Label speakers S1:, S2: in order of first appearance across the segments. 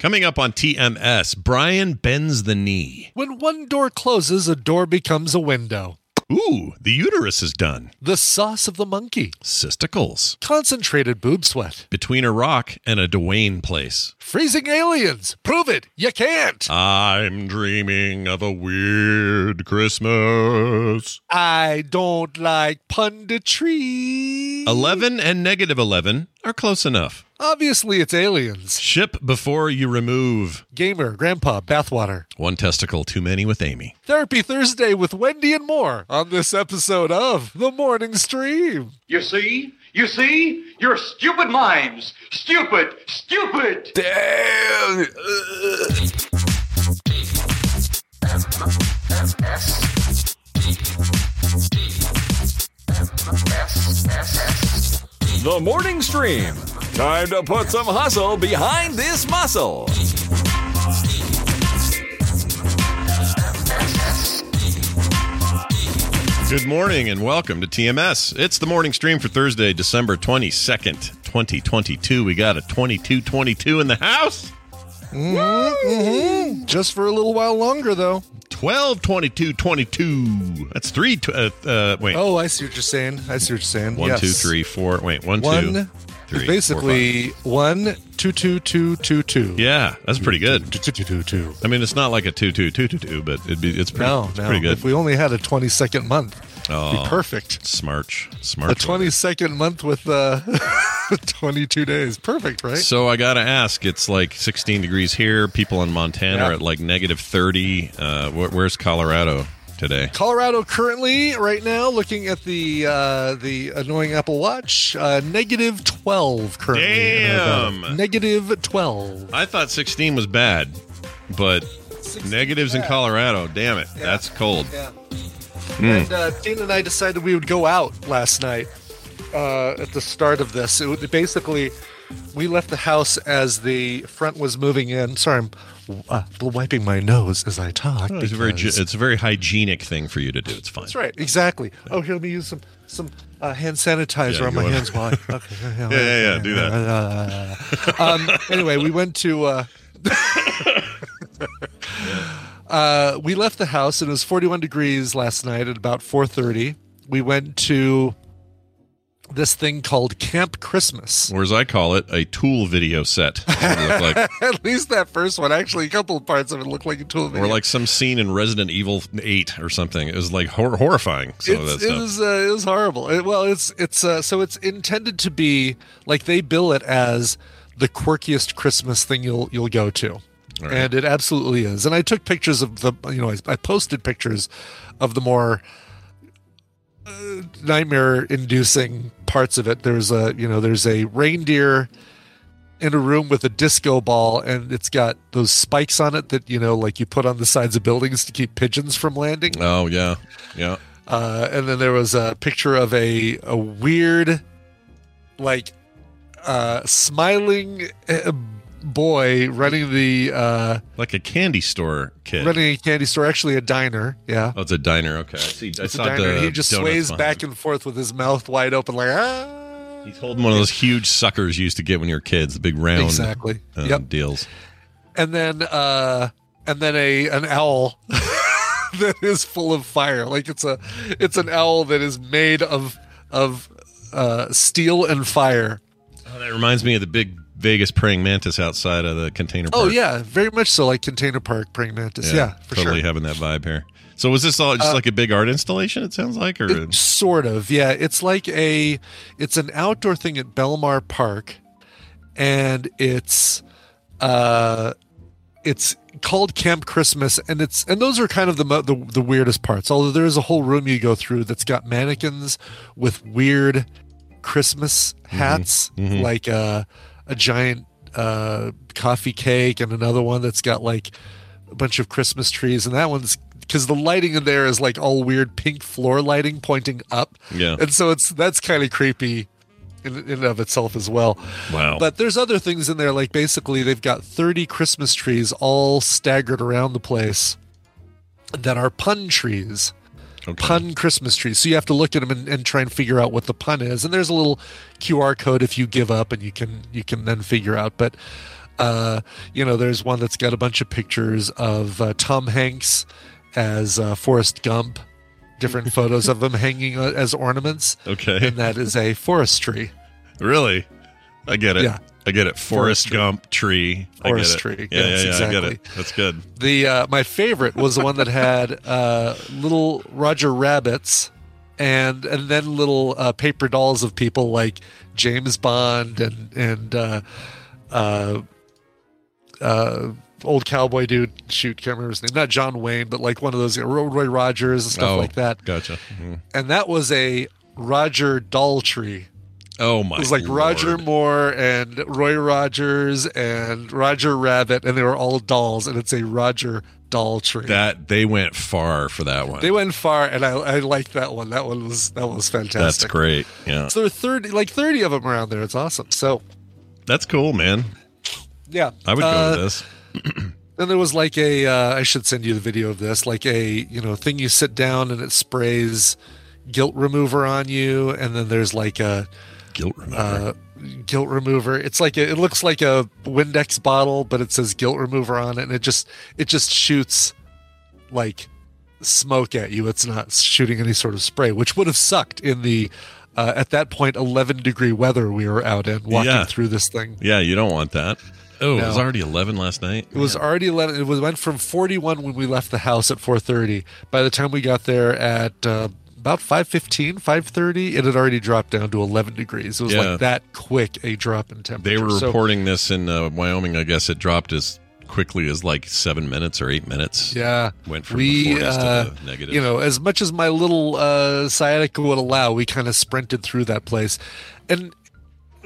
S1: Coming up on TMS, Brian bends the knee.
S2: When one door closes, a door becomes a window.
S1: Ooh, the uterus is done.
S2: The sauce of the monkey.
S1: Cysticles.
S2: Concentrated boob sweat.
S1: Between a rock and a Dwayne place.
S2: Freezing aliens. Prove it. You can't.
S1: I'm dreaming of a weird Christmas.
S2: I don't like punditry.
S1: 11 and negative 11 are close enough.
S2: Obviously, it's aliens.
S1: Ship before you remove.
S2: Gamer, grandpa, bathwater.
S1: One testicle too many with Amy.
S2: Therapy Thursday with Wendi and more on this episode of The Morning Stream.
S3: You see? You see? You're stupid minds. Stupid. Stupid.
S4: Damn!
S5: The morning stream. Time to put some hustle behind this muscle.
S1: Good morning and welcome to TMS. It's the morning stream for Thursday, December 22nd, 2022. We got a 2222 in the house. Mm-hmm.
S2: Just for a little while longer, though.
S1: 12 22 22. That's three. Tw- uh, uh, wait.
S2: Oh, I see what you're saying. I see what you're saying.
S1: One,
S2: Yes.
S1: two, three, four. Wait, one, two,
S2: One,
S1: three,
S2: basically one, two, two, two, two, two.
S1: Yeah, that's pretty good.
S2: Two, two, two, two, two.
S1: I mean, it's not like a two, two, two, two, two, but it'd be it's pretty,
S2: No,
S1: it's
S2: no.
S1: pretty good.
S2: If we only had a 20 second month,
S1: Oh.
S2: be perfect.
S1: Smart, smart.
S2: The 20 second month with uh, 22 days. Perfect, right?
S1: So I gotta ask. It's like 16 degrees here. People in Montana
S2: Yeah.
S1: are at like negative 30. Uh, wh- where's Colorado today?
S2: Colorado currently, right now, looking at the uh, the annoying Apple Watch, uh, negative 12 currently.
S1: Damn.
S2: Negative 12.
S1: I thought 16 was bad, but
S2: 16
S1: negatives in. Colorado. Damn it, that's cold.
S2: Yeah.
S1: Hmm.
S2: And uh, Dana and I decided we would go out last night uh, at the start of this. It would, basically, we left the house as the front was moving in. Sorry, I'm uh, wiping my nose as I talk.
S1: It's a very it's a very hygienic thing for you to do. It's fine.
S2: That's right, exactly. Oh, here, let me use some some uh, hand sanitizer
S1: Yeah,
S2: on my
S1: wanna-
S2: hands while I. Okay,
S1: Yeah, yeah, yeah, do
S2: that. um, anyway, we went to. Uh, uh, we left the house and it was 41 degrees last night at about 4:30. We went to this thing called Camp Christmas.
S1: Or as I call it, a tool video set. That's what it looked like.
S2: At least that first one. Actually, a couple of parts of it looked like a tool video.
S1: Or like some scene in Resident Evil 8 or something. It was like hor- horrifying. Some of that
S2: It's, it
S1: stuff.
S2: was uh, it was horrible. It- well, it's it's uh, so it's intended to be like they bill it as the quirkiest Christmas thing you'll you'll go to,
S1: right.
S2: and it absolutely is. And I took pictures of the you know I, I posted pictures of the more uh, nightmare inducing parts of it. There's a you know there's a reindeer in a room with a disco ball and it's got those spikes on it that you know like you put on the sides of buildings to keep pigeons from landing
S1: oh, yeah. Yeah.
S2: uh, and then there was a picture of a a weird, like, uh, smiling uh, boy running the uh,
S1: Like a candy store kid.
S2: running a candy store. Actually, a diner. Yeah,
S1: Oh, it's a diner. Okay. I see. I
S2: it's a
S1: saw
S2: diner.
S1: the
S2: he just
S1: donuts
S2: sways
S1: behind
S2: back
S1: him.
S2: and forth with his mouth wide open, like ah.
S1: He's holding one of those huge suckers you used to get when you were kids, the big round
S2: Exactly.
S1: um,
S2: Yep.
S1: deals.
S2: And then uh, and then a an owl. that is full of fire like it's a it's an owl that is made of of uh steel and fire
S1: Oh, that reminds me of the big Vegas praying mantis outside of the container park.
S2: Oh yeah, very much so. Like Container Park, praying mantis. Yeah, for sure.
S1: totally
S2: sure.
S1: having that vibe here. So was this all just
S2: Uh,
S1: like a big art installation? It sounds like, or
S2: It- sort of. Yeah, it's like a, it's an outdoor thing at Belmar Park, and it's, uh, it's called Camp Christmas, and it's and those are kind of the the, the weirdest parts. Although there is a whole room you go through that's got mannequins with weird Christmas hats,
S1: mhm.
S2: like a a giant uh, coffee cake, and another one that's got like a bunch of Christmas trees, and that one's because the lighting in there is like all weird pink floor lighting pointing up.
S1: Yeah.
S2: and so it's that's kind of creepy in, in and of itself as well.
S1: Wow.
S2: But there's other things in there, like basically they've got 30 Christmas trees all staggered around the place that are pun trees
S1: Okay.
S2: pun Christmas trees. So you have to look at them and, and try and figure out what the pun is. And there's a little QR code if you give up, and you can you can then figure out. But uh, you know, there's one that's got a bunch of pictures of uh, Tom Hanks as uh, Forrest Gump, different photos of him hanging uh, as ornaments,
S1: Okay.
S2: and that is a forest tree.
S1: Really? I get it.
S2: Yeah.
S1: I get it. Forest,
S2: tree.
S1: Gump tree.
S2: Forest
S1: I get it.
S2: tree.
S1: Yeah,
S2: Yes,
S1: yeah, yeah. I get
S2: exactly.
S1: it. That's good.
S2: The uh, my favorite was the one that had uh, little Roger rabbits, and and then little uh, paper dolls of people like James Bond and and uh, uh, uh, old cowboy dude. Shoot, can't remember his name. Not John Wayne, but like one of those Roy Rogers and stuff
S1: oh,
S2: like that.
S1: Gotcha. Mhm.
S2: And that was a Roger doll tree.
S1: Oh my.
S2: It was like Roger Moore and Roy Rogers and Roger Rabbit, and they were all dolls, and it's a Roger doll tree.
S1: That they went far for that one.
S2: They went far, and I, I liked that one. That one was that was fantastic.
S1: That's great. Yeah.
S2: So there are thirty, like thirty of them around there. It's awesome. So
S1: That's cool, man.
S2: yeah,
S1: I would go
S2: Uh,
S1: to this.
S2: Then there was like a. Uh, I should send you the video of this. Like a you know thing you sit down and it sprays guilt remover on you, and then there's like a
S1: Guilt remover.
S2: uh, guilt remover. It's like a, it looks like a Windex bottle, but it says guilt remover on it, and it just it just shoots like smoke at you. It's not shooting any sort of spray, which would have sucked in the uh, at that point 11 degree weather we were out in walking
S1: Yeah.
S2: through this thing.
S1: yeah, you don't want that. Oh, it was already 11 last night.
S2: It was already 11. It was, went from 41 when we left the house at 4:30. By the time we got there at uh, about 5:15, 5:30, it had already dropped down to 11 degrees. It was
S1: Yeah.
S2: like that quick a drop in temperature.
S1: They were
S2: So-
S1: reporting this in uh, Wyoming. I guess it dropped as quickly as like seven minutes or eight minutes.
S2: Yeah,
S1: Went from
S2: we,
S1: the 40s
S2: uh,
S1: to the negative.
S2: You know, as much as my little uh, sciatica would allow, we kind of sprinted through that place, and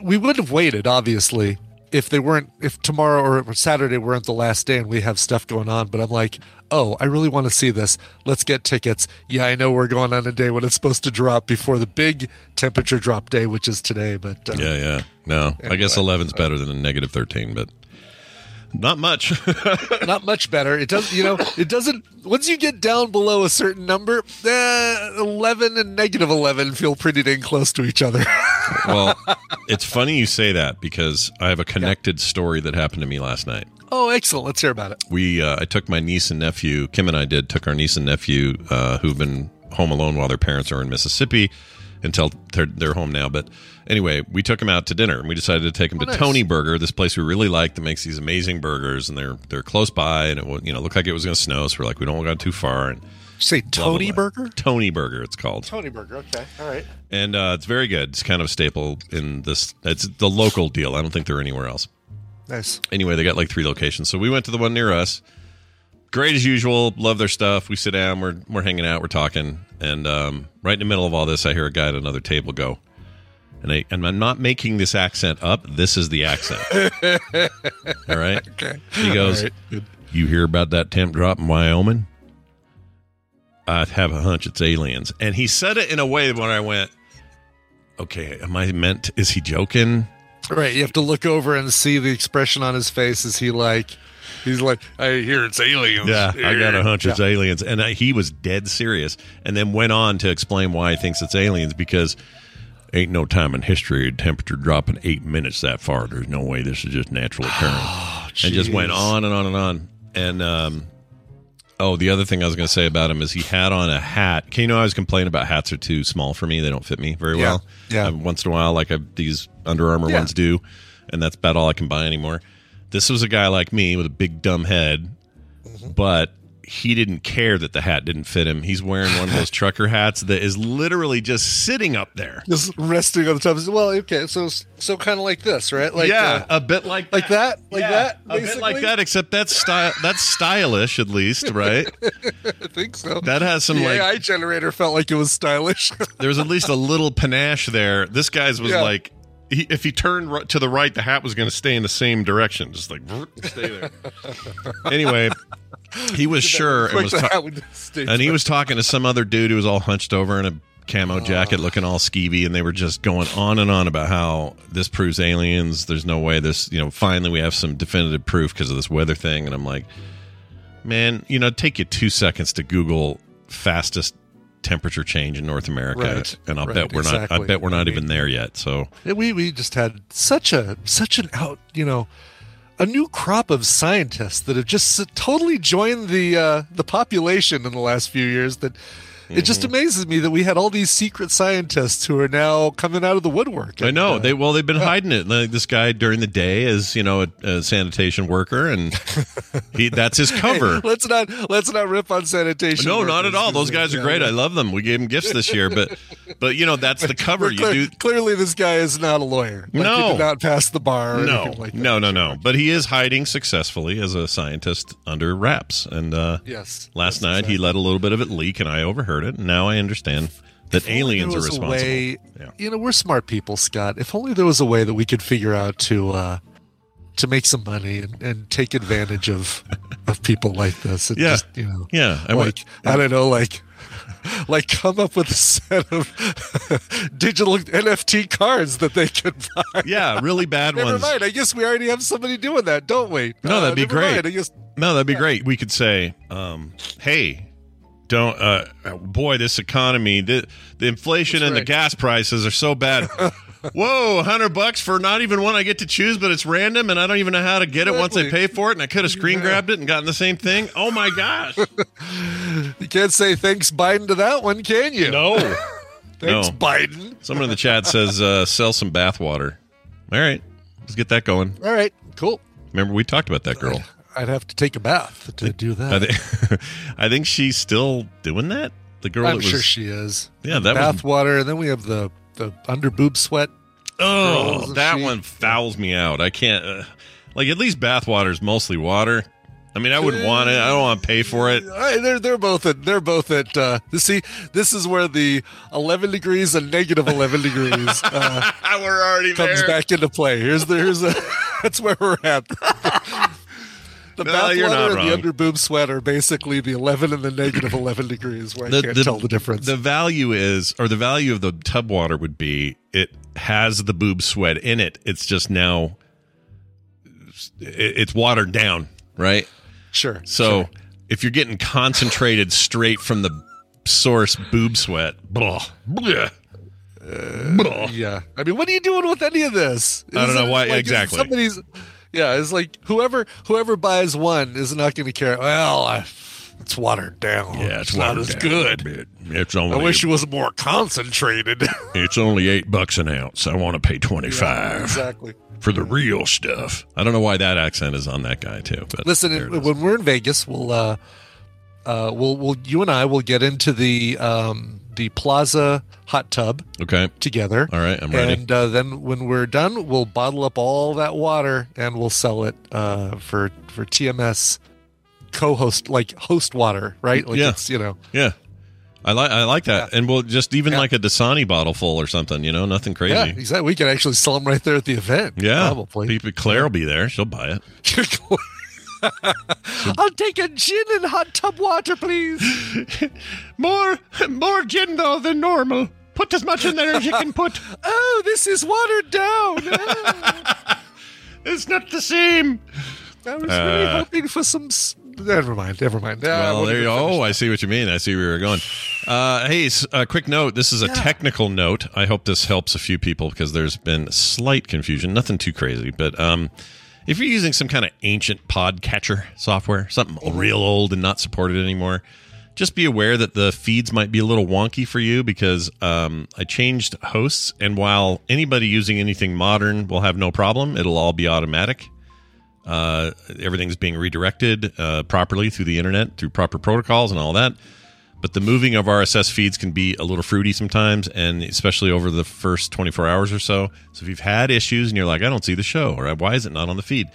S2: we would have waited, obviously, if they weren't, if tomorrow or Saturday weren't the last day and we have stuff going on. But I'm like, oh, I really want to see this. Let's get tickets. Yeah, I know we're going on a day when it's supposed to drop before the big temperature drop day, which is today. But uh,
S1: yeah, yeah. No, I guess
S2: Anyway.
S1: 11's better than a negative 13, but not much.
S2: not much better. It doesn't, you know, it doesn't. Once you get down below a certain number, eh, eleven and negative eleven feel pretty dang close to each other.
S1: well, it's funny you say that because I have a connected story that happened to me last night.
S2: oh, excellent! Let's hear about it.
S1: we uh, I took my niece and nephew. Kim and I did took our niece and nephew uh, who've been home alone while their parents are in Mississippi until they're, they're home now. But anyway, we took them out to dinner and we decided to take them
S2: Oh,
S1: to
S2: nice.
S1: Tony Burger, this place we really like that makes these amazing burgers, and they're they're close by, and it you know looked like it was going to snow, so we're like we don't want to go too far. And
S2: Say
S1: blah, blah,
S2: Tony
S1: blah.
S2: Burger.
S1: Tony Burger, it's called.
S2: Tony Burger. Okay, all right.
S1: and uh, it's very good. It's kind of a staple in this. It's the local deal. I don't think they're anywhere else.
S2: Nice.
S1: Anyway, they got like three locations. So we went to the one near us. Great as usual. Love their stuff. We sit down. We're we're hanging out. We're talking. And um, right in the middle of all this, I hear a guy at another table go. And, I, and I'm not making this accent up. This is the accent. all right.
S2: Okay.
S1: He goes,
S2: All right, good.
S1: You hear about that temp drop in Wyoming? I have a hunch it's aliens. And he said it in a way when I went, Okay, am I meant? Is he joking?
S2: Right. You have to look over and see the expression on his face. Is he like? He's like, I hear it's aliens.
S1: Yeah, I got a hunch it's
S2: Yeah.
S1: aliens. And I, he was dead serious and then went on to explain why he thinks it's aliens because ain't no time in history a temperature dropping eight minutes that far. There's no way this is just natural occurrence. and just went on and on and on. And, um, oh, the other thing I was going to say about him is he had on a hat. Can you know, I was complaining about hats are too small for me. They don't fit me very
S2: Yeah,
S1: well.
S2: yeah.
S1: Um, once in a while, like I, these Under Armour
S2: Yeah.
S1: ones do. And that's about all I can buy anymore. This was a guy like me with a big dumb head,
S2: Mm-hmm.
S1: but he didn't care that the hat didn't fit him. He's wearing one of those trucker hats that is literally just sitting up there.
S2: Just resting on the top. Well, okay, so so kind of like this, right? Like
S1: yeah,
S2: uh,
S1: a bit like
S2: like that, like
S1: Yeah,
S2: that.
S1: a bit like that. Except that's style. That's stylish, at least, right?
S2: I think so.
S1: That has some
S2: the
S1: like.
S2: AI generator felt like it was stylish.
S1: there was at least a little panache there. This guy's was
S2: Yeah.
S1: like, he, if he turned to the right, the hat was going to stay in the same direction, just like stay there. anyway, he was sure and was ta-
S2: hat would stay
S1: and he was talking to some other dude who was all hunched over in a camo jacket looking all skeevy and they were just going on and on about how this proves aliens. There's no way this you know finally we have some definitive proof because of this weather thing. And i'm like man you know take you two seconds to google fastest temperature change in north america
S2: Right,
S1: and i'll
S2: right,
S1: bet we're not i bet we're not
S2: I
S1: even there yet. So
S2: we we just had such a such an out you know a new crop of scientists that have just totally joined the uh, the population in the last few years that it
S1: Mm-hmm.
S2: just amazes me that we had all these secret scientists who are now coming out of the woodwork.
S1: I know
S2: uh,
S1: they well they've been hiding it. Like this guy during the day is you know a, a sanitation worker, and he that's his cover.
S2: let's not let's not rip on sanitation.
S1: No, not at all. Those guys are
S2: yeah,
S1: great.
S2: yeah.
S1: I love them. We gave them gifts this year, but but you know that's the cover.
S2: We're
S1: You do
S2: Clearly, this guy is not a lawyer. Like,
S1: No.
S2: he did not pass the bar.
S1: No
S2: like
S1: no no no. But he is hiding successfully as a scientist under wraps. And uh,
S2: Yes.
S1: last night
S2: exactly.
S1: he let a little bit of it leak, and I overheard it. And now I understand that
S2: If
S1: aliens are responsible.
S2: way-
S1: Yeah.
S2: You know, we're smart people, Scott. If only there was a way that we could figure out to uh, to make some money and, and take advantage of of people like this. And
S1: Yeah.
S2: just, you know,
S1: Yeah, I would-
S2: like I don't know, like like come up with a set of digital NFT cards that they could buy.
S1: Yeah, really bad
S2: Never
S1: ones.
S2: mind. I guess we already have somebody doing that, don't we?
S1: No, that'd be great.
S2: mind. I guess
S1: No, that'd be great. We could say, um, "Hey, don't, uh, boy, this economy, the, the inflation
S2: That's
S1: and the gas prices are so bad. Whoa, hundred bucks for not even one I get to choose, but it's random, and I don't even know how to get it once I pay for it, and I could have screen grabbed it and gotten the same thing. Oh my gosh,
S2: you can't say thanks Biden to that one, can you?
S1: no,
S2: thanks
S1: no.
S2: Biden.
S1: Someone in the chat says, uh, "Sell some bathwater. All right, let's get that going.
S2: All right, cool.
S1: Remember, we talked about that girl.
S2: I'd have to take a bath to do that.
S1: I think, I think she's still doing that. The girl
S2: I'm sure
S1: was,
S2: she is.
S1: Yeah, that was-
S2: bath water, and then we have the the under boob sweat.
S1: Oh,
S2: Girls,
S1: that
S2: she-
S1: one fouls me out. I can't. Uh, like at least bath water is mostly water. I mean, I wouldn't want it. I don't want to pay for it.
S2: I, they're they're both at they're both at. Uh, see, this is where the 11 degrees and negative 11 degrees uh,
S1: We're already
S2: comes back into play. Here's the here's a that's where we're at. The
S1: No,
S2: bath
S1: you're
S2: water and the under boob sweat are basically the 11 and the negative 11 degrees where I
S1: The-
S2: can't
S1: the-
S2: tell the difference.
S1: The value is, or the value of the tub water would be, it has the boob sweat in it. It's just now, it- it's watered down, right?
S2: sure.
S1: So
S2: sure.
S1: if you're getting concentrated straight from the source boob sweat, blah, blah, uh, blah.
S2: Yeah, I mean, what are you doing with any of this?
S1: I don't know
S2: it
S1: why-
S2: like,
S1: exactly.
S2: Somebody's, yeah, it's like whoever whoever buys one is not going to care. Well, I, it's watered down.
S1: Yeah, it's,
S2: not
S1: watered
S2: as good.
S1: bit. It's
S2: I wish it was more concentrated.
S1: it's only eight bucks an ounce. I want to pay twenty five
S2: exactly.
S1: for the real stuff. I don't know why that accent is on that guy too. But
S2: Listen,
S1: there it is.
S2: when we're in Vegas, we'll uh, uh, we'll we'll you and I will get into the um the Plaza hot tub
S1: okay,
S2: together.
S1: all right, I'm ready.
S2: And uh, then when we're done, we'll bottle up all that water and we'll sell it uh, for for TMS co-host like host water, right? Like
S1: Yeah.
S2: it's you know
S1: yeah, I like I like that, and we'll just even
S2: Yeah.
S1: like a Dasani bottle full or something. You know, nothing crazy.
S2: yeah, exactly. We can actually sell them right there at the event.
S1: Yeah,
S2: probably.
S1: People, Claire will be there. She'll buy it.
S2: I'll take a gin and hot tub water, please.
S1: More, more gin though than normal. Put as much in there as you can put.
S2: Oh, this is watered down. Oh,
S1: It's not the same.
S2: I was really
S1: Uh,
S2: hoping for some. s- Never mind. Never mind. Ah,
S1: Well, there you
S2: even
S1: go. Oh, I see what you mean. I see where you're going. Uh, hey, s- a quick note. This is a technical note. I hope this helps a few people because there's been slight confusion. Nothing too crazy, but um, if you're using some kind of ancient podcatcher software, something real old and not supported anymore, just be aware that the feeds might be a little wonky for you because um, I changed hosts, and while anybody using anything modern will have no problem, it'll all be automatic. Uh, everything's being redirected uh, properly through the internet, through proper protocols and all that. But the moving of RSS feeds can be a little fruity sometimes, and especially over the first 24 hours or so. So if you've had issues and you're like, I don't see the show, or why is it not on the feed?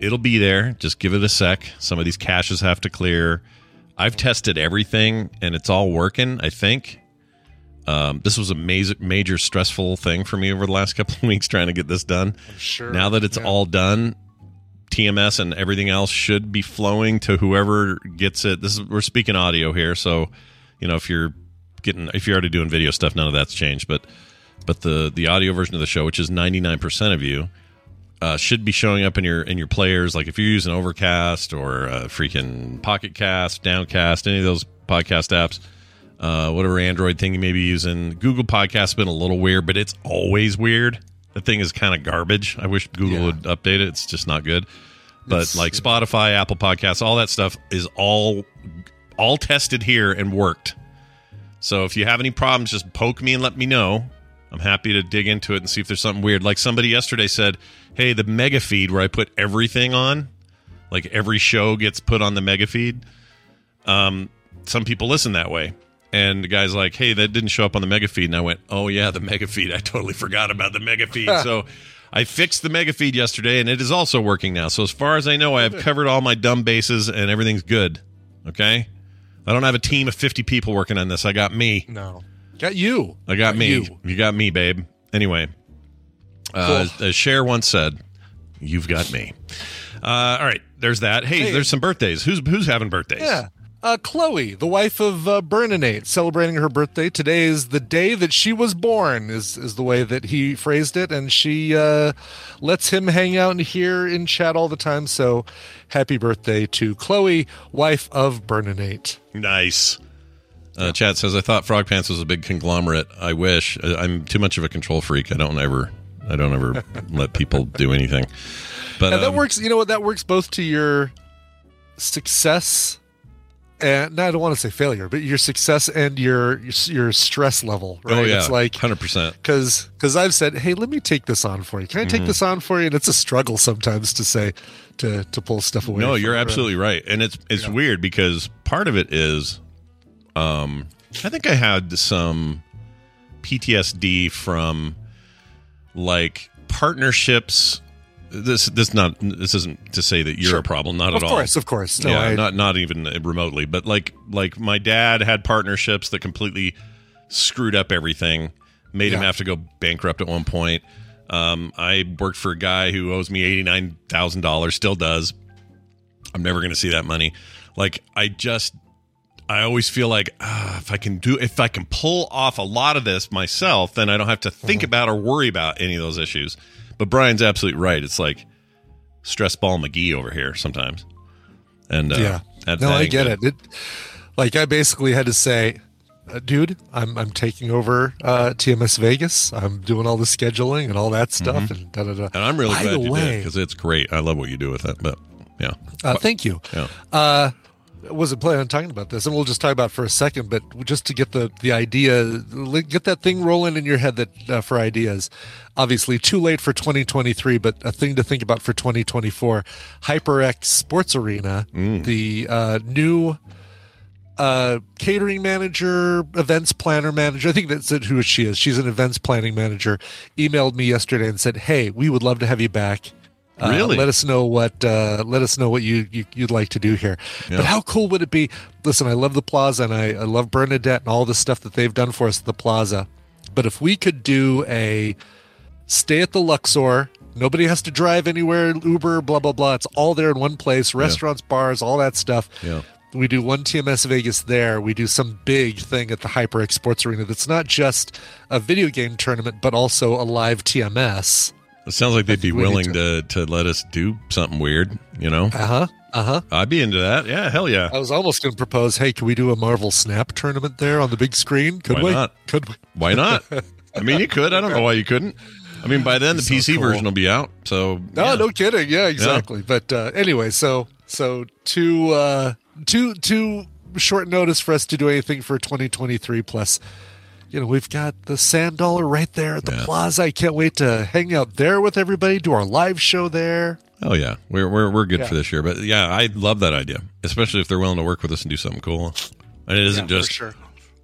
S1: It'll be there. Just give it a sec. Some of these caches have to clear. I've tested everything and it's all working, I think. Um, this was a major, major stressful thing for me over the last couple of weeks trying to get this done.
S2: sure.
S1: Now that it's
S2: Yeah.
S1: all done, TMS and everything else should be flowing to whoever gets it. This is we're speaking audio here, so you know if you're getting if you're already doing video stuff, none of that's changed. But but the the audio version of the show, which is ninety nine percent of you, uh, should be showing up in your in your players. Like if you're using Overcast or uh, freaking Pocket Cast, Downcast, any of those podcast apps, uh, whatever Android thing you may be using. Google Podcast's been a little weird, but it's always weird. The thing is kind of garbage. I wish Google
S2: Yeah.
S1: would update it. It's just not good. But
S2: It's-
S1: like Spotify, Apple Podcasts, all that stuff is all all tested here and worked. So if you have any problems, just poke me and let me know. I'm happy to dig into it and see if there's something weird. Like somebody yesterday said, "Hey, the mega feed where I put everything on, like every show gets put on the mega feed. Um, some people listen that way." And the guy's like, "Hey, that didn't show up on the mega feed." And I went, "Oh yeah, the mega feed. I totally forgot about the mega feed." so I fixed the mega feed yesterday, and it is also working now. So as far as I know, I have covered all my dumb bases, and everything's good. Okay, I don't have a team of fifty people working on this. I got me.
S2: No. Got you.
S1: I got me.
S2: You.
S1: You. got me, babe. Anyway, uh, as, as Cher once said, "You've got me." Uh, all right, there's that. Hey,
S2: Hey.
S1: there's some birthdays. Who's who's having birthdays?
S2: Yeah. Uh, Chloe, the wife of uh, Burnanate, celebrating her birthday. Today is the day that she was born, is, is the way that he phrased it. And she uh, lets him hang out and here in chat all the time. So happy birthday to Chloe, wife of Burnanate.
S1: Nice. Uh, Chat says, "I thought Frog Pants was a big conglomerate. I wish. I- I'm too much of a control freak. I don't ever, I don't ever let people do anything." But
S2: And that
S1: um,
S2: works, you know what? That works both to your success and I don't want to say failure, but your success and your your, stress level. Right?
S1: Oh yeah,
S2: It's like
S1: hundred percent.
S2: because because I've said, hey, let me take this on for you. Can I
S1: Mm-hmm.
S2: take this on for you? And it's a struggle sometimes to say to to pull stuff away.
S1: No, you're
S2: it.
S1: absolutely right, and it's it's weird because part of it is, um, I think I had some PTSD from like partnerships. This this not this isn't to say that you're
S2: Sure.
S1: a problem, not
S2: Of
S1: at all.
S2: Of course, of course. No,
S1: yeah,
S2: I,
S1: not not even remotely, but like like my dad had partnerships that completely screwed up everything, made him have to go bankrupt at one point. Um, I worked for a guy who owes me eighty nine thousand dollars, still does. I'm never going to see that money. Like I just, I always feel like ah, if I can do, if I can pull off a lot of this myself, then I don't have to think
S2: Mm-hmm.
S1: about or worry about any of those issues. But Brian's absolutely right. It's like stress ball McGee over here sometimes. And uh,
S2: yeah.
S1: that-
S2: no, I get it. it. Like I basically had to say, uh, dude, I'm I'm taking over uh, TMS Vegas. I'm doing all the scheduling and all that stuff, and da da da.
S1: And I'm really
S2: By
S1: glad you did because it's great. I love what you do with it. But yeah,
S2: Uh, thank you.
S1: yeah.
S2: Uh, wasn't planning on talking about this, and we'll just talk about it for a second. But just to get the the idea, get that thing rolling in your head that uh, for ideas. Obviously, too late for 2023, but a thing to think about for 2024. HyperX Sports Arena, the uh, new uh, catering manager, events planner manager. I think that's it, who she is. She's an events planning manager. Emailed me yesterday and said, "Hey, we would love to have you back. Uh,
S1: Really?
S2: let us know what uh, let us know what you, you you'd like to do here.
S1: Yeah.
S2: But how cool would it be? Listen, I love the plaza and I, I love Bernadette and all the stuff that they've done for us at the plaza. But if we could do a stay at the Luxor. Nobody has to drive anywhere, Uber, blah, blah, blah. It's all there in one place restaurants, bars, all that stuff.
S1: Yeah.
S2: We do one TMS Vegas there. We do some big thing at the HyperX Sports Arena that's not just a video game tournament, but also a live TMS.
S1: It sounds like they'd be willing to to let us do something weird. You know,
S2: Uh huh. Uh huh.
S1: I'd be into that. Yeah, hell yeah.
S2: I was almost going to propose, hey, can we do a Marvel Snap tournament there on the big screen? Could
S1: Why
S2: we?
S1: not?
S2: Could we?
S1: Why not? I mean, you could. I don't know why you couldn't. I mean, by then the
S2: So
S1: PC
S2: cool.
S1: version will be out. So
S2: No,
S1: yeah.
S2: no kidding. Yeah, exactly. But uh, anyway, so so too uh, too too short notice for us to do anything for 2023. Plus, you know, we've got the Sand Dollar right there at the
S1: Yeah.
S2: Plaza. I can't wait to hang out there with everybody, do our live show there.
S1: Oh yeah, we're we're we're good
S2: Yeah.
S1: for this year. But yeah, I love that idea, especially if they're willing to work with us and do something cool. And it isn't
S2: Yeah,
S1: just
S2: sure.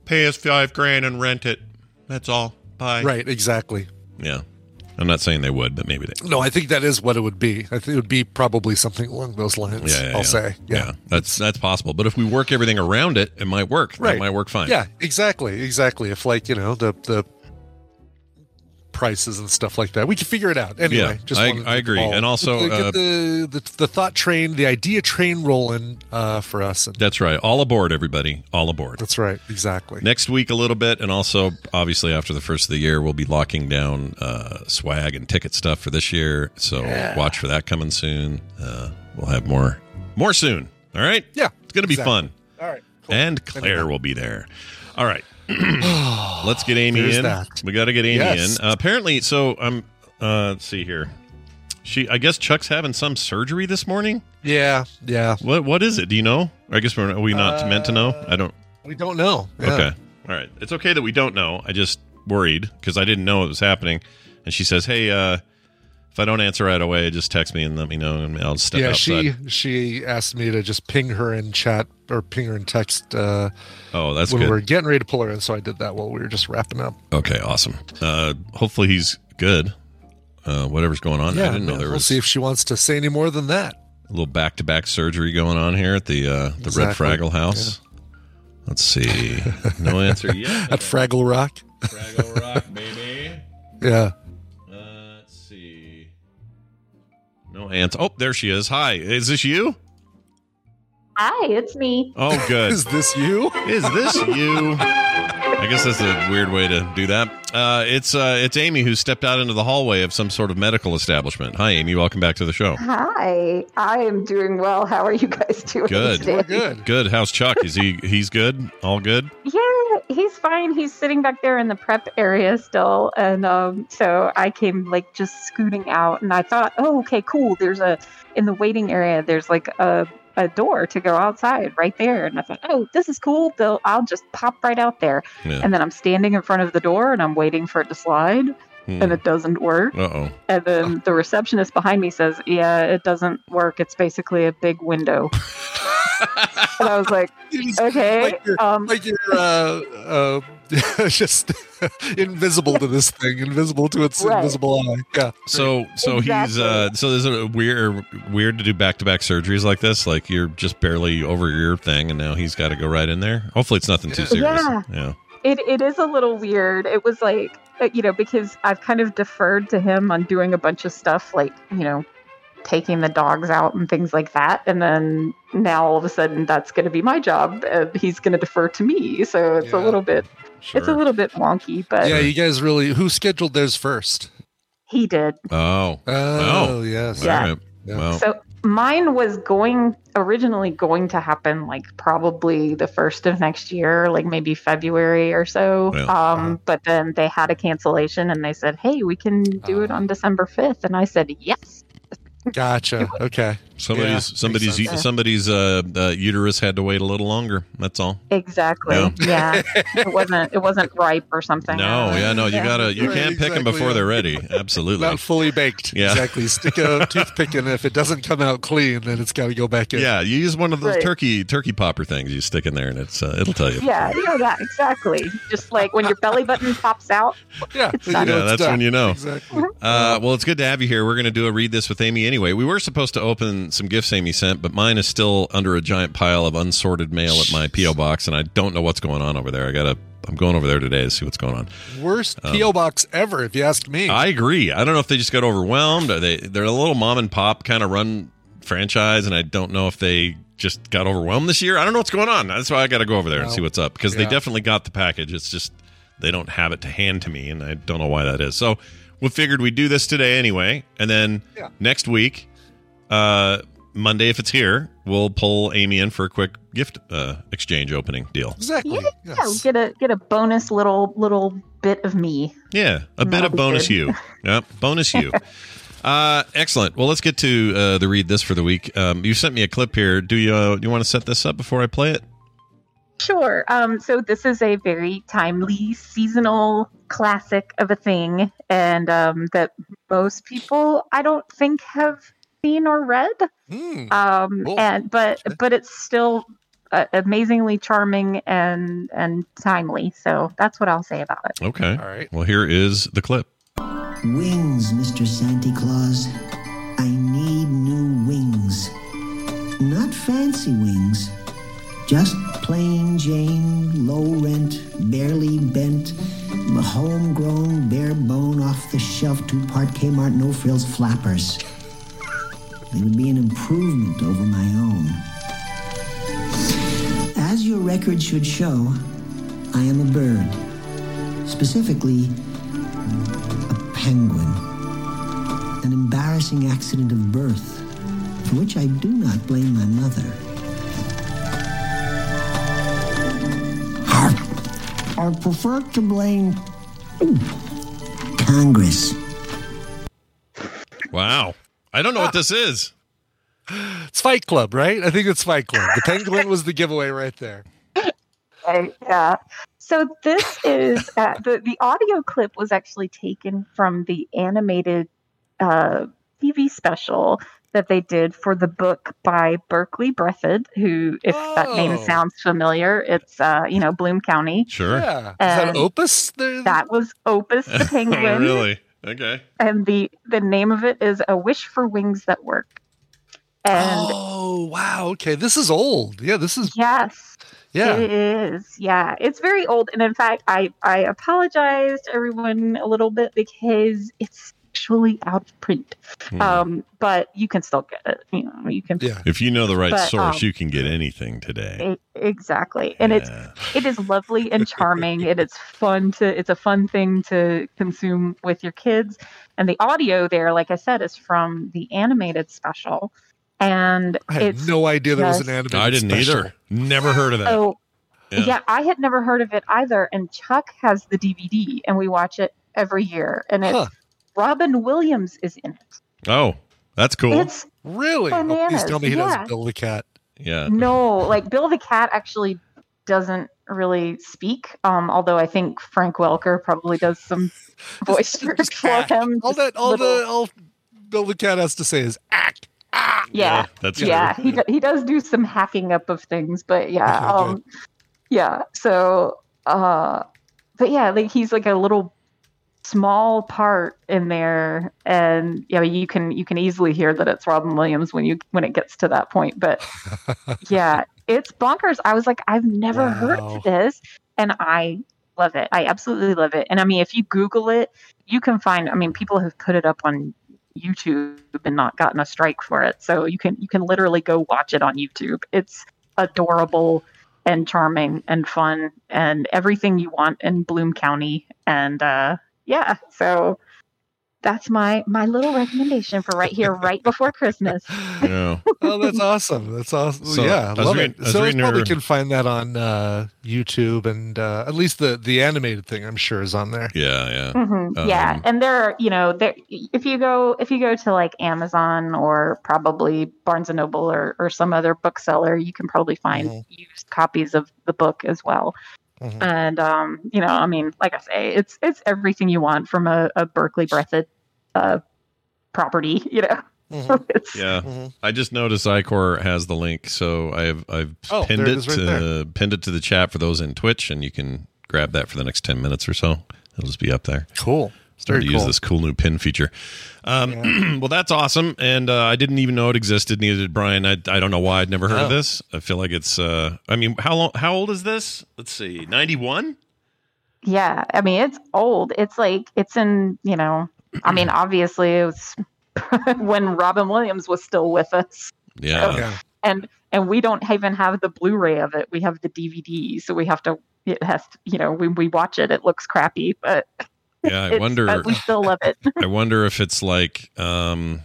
S1: pay us five grand and rent it. That's all. Bye.
S2: Right, exactly.
S1: Yeah. I'm not saying they would, but maybe they.
S2: No, I think that is what it would be. I think it would be probably something along those lines.
S1: Yeah, yeah
S2: I'll
S1: yeah.
S2: say. Yeah.
S1: that's that's possible. But if we work everything around it, it might work.
S2: Right.
S1: It might work fine.
S2: Yeah, exactly, exactly. If like you know the the prices and stuff like that, we can figure it out. Anyway,
S1: Yeah, I- I agree. And also,
S2: get
S1: uh,
S2: the, the the thought train, the idea train rolling uh, for us. And
S1: That's right. All aboard, everybody. All aboard.
S2: that's right, exactly.
S1: Next week, a little bit, and also obviously after the first of the year, we'll be locking down uh, swag and ticket stuff for this year. So watch for that coming soon. Uh, we'll have more, more soon. All right.
S2: Yeah,
S1: it's going to be
S2: exactly.
S1: fun,
S2: All right, cool.
S1: and Claire will be there. All right. Let's get Amy
S2: There's
S1: in.
S2: that.
S1: We got to get Amy
S2: Yes.
S1: in. Uh, apparently, so I'm. Uh, let's see here. She, I guess Chuck's having some surgery this morning.
S2: Yeah, yeah.
S1: What, what is it? Do you know? I guess we're are we not meant to know. I don't.
S2: We don't know. Yeah.
S1: Okay. All right. It's okay that we don't know. I just worried because I didn't know it was happening. And she says, "Hey, uh, if I don't answer right away, just text me and let me know, and I'll step
S2: yeah,
S1: outside."
S2: she she asked me to just ping her in chat or ping her in text uh,
S1: oh, that's
S2: when
S1: good.
S2: we were getting ready to pull her in. So I did that while we were just wrapping up.
S1: Okay, awesome. Uh, hopefully he's good. Uh, whatever's going on, I didn't know
S2: yeah,
S1: there
S2: we'll
S1: was
S2: see if she wants to say any more than that.
S1: a little back-to-back surgery going on here at the uh, the Red Fraggle House. Let's see. No answer yet.
S2: At Fraggle Rock.
S1: Fraggle Rock, baby.
S2: Yeah.
S1: Answer. Oh, there she is. Hi, is this you?
S6: Hi, it's me.
S1: Oh, good.
S2: Is this you?
S1: Is this you? I guess that's a weird way to do that. Uh, it's uh, it's Amy who stepped out into the hallway of some sort of medical establishment. Hi, Amy. Welcome back to the show.
S6: Hi, I am doing well. How are you guys doing
S1: Good.
S6: today?
S2: We're good.
S1: Good. How's Chuck? Is he he's good? All good?
S6: Yeah, he's fine. He's sitting back there in the prep area still, and um, so I came like just scooting out, and I thought, oh, okay, cool. There's a in the waiting area. There's like a a door to go outside right there, and I thought, oh, this is cool. They'll, I'll just pop right out there,
S1: Yeah.
S6: and then I'm standing in front of the door, and I'm waiting for it to slide,
S1: Hmm.
S6: and it doesn't work.
S1: Uh oh.
S6: And then the receptionist behind me says, "Yeah, it doesn't work. It's basically a big window." and I was like, "Okay,
S2: Like you're,
S6: um,
S2: like you're uh, uh, just invisible to this thing, invisible to its
S6: Right.
S2: invisible eye. Yeah.
S1: So so he's
S6: Exactly.
S1: uh so is it weird weird to do back to back surgeries like this? Like you're just barely over your thing, and now he's got to go right in there. Hopefully, it's nothing too serious.
S6: Yeah.
S1: yeah.
S6: it it is a little weird. It was like, uh, you know, because I've kind of deferred to him on doing a bunch of stuff, like you know." Taking the dogs out and things like that, and then now all of a sudden that's going to be my job, and he's going to defer to me. So it's
S2: Yeah.
S6: a little bit, it's a little bit wonky, but
S2: Yeah, you guys really. Who scheduled theirs first?
S6: he did.
S1: Oh.
S2: Oh, yes.
S6: Yeah.
S1: All right.
S2: Yeah.
S1: Well,
S6: So mine was going originally going to happen like probably the first of next year, like maybe February or so.
S1: Yeah.
S6: Um, but then they had a cancellation and they said, "Hey, we can do it
S2: Oh.
S6: on December 5th. And I said, "Yes."
S2: Gotcha. Okay.
S1: Somebody's
S2: Yeah,
S1: somebody's
S2: makes sense.
S1: somebody's uh, uh, uterus had to wait a little longer. That's all.
S6: Exactly.
S1: Yeah.
S6: Yeah. it wasn't it wasn't ripe or something.
S1: No, yeah, no, you gotta you
S2: Right,
S1: can't pick them before they're ready. Absolutely.
S2: Not fully baked.
S1: Yeah.
S2: Exactly. Stick a toothpick in. If it doesn't come out clean, then it's got to go back in.
S1: Yeah, you use one of those
S6: Right.
S1: turkey turkey popper things. You stick in there, and it's uh, it'll tell you.
S6: Yeah, yeah, yeah, exactly. Just like when your belly button pops out.
S2: Yeah.
S6: It's
S2: you know
S1: Yeah, that's
S2: done.
S1: when you know.
S2: Exactly.
S1: Uh, well, it's good to have you here. We're going to do a read this with Amy anyway. We were supposed to open some gifts Amy sent, but mine is still under a giant pile of unsorted mail at my PO box, and I don't know what's going on over there. I gotta. I'm going over there today to see what's going on.
S2: Worst um, PO box ever, if you ask me.
S1: I agree. I don't know if they just got overwhelmed. Or they they're a little mom and pop kind of run franchise, and I don't know if they just got overwhelmed this year. I don't know what's going on. That's why I got to go over there and see what's up because they definitely got the package. It's just they don't have it to hand to me, and I don't know why that is. So we figured we'd do this today anyway, and then
S2: Yeah.
S1: next week, uh, Monday if it's here, we'll pull Amy in for a quick gift uh, exchange opening deal.
S2: exactly.
S6: Yeah,
S2: Yes.
S6: get a get a bonus little little bit of me.
S1: Yeah, a bit of bonus
S6: good.
S1: you. Yep, bonus you. Uh, excellent. Well, let's get to uh, the read this for the week. Um, you sent me a clip here. Do you uh, you want to set this up before I play it?
S6: Sure. Um, so this is a very timely seasonal classic of a thing, and um, that most people I don't think have seen or read.
S2: Hmm.
S6: Um,
S2: Cool.
S6: and but but it's still uh, amazingly charming and and timely. So that's what I'll say about it.
S1: Okay.
S2: All right.
S1: Well, here is the clip.
S7: Wings, Mr. Santa Claus. I need new wings. Not fancy wings. Just plain Jane, low rent, barely bent, homegrown, bare bone, off the shelf, two part Kmart, no frills flappers. They would be an improvement over my own. As your record should show, I am a bird. Specifically, a penguin. An embarrassing accident of birth, for which I do not blame my mother. I prefer to blame Congress.
S1: Wow. I don't know what this is.
S2: It's Fight Club, right? I think it's Fight Club. The penguin was the giveaway right there.
S6: Right, yeah. So this is uh, the the audio clip was actually taken from the animated uh, TV special that they did for the book by Berkeley Breathed, who, if that name
S2: Oh.
S6: sounds familiar, it's uh, you know Bloom County.
S1: Sure.
S2: Yeah. Is that Opus? There?
S6: That was Opus the Penguin,
S1: really? Okay.
S6: and the the name of it is A Wish for Wings That Work. And
S2: oh, wow. Okay. This is old. Yeah, this is,
S6: yes,
S2: yeah.
S6: It is. Yeah. It's very old. And in fact, I, I apologize to everyone a little bit because it's actually out of print.
S1: Hmm.
S6: Um, but you can still get it. You know, you can
S2: Yeah.
S1: If you know the right
S6: But,
S1: source,
S6: um,
S1: you can get anything today.
S6: exactly. And it's
S1: Yeah.
S6: it is lovely and charming and it's fun to it's a fun thing to consume with your kids. And the audio there, like I said, is from the animated special. And
S2: I had no idea there was an animated
S1: I didn't
S2: special.
S1: either. Never heard of that.
S6: Oh,
S1: Yeah.
S6: yeah. I had never heard of it either. And Chuck has the DVD, and we watch it every year. And it's
S2: Huh.
S6: Robin Williams is in it.
S1: Oh, that's cool.
S6: It's
S2: Really? Oh, please tell me he
S6: yeah.
S2: doesn't Bill the Cat.
S1: yeah.
S6: no like Bill the Cat actually doesn't really speak. Um, although I think Frank Welker probably does some voice
S2: Just
S6: work for
S2: act.
S6: him.
S2: All that, all
S6: little-
S2: the, all Bill the cat has to say is act.
S6: yeah,
S1: That's
S6: yeah,
S1: true.
S6: he do- he does do some hacking up of things, but yeah, um, yeah. So, uh, but yeah, like he's like a little small part in there, and yeah, you can you can easily hear that it's Robin Williams when you when it gets to that point. But yeah, it's bonkers. I was like, I've never heard
S2: Wow.
S6: of this, and I love it. I absolutely love it. And I mean, if you Google it, you can find. I mean, people have put it up on YouTube and not gotten a strike for it. So you can you can literally go watch it on YouTube. It's adorable and charming and fun and everything you want in Bloom County. And uh, yeah, so that's my my little recommendation for right here, right before Christmas.
S1: Yeah.
S2: Oh, that's awesome. That's awesome.
S1: So,
S2: yeah,
S1: I
S2: love
S1: reading-
S2: it. So I
S1: reading
S2: probably
S1: her-
S2: can find that on uh, YouTube, and uh, at least the the animated thing, I'm sure, is on there.
S1: Yeah. Yeah.
S6: hmm yeah,
S1: Um,
S6: and there, are, you know, there. If you go, if you go to like Amazon or probably Barnes and Noble or or some other bookseller, you can probably find
S2: Mhm.
S6: used copies of the book as well.
S2: Mhm.
S6: And um, you know, I mean, like I say, it's it's everything you want from a, a Berkeley Breathed uh, property. You know,
S2: Mhm.
S6: it's,
S1: Yeah.
S2: Mhm.
S1: I just noticed Icor has the link, so I've I've
S2: Oh,
S1: pinned
S2: there it
S1: it,
S2: is right
S1: to,
S2: there.
S1: pinned it to the chat for those in Twitch, and you can grab that for the next ten minutes or so. It'll just be up there.
S2: Cool.
S1: Starting
S2: Very
S1: to use this cool new pin feature. Um, well, that's awesome, and uh, I didn't even know it existed. Neither did Brian. I, I don't know why I'd never heard of
S2: Oh.
S1: this. I feel like it's. Uh, I mean, how long? How old is this? Let's see, ninety one.
S6: yeah. I mean, it's old. It's like it's in. You know, I mean, obviously, it was when Robin Williams was still with us.
S1: Yeah,
S2: Yeah.
S6: and and we don't even have the blu-ray of it we have the dvd so we have to it has to, you know when we watch it it looks crappy but
S1: yeah. I wonder.
S6: but we still love it
S1: I wonder if it's like. Um,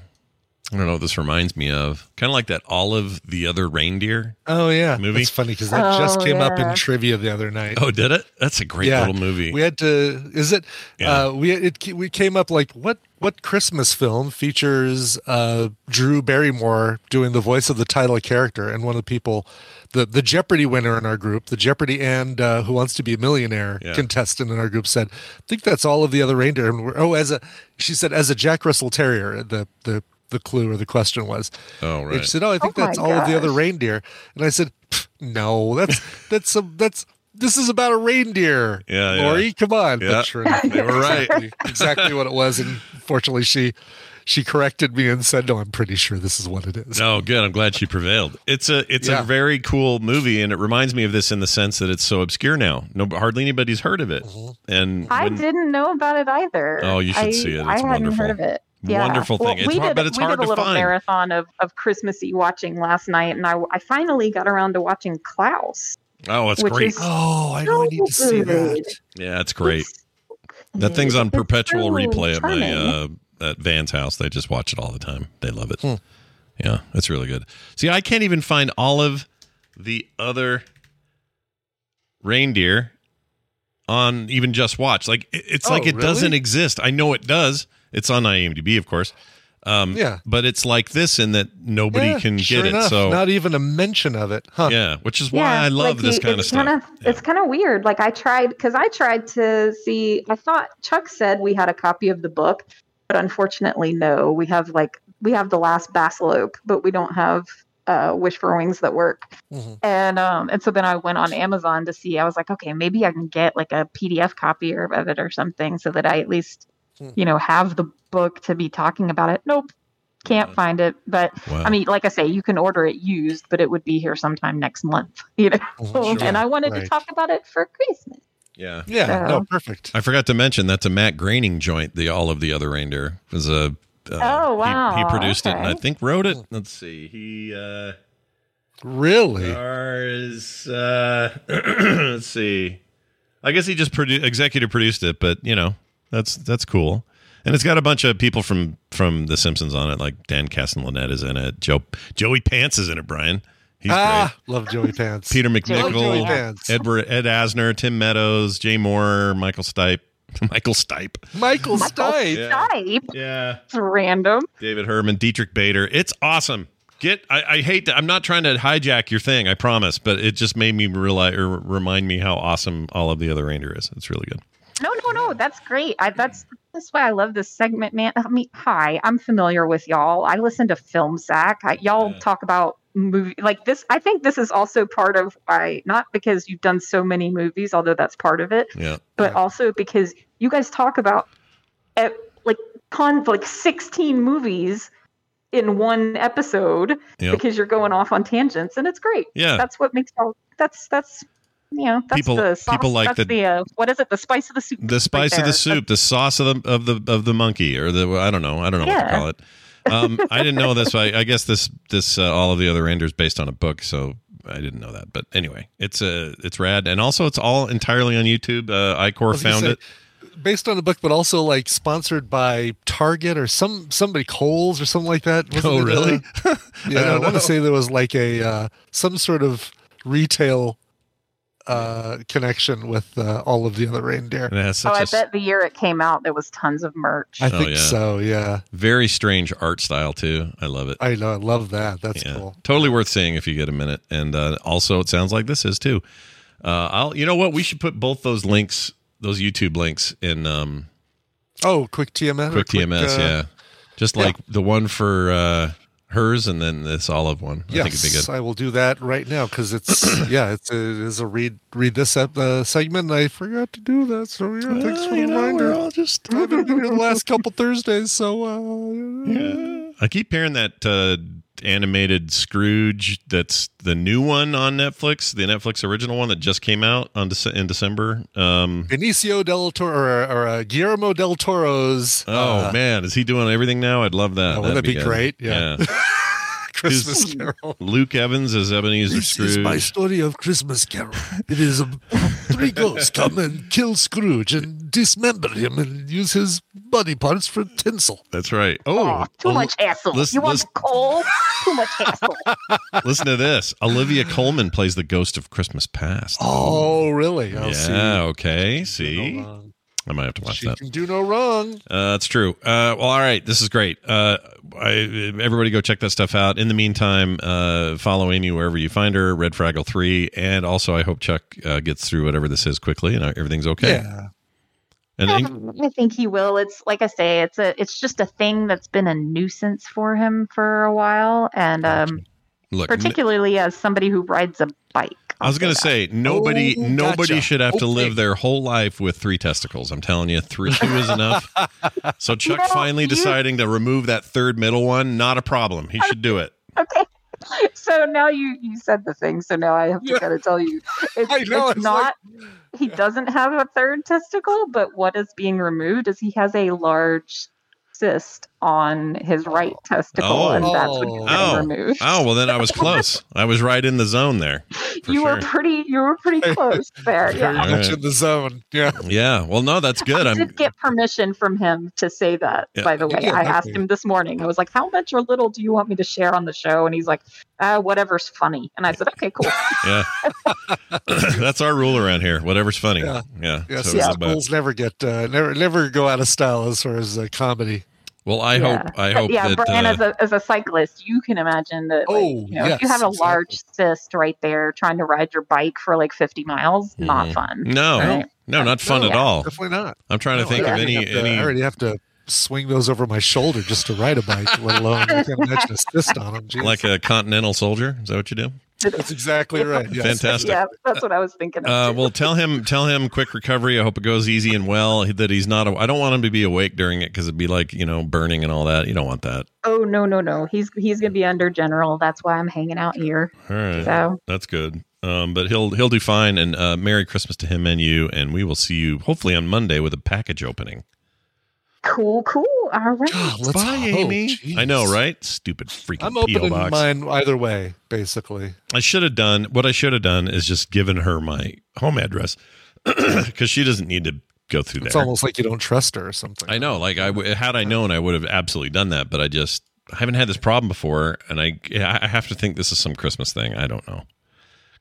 S1: I don't know what this reminds me of. Kind of like that Olive the Other Reindeer.
S2: Oh yeah,
S1: Movie?
S2: It's funny because that just
S6: Oh,
S2: came up in trivia the other night.
S1: Oh, did it? That's a great
S2: Yeah.
S1: little movie.
S2: We had to. Is it?
S1: Yeah.
S2: Uh, we it we came up like what what Christmas film features uh, Drew Barrymore doing the voice of the title character and one of the people, the the Jeopardy winner in our group, the Jeopardy and uh, Who Wants to Be a Millionaire
S1: Yeah.
S2: contestant in our group said, I think that's Olive the Other Reindeer. And we're, oh, as a she said as a Jack Russell Terrier, the the the clue or the question was.
S1: oh,
S2: And
S1: right.
S2: she said, "Oh, I think
S6: Oh my
S2: that's Olive the Other Reindeer." And I said, "No, that's that's some that's this is about a reindeer.
S1: Yeah, yeah.
S2: Lori, come on.
S1: Yeah,
S2: But sure enough,
S1: they were right.
S2: Exactly, exactly what it was. And fortunately, she she corrected me and said, "No, I'm pretty sure this is what it is."
S1: No, good. I'm glad she prevailed. It's a it's
S2: Yeah.
S1: a very cool movie, and it reminds me of this in the sense that it's so obscure now. No, hardly anybody's heard of it.
S2: Mm-hmm.
S1: And
S6: I
S1: when-
S6: didn't know about it either.
S1: Oh, you should
S6: I,
S1: see it. It's
S6: I hadn't
S1: wonderful.
S6: heard of it. Yeah.
S1: Wonderful
S6: Well,
S1: thing. It's
S6: we
S1: hard-
S6: did,
S1: but it's
S6: we
S1: hard
S6: did a
S1: to
S6: little
S1: find.
S6: marathon of, of Christmassy watching last night, and I, I finally got around to watching Klaus.
S1: oh, it's great.
S6: is-
S2: Oh, I know. I need to see that.
S1: yeah, it's great.
S6: It's-
S1: That thing's on perpetual
S6: so
S1: replay at my uh, at Van's house. They just watch it all the time. They love it.
S2: Hmm.
S1: Yeah, it's really good. See, I can't even find all of the other reindeer on even just watch. Like it's
S2: Oh,
S1: like it
S2: really?
S1: doesn't exist. I know it does. It's on IMDb, of course. Um,
S2: Yeah.
S1: but it's like this in that nobody
S2: Yeah,
S1: can
S2: sure
S1: get
S2: enough,
S1: it. So
S2: not even a mention of it. Huh.
S1: yeah, which is why I love
S6: like
S1: this
S6: you-
S1: kind of stuff.
S6: Kinda,
S1: Yeah.
S6: It's kind of weird. Like I tried because I tried to see. I thought Chuck said we had a copy of the book, but unfortunately, no. We have like we have the last Basselope, but we don't have uh, Wish for Wings that work.
S2: Mm-hmm.
S6: And um and so then I went on Amazon to see. I was like, okay, maybe I can get like a PDF copy or- of it or something, so that I at least
S2: Hmm.
S6: you know have the book to be talking about it. Nope. Can't find it, but
S1: Wow.
S6: I mean, like I say, you can order it used, but it would be here sometime next month, you know.
S2: Mhm,
S6: and I wanted
S2: right.
S6: to talk about it for Christmas.
S1: yeah.
S2: Yeah, no, perfect.
S1: I forgot to mention that's a Matt Groening joint. The Olive the Other Reindeer was a. Uh,
S6: Oh, wow.
S1: He, produced it and I think wrote it. Let's see. He uh,
S2: Really?
S1: stars. Uh, let's see. I guess he just produ- executive produced it, but you know that's that's cool. And it's got a bunch of people from from The Simpsons on it, like Dan Castellaneta is in it. Joe Joey Pants is in it. Brian, he's
S2: ah, love Joey Pants.
S1: great. Peter
S6: Joey
S1: MacNicol,
S2: Pants.
S1: Edward Ed Asner, Tim Meadows, Jay Mohr, Michael Stipe, Michael Stipe.
S2: Michael Stipe.
S1: Yeah.
S6: Type.
S1: Yeah.
S6: It's random.
S1: David Herman, Dietrich Bader. It's awesome. Get. I, I hate that. I'm not trying to hijack your thing. I promise, but it just made me realize or remind me how awesome Olive the Other Reindeer is. It's really good.
S6: No, no, no. That's great. I, that's that's why I love this segment, man. I mean, hi, I'm familiar with y'all. I listen to Film Sack. I, y'all
S1: Yeah.
S6: talk about movie like this. I think this is also part of why, not because you've done so many movies, although that's part of it,
S1: Yeah.
S6: but also because you guys talk about eh, like con like 16 movies in one episode
S1: Yep.
S6: because you're going off on tangents and it's great
S1: Yeah.
S6: that's what makes all that's that's you know that's
S1: People-
S6: the sauce,
S1: people like
S6: that's
S1: the-
S6: the, uh, what is it the spice of the soup
S1: The spice
S6: right
S1: of the
S6: there.
S1: soup, the sauce of the of the of the monkey, or the I don't know, I don't know what to call it. Um, I didn't know this. I, I guess this this uh, Olive the Other Reindeer's based on a book, so I didn't know that. But anyway, it's uh, it's rad, and also it's all entirely on YouTube. Uh, Icor found
S2: say,
S1: it.
S2: Based on the book, but also like sponsored by Target or some somebody Coles or something like that. Wasn't
S1: Oh, really?
S2: uh, yeah, I,
S1: don't
S2: want to say there was like a uh, some sort of retail uh, connection with uh, Olive the Other Reindeer.
S1: And it has
S6: oh
S1: such
S6: i
S1: a s-
S6: bet the year it came out there was tons of merch
S2: I
S1: Oh,
S2: think
S1: yeah.
S2: so. Yeah,
S1: very strange art style too. I love it.
S2: I know. I love that. That's
S1: yeah,
S2: cool.
S1: totally worth seeing if you get a minute. And uh, also, it sounds like this is too. Uh, I'll, you know what? We should put both those links, those YouTube links, in um,
S2: Oh, quick TMS. or
S1: quick TMS.
S2: uh,
S1: yeah, just
S2: yeah.
S1: like the one for uh, hers, and then this olive one. I
S2: Yes,
S1: think it'd be good.
S2: I will do that right now because it's yeah, it's a, it is a read read this uh, segment. I forgot to do that, so yeah, thanks for the
S1: know,
S2: reminder.
S1: we're all just.
S2: I've been here the last couple Thursdays, so uh,
S1: Yeah. I keep hearing that uh, animated Scrooge. That's the new one on Netflix, the Netflix original one that just came out on Dece- in December. Um,
S2: Benicio del Toro or, or uh, Guillermo del Toro's.
S1: oh
S2: uh,
S1: man, is he doing everything now? I'd love that.
S2: Oh, wouldn't that be great? Yeah. Christmas
S1: Who's-
S2: Carol.
S1: Luke Evans as Ebenezer Scrooge.
S2: This is my story of Christmas Carol. It is um, three ghosts come and kill Scrooge and dismember him and use his body parts for tinsel.
S1: That's right. Oh,
S6: oh, too
S1: well,
S6: much hassle
S1: listen-
S6: you want
S1: listen-
S6: coal too much hassle
S1: Listen to this. Olivia Colman plays the ghost of Christmas Past.
S2: Oh, really? Oh,
S1: yeah. Okay.
S2: see.
S1: See,
S2: No wrong.
S1: I might have to watch
S2: She
S1: that.
S2: can do no wrong.
S1: Uh, that's true. Uh, well, all right. This is great. Uh, I, everybody go check that stuff out. In the meantime, uh, follow Amy wherever you find her, Red Fraggle 3. And also, I hope Chuck uh, gets through whatever this is quickly and everything's okay.
S2: Yeah.
S1: And,
S6: Yeah, I think he will. It's like I say, it's a it's just a thing that's been a nuisance for him for a while, and um,
S1: look, n-
S6: particularly as somebody who rides a bike.
S1: I was going to say nobody
S2: Oh,
S1: nobody
S2: gotcha.
S1: should have to live their whole life with three testicles. I'm telling you, three two is enough. So Chuck
S6: know,
S1: finally
S6: you-
S1: deciding to remove that third middle one, not a problem. He should do it.
S6: Okay. So now you you said the thing. So now I have to
S2: Yeah.
S6: kind of tell you, it's,
S2: I know,
S6: it's
S2: it's
S6: not. he doesn't have a third testicle, but what is being removed is he has a large cyst on his right testicle,
S1: Oh.
S6: and that's what he's
S2: Oh.
S6: getting
S1: Oh.
S6: removed.
S1: Oh well, then I was close. I was right in the zone there.
S6: You
S1: sure.
S6: were pretty. You were pretty close there.
S2: Very
S6: Yeah.
S1: All
S2: much
S1: right.
S2: in the zone. Yeah.
S1: Yeah. Well, no, that's good.
S6: I
S1: I'm.
S6: did get permission from him to say that.
S1: Yeah.
S6: By the way,
S2: Yeah,
S6: I asked him this morning. I was like, "How much or little do you want me to share on the show?" And he's like, uh, "Whatever's funny." And I said, "Okay, cool."
S1: Yeah. that's our rule around here. Whatever's funny.
S2: Yeah.
S1: Yeah.
S2: Yeah,
S1: So it's about-
S2: never get uh, never never go out of style as far as uh, comedy.
S1: Well, I
S6: Yeah.
S1: hope. I
S6: But
S1: hope
S6: yeah,
S1: that.
S6: Brian,
S1: uh,
S6: as a as a cyclist, you can imagine that. Like,
S2: Oh,
S6: you know, if you have a
S2: exactly.
S6: large cyst right there, trying to ride your bike for like 50 miles, not
S1: Mhm.
S6: fun.
S1: no,
S6: Right.
S1: no, not fun
S2: No,
S1: at all.
S2: Definitely not.
S1: I'm trying to
S2: No,
S1: think
S2: I
S1: of any
S2: to-
S1: any.
S2: I already have to swing those over my shoulder just to ride a bike, let alone I can't imagine a cyst on them. Jeez.
S1: like a continental soldier. Is that what you do?
S2: That's exactly right. Yes.
S1: Fantastic.
S6: Yeah, that's what I was thinking. Of
S1: Uh, well, tell him, tell him, quick recovery. I hope it goes easy and well. That he's not. I don't want him to be awake during it because it'd be like you know burning and all that. You don't want that.
S6: oh no, no, no. He's he's gonna be under general. That's why I'm hanging out here.
S1: All right,
S6: So
S1: that's good. Um, but he'll he'll do fine. And uh, Merry Christmas to him and you. And we will see you hopefully on Monday with a package opening.
S6: Cool, cool. All right.
S2: God, let's
S1: Bye,
S2: hope.
S1: Amy.
S2: Jeez.
S1: I know, right? Stupid freaking
S2: I'm
S1: PO
S2: opening
S1: box.
S2: mine either way, basically.
S1: I should have done what I should have done is just given her my home address because she doesn't need to go through
S2: It's
S1: there.
S2: almost like you don't trust her or something.
S1: I know. Like I w- had I known, I would have absolutely done that. But I just I haven't had this problem before, and I I have to think this is some Christmas thing. I don't know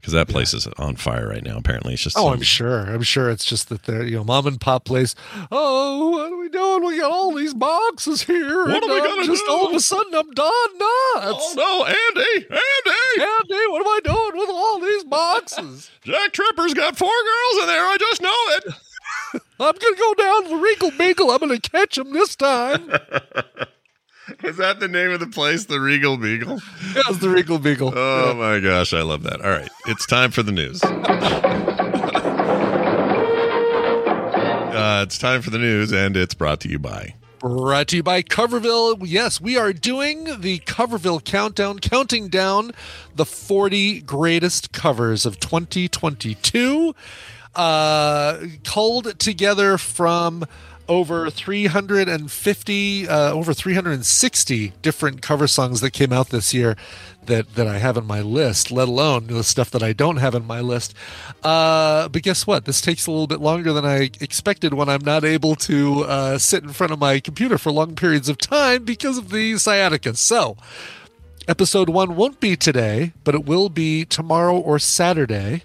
S1: because that place is on fire right now. Apparently, it's just
S2: Oh, I'm sure. I'm sure it's just that they're, you know, mom and pop place. Oh, what are we doing? We got all these boxes here.
S1: What
S2: and
S1: are we gonna
S2: just
S1: do?
S2: all of a sudden I'm done nuts.
S1: Oh no, Andy! Andy!
S2: Andy, what am I doing with all these boxes?
S1: Jack Tripper's got four girls in there. I just know it.
S2: I'm gonna go down to the Regal Beagle. I'm gonna catch them this time.
S1: Is that the name of the place, the Regal Beagle?
S2: That's the Regal Beagle.
S1: Oh my gosh, I love that. All right, it's time for the news. Uh, it's time for the news, and it's brought to you by.
S2: Brought to you by Coverville. Yes, we are doing the Coverville countdown, counting down the 40 greatest covers of 2022, uh, culled together from over 350, uh, over 360 different cover songs that came out this year that, that I have on my list, let alone the stuff that I don't have on my list. Uh, but guess what? This takes a little bit longer than I expected when I'm not able to uh, sit in front of my computer for long periods of time because of the sciatica. So, episode one won't be today, but it will be tomorrow or Saturday.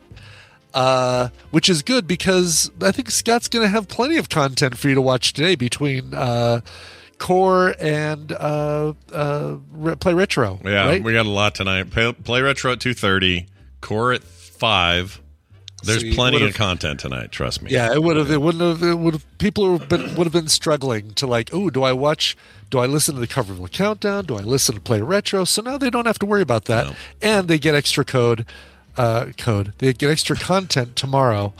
S2: Uh, which is good because I think Scott's going to have plenty of content for you to watch today between uh, Core and uh, uh, Re- Play Retro.
S1: Yeah,
S2: right?
S1: we got a lot tonight. Play, play retro at two thirty, core at five. There's
S2: So
S1: plenty of content tonight. Trust me.
S2: Yeah, it would have. It wouldn't have. It would have. People would have been would have been struggling to like. Oh, do I watch? Do I listen to the cover of the countdown? Do I listen to play retro? So now they don't have to worry about that,
S1: No.
S2: and they get extra code. Uh, code. They get extra content tomorrow.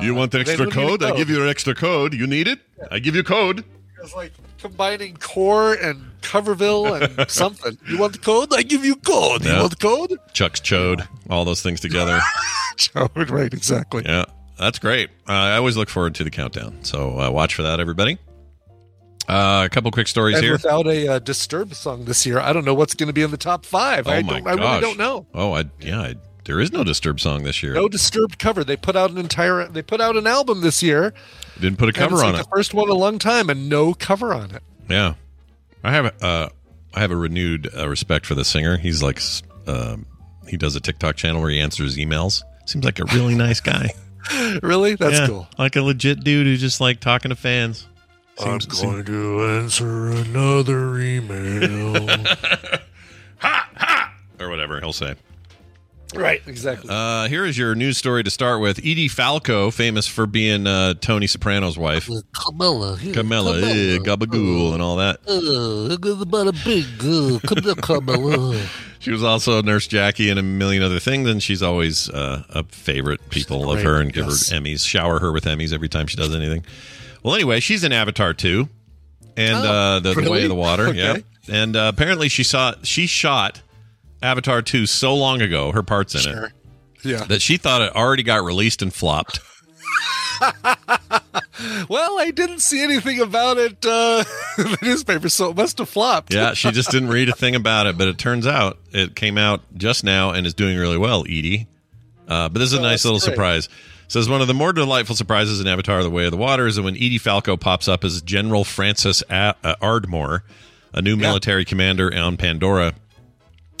S1: you want the extra
S2: a
S1: code? I give you an extra code. You need it? I give you code.
S2: It's like combining core and Coverville and something. You want the code? I give you code.
S1: Yeah.
S2: You want the code?
S1: Chuck's chode. All those things together.
S2: Code, right? Exactly.
S1: yeah, that's great. Uh, I always look forward to the countdown. So uh, watch for that, everybody. Uh, a couple quick stories
S2: And
S1: here.
S2: without a uh, Disturbed song this year, I don't know what's going to be in the top five.
S1: oh
S2: I,
S1: my
S2: don't, I really don't know.
S1: Oh, I yeah. I, there is no Disturbed song this year.
S2: No Disturbed cover. They put out an entire. They put out an album this year.
S1: Didn't put a cover
S2: it's
S1: on
S2: like
S1: it.
S2: The first one in a long time, and no cover on it.
S1: Yeah, I have uh, I have a renewed uh, respect for the singer. He's like, um, he does a TikTok channel where he answers emails. Seems like a really nice guy.
S2: Really? That's
S1: Yeah,
S2: cool.
S1: Like a legit dude who's just like talking to fans. Seems-
S2: I'm
S1: seems-
S2: going to answer another email.
S1: Ha ha, or whatever he'll say.
S2: Right. Exactly.
S1: Uh, here is your news story to start with. Edie Falco, famous for being uh, Tony Soprano's wife,
S2: Camilla. here,
S1: Camilla, eh, gabagool, and all that.
S2: Uh, about a big uh, come there, Camilla.
S1: She was also Nurse Jackie and a million other things, and she's always uh, a favorite people of
S2: great,
S1: her and give
S2: yes.
S1: her Emmys, shower her with Emmys every time she does anything. Well, anyway, she's in Avatar too, and
S2: Oh,
S1: uh, the, the Way
S2: really?
S1: of the Water.
S2: Okay.
S1: Yeah, and uh, apparently she saw she shot Avatar two so long ago, her parts in it,
S2: Yeah.
S1: that she thought it already got released and flopped.
S2: Well, I didn't see anything about it uh, in the newspaper, so it must have flopped.
S1: Yeah, she just didn't read a thing about it, but it turns out it came out just now and is doing really well, Edie. Uh, but this is a
S2: Oh,
S1: nice little
S2: great.
S1: surprise. Says one of the more delightful surprises in Avatar: The Way of the Water is that when Edie Falco pops up as General Frances A- uh, Ardmore, a new military commander on Pandora.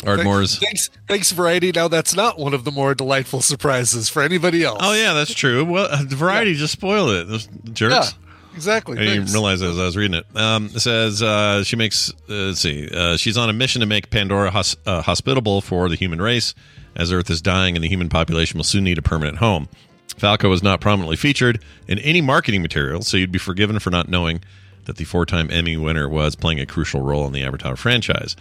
S1: Ardmore's.
S2: Thanks, thanks, Variety. Now, that's not one of the more delightful surprises for anybody else.
S1: Oh yeah, that's true. Well, uh, Variety just spoiled it. Those jerks.
S2: Yeah, exactly.
S1: I didn't realize that as I was reading it. Um, it says uh, she makes. Uh, let's see. Uh, she's on a mission to make Pandora hos- uh, hospitable for the human race, as Earth is dying and the human population will soon need a permanent home. Falco was not prominently featured in any marketing material, so you'd be forgiven for not knowing that the four-time Emmy winner was playing a crucial role in the Avatar franchise.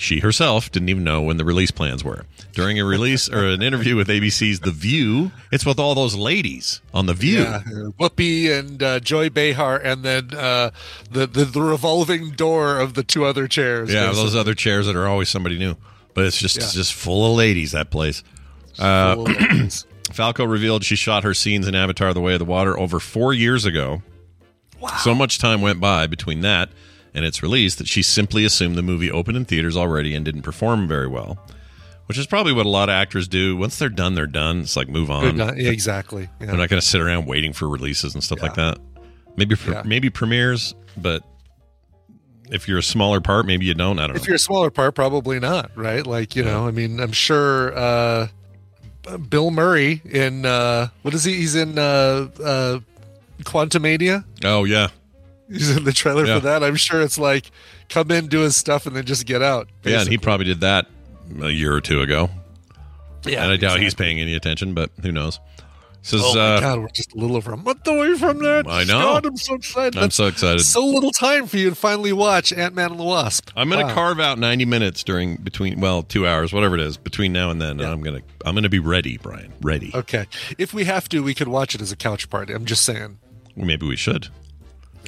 S1: She herself didn't even know when the release plans were. During a release or an interview with ABC's The View, it's with all those ladies on The View.
S2: Yeah, Whoopi and uh, Joy Behar, and then uh, the, the the revolving door of the two other chairs.
S1: Yeah,
S2: basically.
S1: those other chairs that are always somebody new. But it's just
S2: Yeah.
S1: it's just full of ladies that place. Uh,
S2: ladies.
S1: Falco revealed she shot her scenes in Avatar: The Way of the Water over four years ago. Wow! So much time went by between that and its release that she simply assumed the movie opened in theaters already and didn't perform very well. Which is probably what a lot of actors do. Once they're done, they're done. It's like move on.
S2: not- yeah, exactly. Yeah.
S1: They're not going to sit around waiting for releases and stuff like that. Maybe
S2: Yeah.
S1: maybe premieres, but if you're a smaller part, maybe you don't. I don't know.
S2: if you're a smaller part, probably not, right? Like, you know, I mean, I'm sure uh, Bill Murray in uh, what is he? He's in uh, uh, Quantumania.
S1: oh yeah,
S2: He's in the trailer
S1: Yeah.
S2: for that. I'm sure it's like come in, do his stuff, and then just get out.
S1: Yeah, and he probably did that a year or two ago.
S2: yeah,
S1: and I doubt he's paying any attention, but who knows? Says,
S2: Oh my
S1: uh,
S2: god, we're just a little over a month away from that.
S1: I know.
S2: God, I'm so excited.
S1: I'm
S2: That's
S1: so excited.
S2: so little time for you to finally watch Ant Man and the Wasp.
S1: I'm going to
S2: Wow.
S1: carve out 90 minutes during between, well, two hours, whatever it is, between now and then, and I'm going to, I'm going to be ready, Brian, ready.
S2: Okay, if we have to, we could watch it as a couch party. I'm just saying.
S1: Well, maybe we should.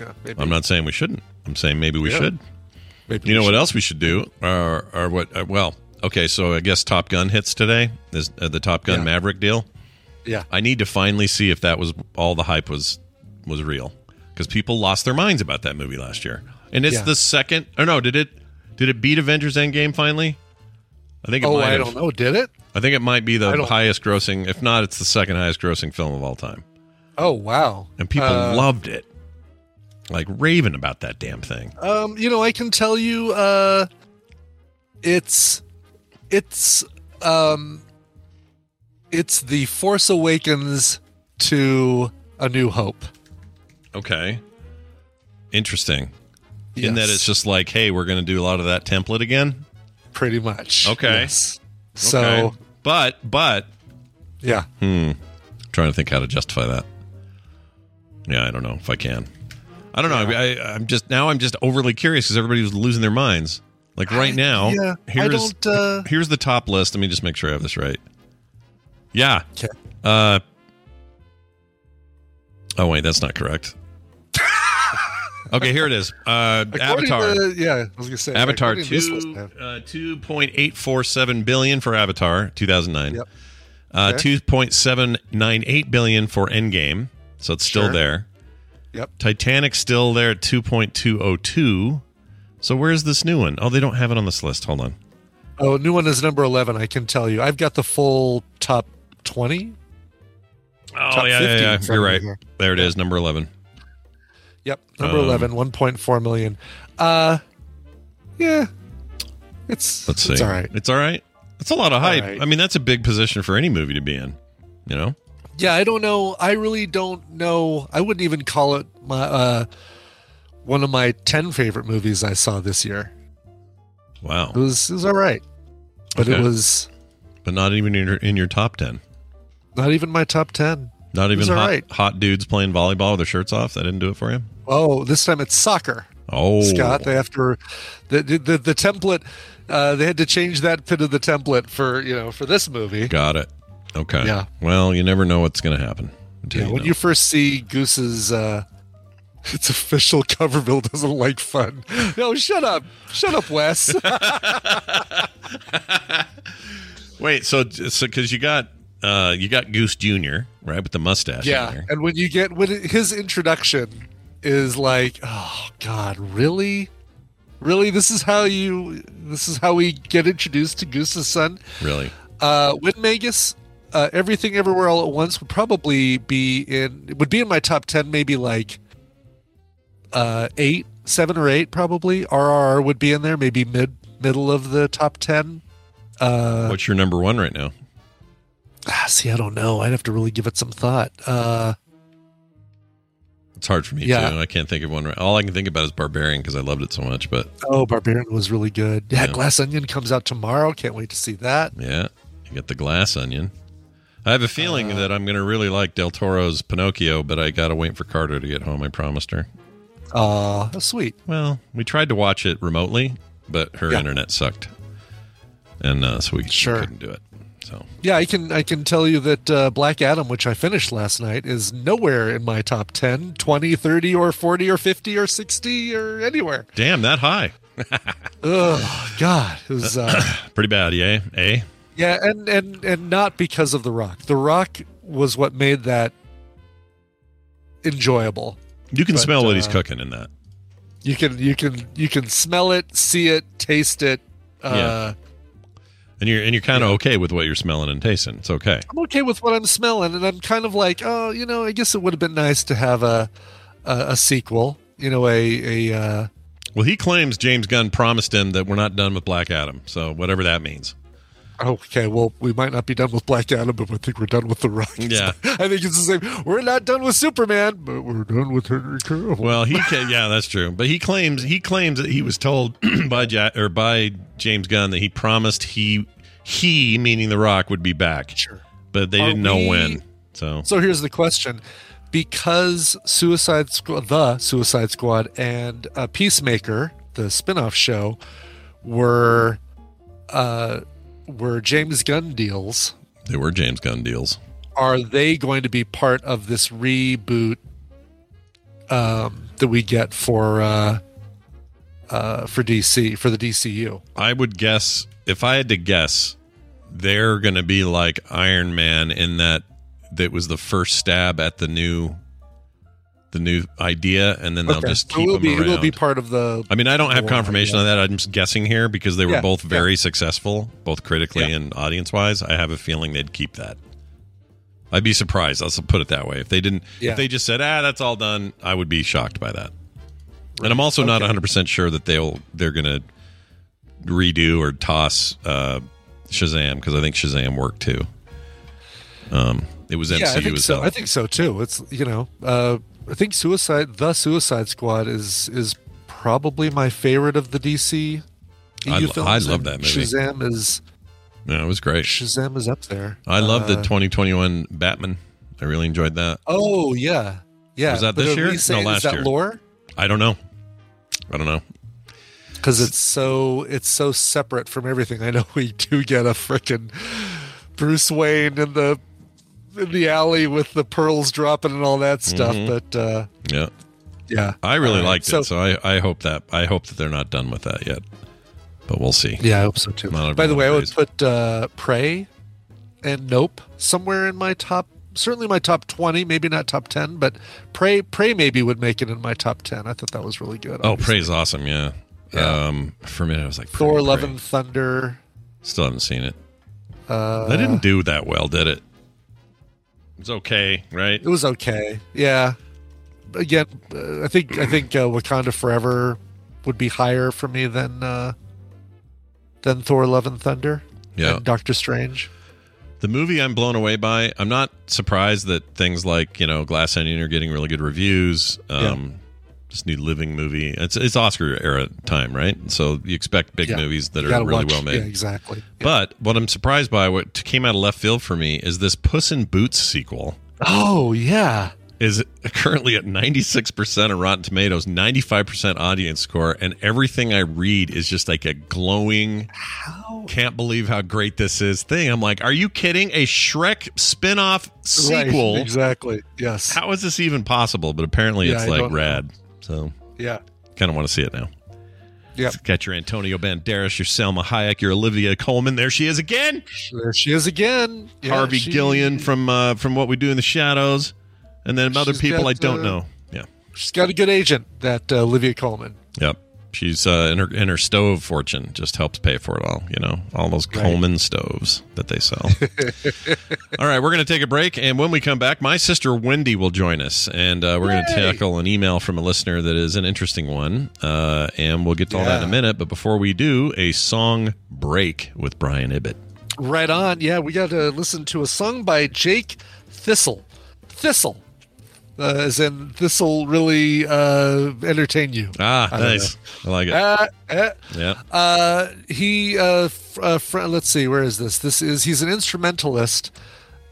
S2: Yeah, maybe.
S1: I'm not saying we shouldn't. I'm saying maybe we
S2: Yeah.
S1: should.
S2: Maybe
S1: You know
S2: we
S1: what else we should do? Or, or what? Uh, well, okay, so I guess Top Gun hits today. Is uh, the Top Gun
S2: Yeah.
S1: Maverick deal?
S2: Yeah.
S1: I need to finally see if that was all the hype was was real because people lost their minds about that movie last year, and it's the second. Or no, did it did it beat Avengers Endgame finally? I think it
S2: Oh, I
S1: have.
S2: don't know. Did it?
S1: I think it might be the highest grossing. If not, it's the second highest grossing film of all time,
S2: Oh wow.
S1: and people
S2: Uh,
S1: loved it, like raving about that damn thing.
S2: Um, you know, I can tell you, uh, it's, it's, um, it's the Force Awakens to A New Hope.
S1: Okay, interesting. In that it's just like, hey, we're going to do a lot of that template again.
S2: pretty much.
S1: Okay.
S2: Yes. So
S1: Okay. but but
S2: yeah,
S1: Hmm. Trying to think how to justify that. Yeah, I don't know if I can. I don't know. I, I'm just now. I'm just overly curious because everybody was losing their minds. Like right now,
S2: yeah, I
S1: here's
S2: don't, uh,
S1: here's the top list. Let me just make sure I have this right. Yeah.
S2: Okay.
S1: Uh. Oh wait, that's not correct. okay, here it is. Uh, Avatar.
S2: to- yeah, I was gonna say
S1: Avatar two uh, two point eight four seven billion for Avatar two thousand nine.
S2: Yep.
S1: Uh,
S2: Okay.
S1: two point seven nine eight billion for Endgame, so it's still
S2: Sure.
S1: there.
S2: Yep.
S1: Titanic still there at two point two oh two. So where's this new one? Oh, they don't have it on this list. Hold on.
S2: Oh, new one is number eleven. I can tell you. I've got the full top twenty.
S1: Oh
S2: Top
S1: yeah, yeah, yeah. You're right.
S2: here.
S1: There it is, number eleven.
S2: Yep, number
S1: Um,
S2: eleven, one point four million. Uh, yeah, it's
S1: Let's see.
S2: It's all right.
S1: It's all right. It's a lot of hype.
S2: right.
S1: I mean, that's a big position for any movie to be in. You know.
S2: Yeah, I don't know. I really don't know. I wouldn't even call it my uh, one of my ten favorite movies I saw this year.
S1: Wow.
S2: It was it was all right, but it was
S1: But not even in your in your top ten.
S2: not even my top ten.
S1: Not even hot,
S2: right.
S1: hot dudes playing volleyball with their shirts off. That didn't do it for you.
S2: Oh, this time it's soccer.
S1: Oh,
S2: Scott. After the the, the, the template. uh, they had to change that bit of the template for you know for this movie.
S1: Got it. Okay.
S2: Yeah.
S1: Well, you never know what's going to happen.
S2: Yeah,
S1: you
S2: when
S1: know.
S2: you first see Goose's, uh, it's official. Coverville doesn't like fun. No, shut up, shut up, Wes.
S1: Wait, so so because you got uh you got Goose Junior right with the mustache.
S2: yeah, and when you get when it, his introduction is like, oh God, really, really, this is how you, this is how we get introduced to Goose's son.
S1: really.
S2: Uh, Win Magus, uh, everything everywhere all at once would probably be in it would be in my top ten, maybe like uh eight, seven or eight, probably. RRR would be in there, maybe mid middle of the top ten. Uh,
S1: What's your number one right now?
S2: ah, see, I don't know. I'd have to really give it some thought. Uh,
S1: It's hard for me
S2: Yeah.
S1: too. I can't think of one. Right. All I can think about is Barbarian because I loved it so much. But
S2: oh, Barbarian was really good. Yeah,
S1: Yeah.
S2: Glass Onion comes out tomorrow. Can't wait to see that.
S1: yeah, you got the Glass Onion. I have a feeling
S2: Uh,
S1: that I'm going to really like Del Toro's Pinocchio, but I got to wait for Carter to get home. I promised her.
S2: Uh, sweet.
S1: Well, we tried to watch it remotely, but her
S2: Yeah.
S1: internet sucked, and uh, so we
S2: Sure.
S1: couldn't do it. So
S2: Yeah, I can I can tell you that uh, Black Adam, which I finished last night, is nowhere in my top 10, 20, 30, or 40, or 50, or 60, or anywhere.
S1: damn, that high,
S2: Oh, God. It was, uh,
S1: pretty bad. Yeah, a.
S2: yeah, and, and, and not because of The Rock. The Rock was what made that enjoyable.
S1: You can
S2: But,
S1: smell what he's
S2: uh,
S1: cooking in that.
S2: You can you can you can smell it, see it, taste it. Uh,
S1: Yeah. And you're and you're kind of okay with what you're smelling and tasting. It's okay.
S2: I'm okay with what I'm smelling, and I'm kind of like, oh, you know, I guess it would have been nice to have a a, a sequel. You know, a a uh,
S1: Well, he claims James Gunn promised him that we're not done with Black Adam. So whatever that means.
S2: Okay. Well, we might not be done with Black Adam, but I think we're done with the Rock.
S1: Yeah.
S2: I think it's the same. We're not done with Superman, but we're done with Henry Cavill.
S1: Well, he can, yeah, that's true. But he claims he claims that he was told by ja- or by James Gunn that he promised he he meaning The Rock would be back.
S2: Sure.
S1: But they
S2: Are
S1: didn't know
S2: we-
S1: when. So
S2: So here's the question: because Suicide Squad, the Suicide Squad, and uh, Peacemaker, the spin-off show, were uh, were James Gunn deals.
S1: they were James Gunn deals.
S2: Are they going to be part of this reboot um, that we get for uh, uh, for DC for the DCU?
S1: I would guess if I had to guess, they're going to be like Iron Man in that that was the first stab at the new the new idea, and then they'll
S2: Okay.
S1: just keep
S2: it will
S1: them
S2: be it
S1: around.
S2: will be part of the.
S1: I mean, I don't have confirmation
S2: yeah.
S1: on that. I'm just guessing here because they were
S2: Yeah,
S1: both
S2: yeah.
S1: very successful, both critically
S2: Yeah.
S1: and audience wise. I have a feeling they'd keep that. I'd be surprised. I'll put it that way. If they didn't,
S2: Yeah.
S1: if they just said, "Ah, that's all done," I would be shocked by that. And I'm also not 100 percent sure that they'll they're going to redo or toss uh, Shazam because I think Shazam worked too. Um, it was MCU
S2: yeah, I think so.
S1: hell.
S2: I think so too. It's you know, uh, I think Suicide, the Suicide Squad is is probably my favorite of the DC.
S1: I
S2: EU
S1: lo-
S2: films,
S1: I love that movie.
S2: Shazam is
S1: yeah, it was great.
S2: Shazam is up there.
S1: I love the
S2: Uh,
S1: 2021 Batman. I really enjoyed that.
S2: Oh yeah, yeah.
S1: Was that
S2: But
S1: this year?
S2: we
S1: No, last
S2: is that
S1: year.
S2: lore?
S1: I don't know. I don't know.
S2: Because it's so it's so separate from everything. I know we do get a frickin' Bruce Wayne in the in the alley with the pearls dropping and all that stuff,
S1: Mhm.
S2: but uh,
S1: Yeah,
S2: yeah,
S1: I really
S2: All right,
S1: liked
S2: so-
S1: it. So I, I hope that I hope that they're not done with that yet. But we'll see.
S2: Yeah, I hope so too. By the way, I would put uh, Prey and Nope somewhere in my top, certainly my top twenty, maybe not top ten, but Prey, Prey maybe would make it in my top ten. I thought that was really good.
S1: Oh,
S2: obviously.
S1: Prey's awesome. Yeah.
S2: Yeah.
S1: Um, for a minute, I was like,
S2: Thor: Love and Thunder.
S1: Still haven't seen it.
S2: Uh,
S1: That didn't do that well, did it? It's okay, right?
S2: It was okay. Yeah. Again, uh, I think I think uh, Wakanda Forever would be higher for me than uh, than Thor: Love and Thunder.
S1: Yeah.
S2: And Doctor Strange.
S1: The movie I'm blown away by. I'm not surprised that things like you know Glass Onion are getting really good reviews. Um, This new Living movie. It's it's Oscar era time, right? So you expect big
S2: Yeah.
S1: movies that
S2: You
S1: are really
S2: watch-
S1: well made.
S2: Yeah, exactly. Yeah.
S1: But what I'm surprised by, what came out of left field for me, is this Puss in Boots sequel.
S2: oh yeah,
S1: is currently at 96% on Rotten Tomatoes, 95% audience score, and everything I read is just like a glowing, how? can't believe how great this is thing. I'm like, are you kidding? A Shrek spin off sequel?
S2: Right, exactly. Yes.
S1: How is this even possible? But apparently
S2: Yeah,
S1: it's
S2: I
S1: like
S2: don't know.
S1: So
S2: Yeah.
S1: kind of want to see it now.
S2: Yep.
S1: Got your Antonio Banderas, your Salma Hayek, your Olivia Colman. There she is again.
S2: There she is again. Yeah,
S1: Harvey
S2: she-
S1: Guillén from uh, from What We Do in the Shadows, and then other people
S2: got,
S1: I don't
S2: uh,
S1: know. Yeah.
S2: She's got a good agent, that uh, Olivia Colman.
S1: Yep. She's uh, in her in her stove fortune just helps pay for it all. You know, all those
S2: Right.
S1: Coleman stoves that they sell. all right, we're going to take a break, and when we come back, my sister Wendi will join us, and uh, we're going to tackle an email from a listener that is an interesting one, uh, and we'll get to all that in a minute. But before we do, a song break with Brian Ibbett.
S2: Right on. Yeah, we got to listen to a song by Jake Thistle. Thistle. Uh, as in, this'll really uh, entertain you.
S1: Ah,
S2: I
S1: nice. I like it.
S2: Uh, uh,
S1: yeah.
S2: Uh, he, uh, uh, fr- let's see, where is this? This is, he's an instrumentalist,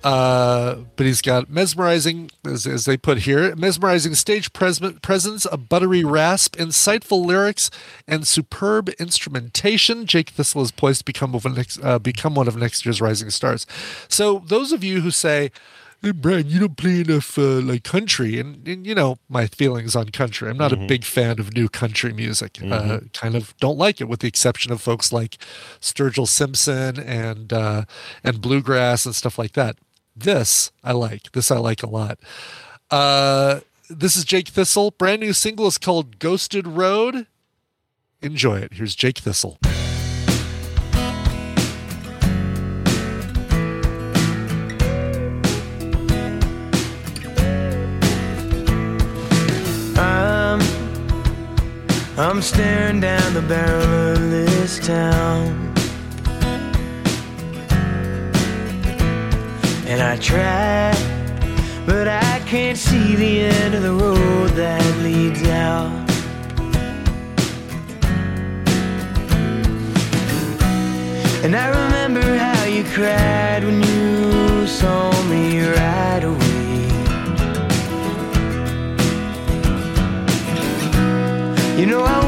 S2: uh, but he's got mesmerizing, as, as they put here, mesmerizing stage pres- presence, a buttery rasp, insightful lyrics, and superb instrumentation. Jake Thistle is poised to become, of next, uh, become one of next year's rising stars. So, those of you who say, Hey, Brian, you don't play enough uh, like country, and, and you know my feelings on country. I'm not a big fan of new country music. Uh, kind of don't like it, with the exception of folks like Sturgill Simpson and uh, and bluegrass and stuff like that. This I like. This I like a lot. Uh, this is Jake Thistle. Brand new single is called "Ghosted Road." Enjoy it. Here's Jake Thistle.
S8: I'm staring down the barrel of this town. And I try, but I can't see the end of the road that leads out. And I remember how you cried when you saw me ride away. Know I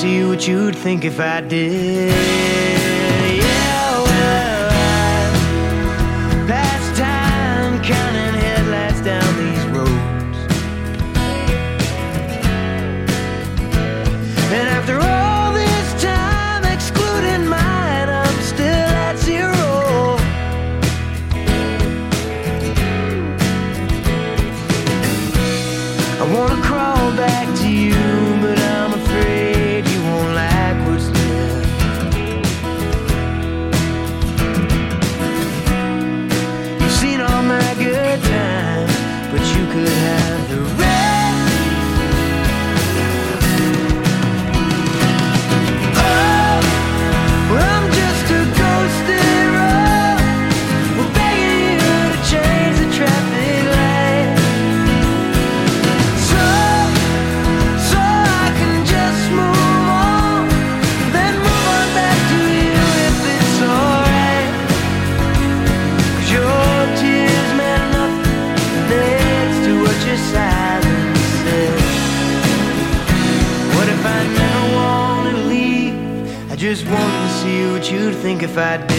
S8: see what you'd think if I did. If I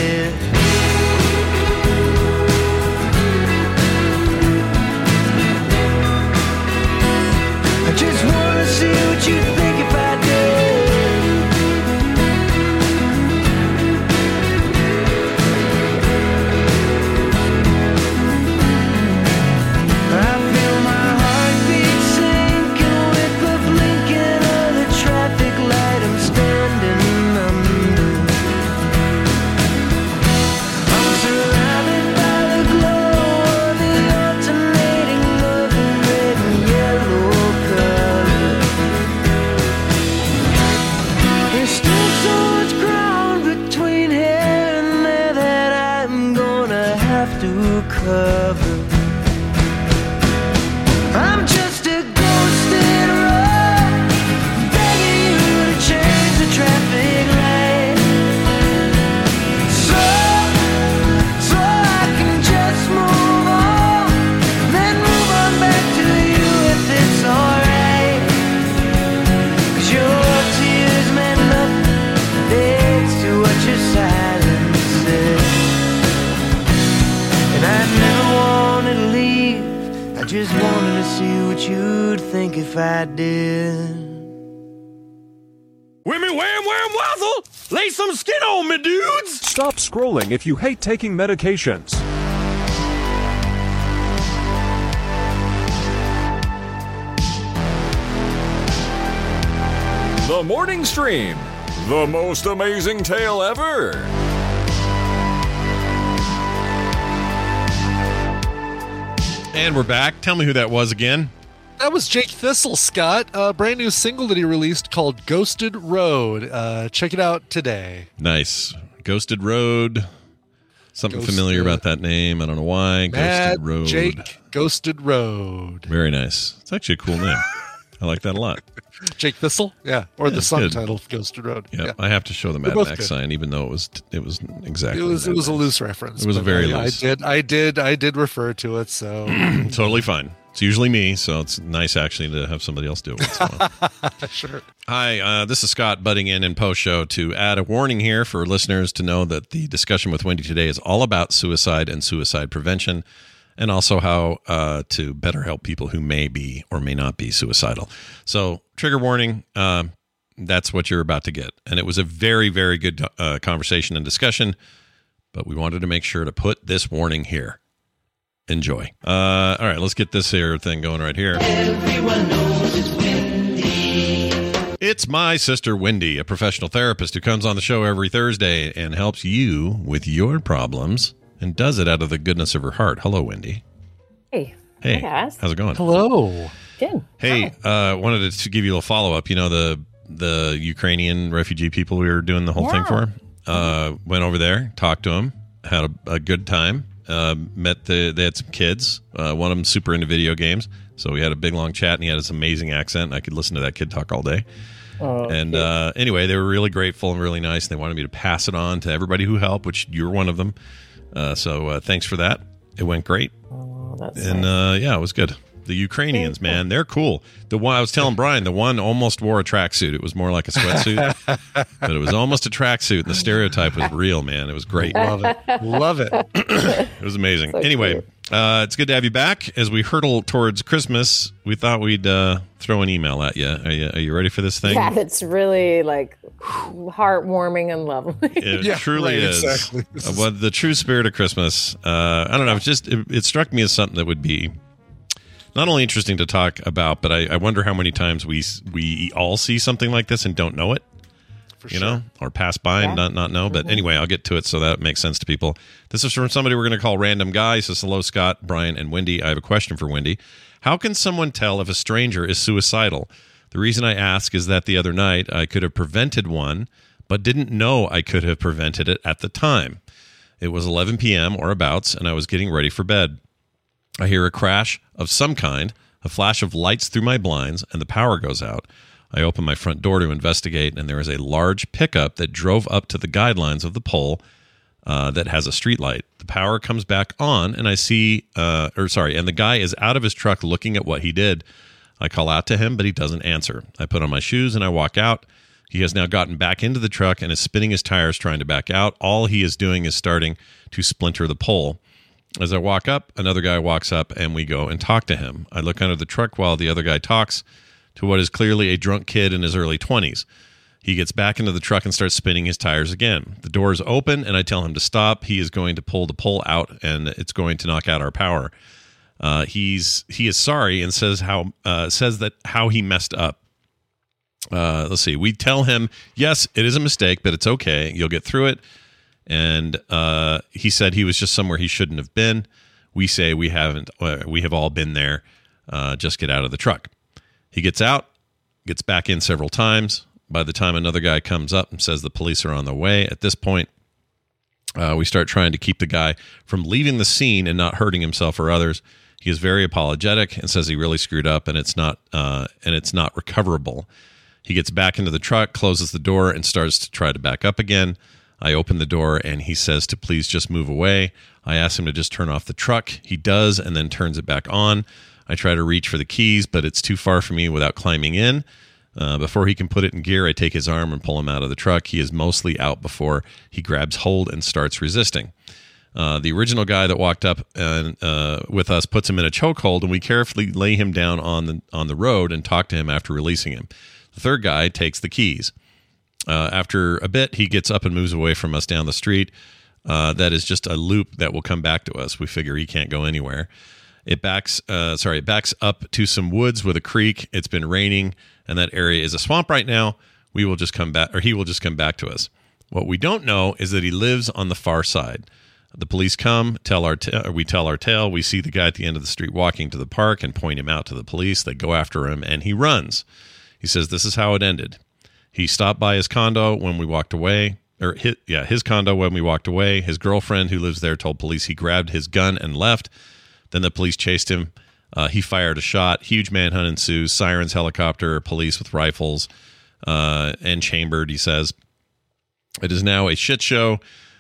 S9: could. Scrolling if you hate taking medications.
S5: The Morning Stream. The most amazing tale ever.
S1: And we're back. Tell me who that was again.
S2: That was Jake Thistle, Scott. A brand new single that he released called Ghosted Road. Uh, check it out today.
S1: Nice. Ghosted Road. Something
S2: Ghosted.
S1: familiar about that name. I don't know why.
S2: Mad
S1: Ghosted Road.
S2: Jake Ghosted Road.
S1: Very nice. It's actually a cool name. I like that a lot.
S2: Jake Thistle? Yeah. Or
S1: Yeah,
S2: the song
S1: good.
S2: title, Ghosted Road.
S1: Yep.
S2: Yeah.
S1: I have to show the Mad Max
S2: good.
S1: sign, even though it was it was exactly.
S2: It was it was a loose reference.
S1: It was
S2: a
S1: very
S2: I,
S1: loose.
S2: I did I did I did refer to it, so
S1: totally fine. It's usually me, so it's nice actually to have somebody else do it. once in a while.
S2: sure.
S1: Hi, uh, this is Scott butting in in post show to add a warning here for listeners to know that the discussion with Wendi today is all about suicide and suicide prevention, and also how uh, to better help people who may be or may not be suicidal. So, trigger warning. Uh, that's what you're about to get, and it was a very, very good uh, conversation and discussion. But we wanted to make sure to put this warning here. Enjoy. Uh, all right, let's get this here thing going right here. It's my sister Wendi, a professional therapist who comes on the show every Thursday and helps you with your problems and does it out of the goodness of her heart. Hello, Wendi.
S10: Hey.
S1: Hey,
S10: Hi,
S1: how's it going?
S2: Hello.
S10: Good.
S1: Hey, uh, wanted to give you a follow up. You know the the Ukrainian refugee people we were doing the whole thing for. Uh, went over there, talked to them, had a, a good time. Uh, met the they had some kids. Uh, one of them super into video games, so we had a big long chat, and he had this amazing accent. And I could listen to that kid talk all day.
S10: Oh,
S1: and uh, anyway, they were really grateful and really nice. And they wanted me to pass it on to everybody who helped, which you're one of them. Uh, so uh, thanks for that. It went great,
S10: oh,
S1: and uh, yeah, it was good. The Ukrainians, man, they're cool. The one I was telling Brian, the one almost wore a tracksuit. It was more like a sweatsuit, but it was almost a tracksuit. And the stereotype was real, man. It was great.
S2: Love it. Love it.
S1: It was amazing. anyway, uh, it's good to have you back. As we hurtle towards Christmas, we thought we'd uh, throw an email at you. Are you, are you ready for this thing?
S10: Yeah, it's really like heartwarming and lovely.
S1: It
S2: Yeah,
S1: truly
S2: right,
S1: is.
S2: exactly. This
S1: Uh,
S2: is-
S1: the true spirit of Christmas, uh, I don't know. It just it, it struck me as something that would be not only interesting to talk about, but I, I wonder how many times we we all see something like this and don't know it.
S2: For
S1: you
S2: sure.
S1: know, or pass by and not not know. But mm-hmm. anyway, I'll get to it so that makes sense to people. This is from somebody we're going to call random guy. He says, "Hello, Scott, Brian, and Wendi. I have a question for Wendi. How can someone tell if a stranger is suicidal? The reason I ask is that the other night I could have prevented one, but didn't know I could have prevented it at the time. It was 11 p.m. or abouts, and I was getting ready for bed. I hear a crash of some kind, a flash of lights through my blinds, and the power goes out. I open my front door to investigate, and there is a large pickup that drove up to the guidelines of the pole uh, that has a street light. The power comes back on, and I see, uh, or sorry, and the guy is out of his truck looking at what he did. I call out to him, but he doesn't answer. I put on my shoes and I walk out. He has now gotten back into the truck and is spinning his tires trying to back out. All he is doing is starting to splinter the pole. As I walk up, another guy walks up and we go and talk to him. I look under the truck while the other guy talks to what is clearly a drunk kid in his early 20s. He gets back into the truck and starts spinning his tires again. The door is open and I tell him to stop. He is going to pull the pole out and it's going to knock out our power. Uh, he's he is sorry and says how uh, says that how he messed up. Uh, let's see. We tell him yes, it is a mistake, but it's okay. You'll get through it. And uh, he said he was just somewhere he shouldn't have been. We say we haven't. Uh, we have all been there. Uh, just get out of the truck. He gets out, gets back in several times. By the time another guy comes up and says the police are on the way, at this point, uh, we start trying to keep the guy from leaving the scene and not hurting himself or others. He is very apologetic and says he really screwed up and it's not uh, and it's not recoverable. He gets back into the truck, closes the door, and starts to try to back up again. I open the door and he says to please just move away. I ask him to just turn off the truck. He does and then turns it back on. I try to reach for the keys, but it's too far for me without climbing in. Uh, before he can put it in gear, I take his arm and pull him out of the truck. He is mostly out before he grabs hold and starts resisting. Uh, the original guy that walked up and uh, with us puts him in a chokehold, and we carefully lay him down on the on the road and talk to him after releasing him. The third guy takes the keys. Uh, after a bit, he gets up and moves away from us down the street. Uh, that is just a loop that will come back to us. We figure he can't go anywhere. It backs, uh, sorry, it backs up to some woods with a creek. It's been raining, and that area is a swamp right now. We will just come back, or he will just come back to us. What we don't know is that he lives on the far side. The police come, tell our ta- we tell our tale. We see the guy at the end of the street walking to the park and point him out to the police. They go after him, and he runs. He says, "This is how it ended." He stopped by his condo when we walked away, or his, yeah, his condo when we walked away. His girlfriend, who lives there, told police he grabbed his gun and left. Then the police chased him. Uh, he fired a shot. Huge manhunt ensues. Sirens, helicopter, police with rifles, uh, and chambered. He says, "It is now a shit show."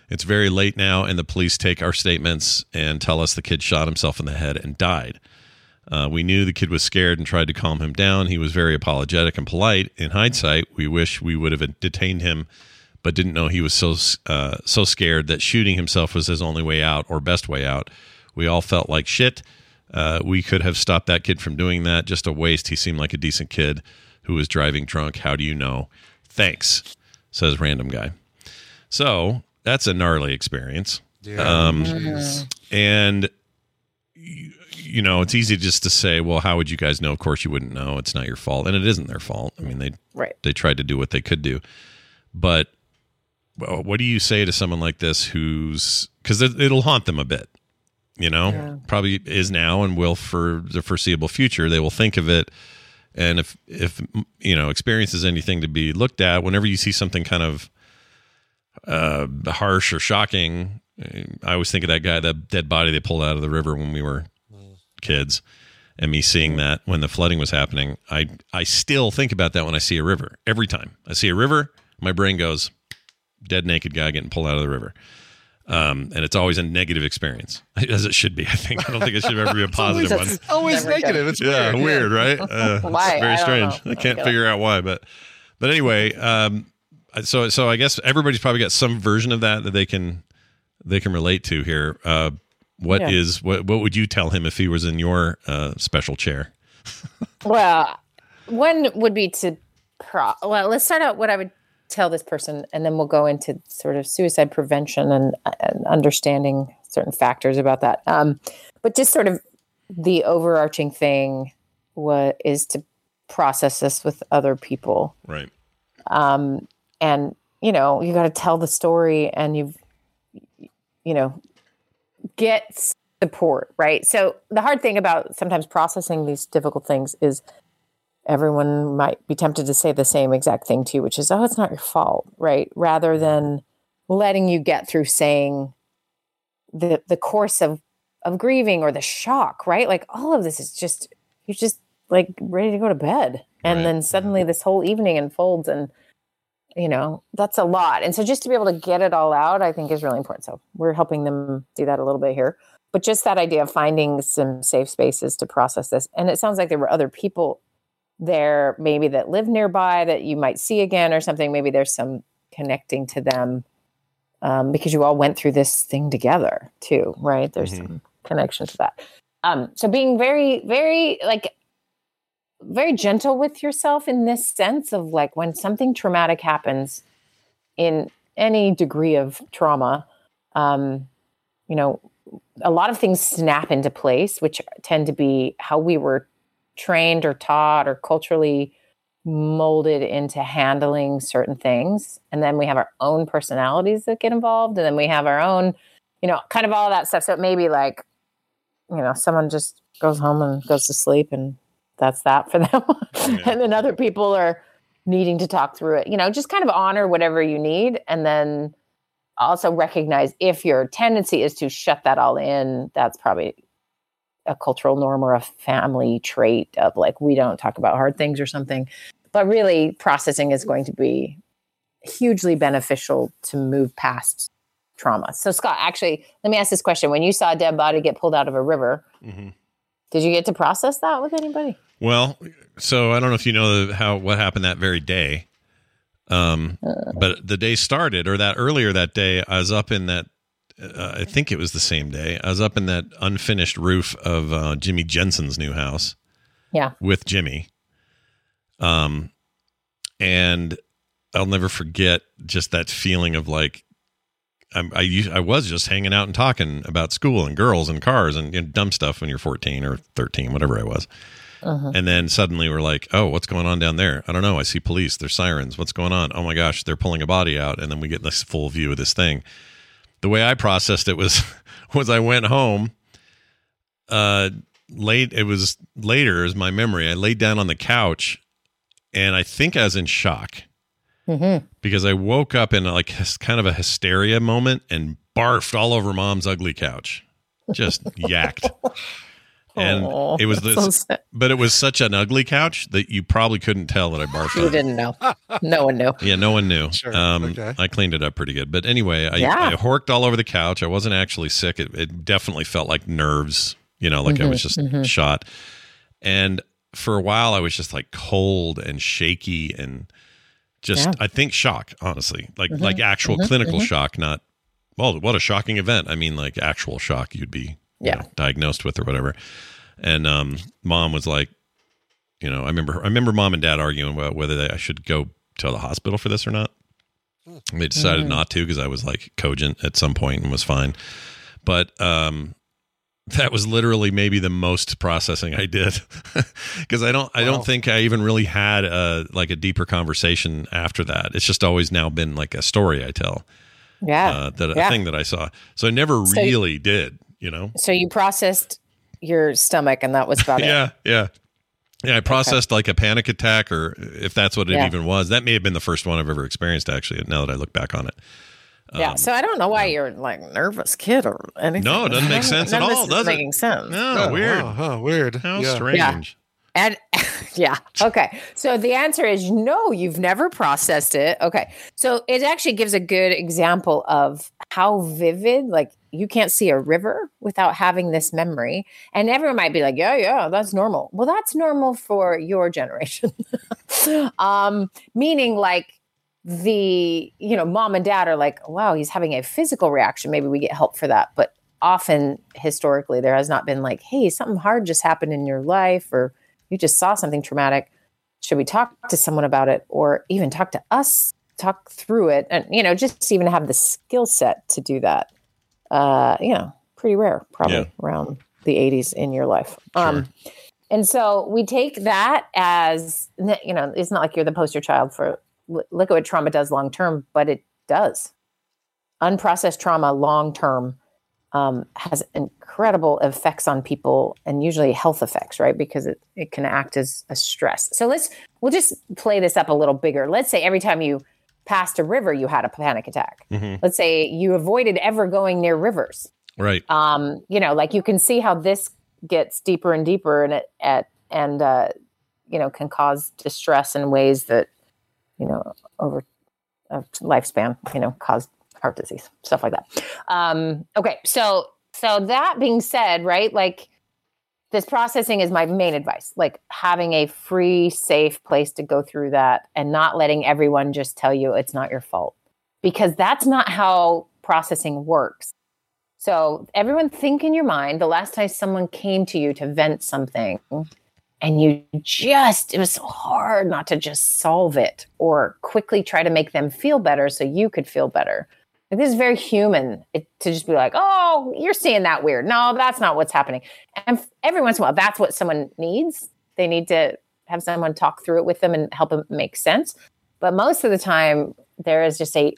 S1: It's very late now, and the police take our statements and tell us the kid shot himself in the head and died. Uh, we knew the kid was scared and tried to calm him down. He was very apologetic and polite. In hindsight, we wish we would have detained him, but didn't know he was so uh, so scared that shooting himself was his only way out or best way out. We all felt like shit. Uh, we could have stopped that kid from doing that. Just a waste. He seemed like a decent kid who was driving drunk. How do you know? Thanks, says random guy. So that's a gnarly experience. Um, and you, know, it's easy just to say, "Well, how would you guys know?" Of course, you wouldn't know. It's not your fault, and it isn't their fault. I mean, they
S10: Right.
S1: they tried to do what they could do, but well, what do you say to someone like this who's because it, it'll haunt them a bit? You know, probably is now and will for the foreseeable future. They will think of it, and if if you know, experience is anything to be looked at, whenever you see something kind of uh, harsh or shocking. I always think of that guy, that dead body they pulled out of the river when we were kids, and me seeing that when the flooding was happening. I I still think about that when I see a river. Every time I see a river, my brain goes, dead naked guy getting pulled out of the river. Um, and it's always a negative experience, as it should be. I think I don't think it should ever be a positive one.
S2: It's always
S10: Never
S2: negative. It's
S1: Yeah,
S2: weird.
S1: weird, right? Uh,
S10: Why?
S1: It's very
S10: I
S1: strange.
S10: know.
S1: I can't
S10: Okay.
S1: figure out why, but but anyway, um, so so I guess everybody's probably got some version of that that they can they can relate to here. Uh, what is
S10: Yeah.
S1: what what would you tell him if he was in your uh, special chair?
S10: Well, one would be to pro. Well, let's start out what I would tell this person, and then we'll go into sort of suicide prevention and, and understanding certain factors about that. Um, but just sort of the overarching thing what is to process this with other people
S1: Right.
S10: um, and you know you got to tell the story and you've you know get support right? So the hard thing about sometimes processing these difficult things is everyone might be tempted to say the same exact thing to you which is oh it's not your fault right? Rather than letting you get through saying the the course of of grieving or the shock right? Like all of this is just you're just like ready to go to bed. And
S1: Right.
S10: then suddenly this whole evening unfolds and you know that's a lot. And so just to be able to get it all out i think is really important. So we're helping them do that a little bit here. But just that idea of finding some safe spaces to process this. And it sounds like there were other people there maybe that live nearby that you might see again or something. Maybe there's some connecting to them um, because you all went through this thing together too right? There's
S1: Mhm.
S10: some connection to that. Um, so being very very like very gentle with yourself in this sense of like when something traumatic happens in any degree of trauma um, you know a lot of things snap into place which tend to be how we were trained or taught or culturally molded into handling certain things. And then we have our own personalities that get involved and then we have our own you know kind of all that stuff. So it may be like you know someone just goes home and goes to sleep and that's that for them. And then other people are needing to talk through it you know just kind of honor whatever you need and then also recognize if your tendency is to shut that all in that's probably a cultural norm or a family trait of like we don't talk about hard things or something. But really processing is going to be hugely beneficial to move past trauma. So scott actually let me ask this question. When you saw a dead body get pulled out of a river
S1: Mhm.
S10: did you get to process that with anybody
S1: Well, so I don't know if you know how what happened that very day, um, but the day started or that earlier that day, I was up in that uh, I think it was the same day. I was up in that unfinished roof of uh, Jimmy Jensen's new house
S10: Yeah.
S1: with Jimmy. Um, and I'll never forget just that feeling of like I'm, I I was just hanging out and talking about school and girls and cars and you know, dumb stuff when you're 14 or 13, whatever I was.
S10: Uh-huh.
S1: And then suddenly we're like, oh, what's going on down there? I don't know. I see police. There's sirens. What's going on? Oh my gosh, they're pulling a body out. And then we get this full view of this thing. The way I processed it was was I went home. Uh, late. It was later, is my memory. I laid down on the couch, and I think I was in shock
S10: Mm-hmm.
S1: because I woke up in like kind of a hysteria moment and barfed all over mom's ugly couch, just yacked. And
S10: Aw,
S1: it was this,
S10: so
S1: but it was such an ugly couch that you probably couldn't tell that I barfed.
S10: You
S1: on
S10: didn't know. No one knew.
S1: Yeah, no one knew.
S2: Sure,
S1: Um,
S2: okay.
S1: I cleaned it up pretty good. But anyway, I,
S10: Yeah.
S1: I horked all over the couch. I wasn't actually sick. It, it definitely felt like nerves, you know, like I was mm-hmm, just mm-hmm. shot. And for a while, I was just like cold and shaky and just,
S10: Yeah.
S1: I think shock, honestly, like mm-hmm, like actual clinical shock, not, well, what a shocking event. I mean, like actual shock you'd be you
S10: Yeah.
S1: know, diagnosed with or whatever. And um, mom was like, you know, I remember I remember mom and dad arguing about whether they, I should go to the hospital for this or not. They decided not to because I was like cogent at some point and was fine. But um, that was literally maybe the most processing I did because I don't I
S2: Wow.
S1: don't think I even really had a like a deeper conversation after that. It's just always now been like a story I tell
S10: Yeah.
S1: uh, that a thing that I saw. So I never
S10: So you-
S1: really did, you know.
S10: So you processed your stomach, and that was about it.
S1: Yeah, yeah. Yeah, I processed like a panic attack, or if that's what it
S10: Yeah.
S1: even was. That may have been the first one I've ever experienced, actually, now that I look back on it.
S10: Yeah. Um, so I don't know why you're like nervous kid or anything.
S1: No, it doesn't make sense at all,
S10: this is
S1: does it?
S10: making sense.
S1: No,
S2: Oh,
S1: weird.
S2: wow, huh, weird.
S1: How
S2: yeah.
S1: strange.
S10: And yeah, okay. So the answer is no, you've never processed it. Okay. So it actually gives a good example of how vivid, like you can't see a river without having this memory. And everyone might be like, yeah, yeah, that's normal. Well, that's normal for your generation. um, meaning like the, you know, mom and dad are like, wow, he's having a physical reaction. Maybe we get help for that. But often historically, there has not been like, hey, something hard just happened in your life or you just saw something traumatic should we talk to someone about it or even talk to us talk through it and you know just even have the skill set to do that uh you know pretty rare probably
S1: Yeah.
S10: around the 80s in your life um and so we take that as you know it's not like you're the poster child for look at what trauma does long term but it does unprocessed trauma long term um, has incredible effects on people and usually health effects, right? Because it, it can act as a stress. So let's, we'll just play this up a little bigger. Let's say every time you passed a river, you had a panic attack.
S1: Mhm.
S10: Let's say you avoided ever going near rivers.
S1: Right.
S10: Um, you know, like you can see how this gets deeper and deeper and it at, and, uh, you know, can cause distress in ways that, you know, over a lifespan, you know, cause heart disease, stuff like that. Um, okay, so so that being said, right, like this processing is my main advice, like having a free, safe place to go through that and not letting everyone just tell you it's not your fault. Because that's not how processing works. So everyone think in your mind the last time someone came to you to vent something and you just it was so hard not to just solve it or quickly try to make them feel better so you could feel better like, this is very human it, to just be like oh you're seeing that weird. No that's not what's happening. And every once in a while that's what someone needs. They need to have someone talk through it with them and help them make sense. But most of the time there is just a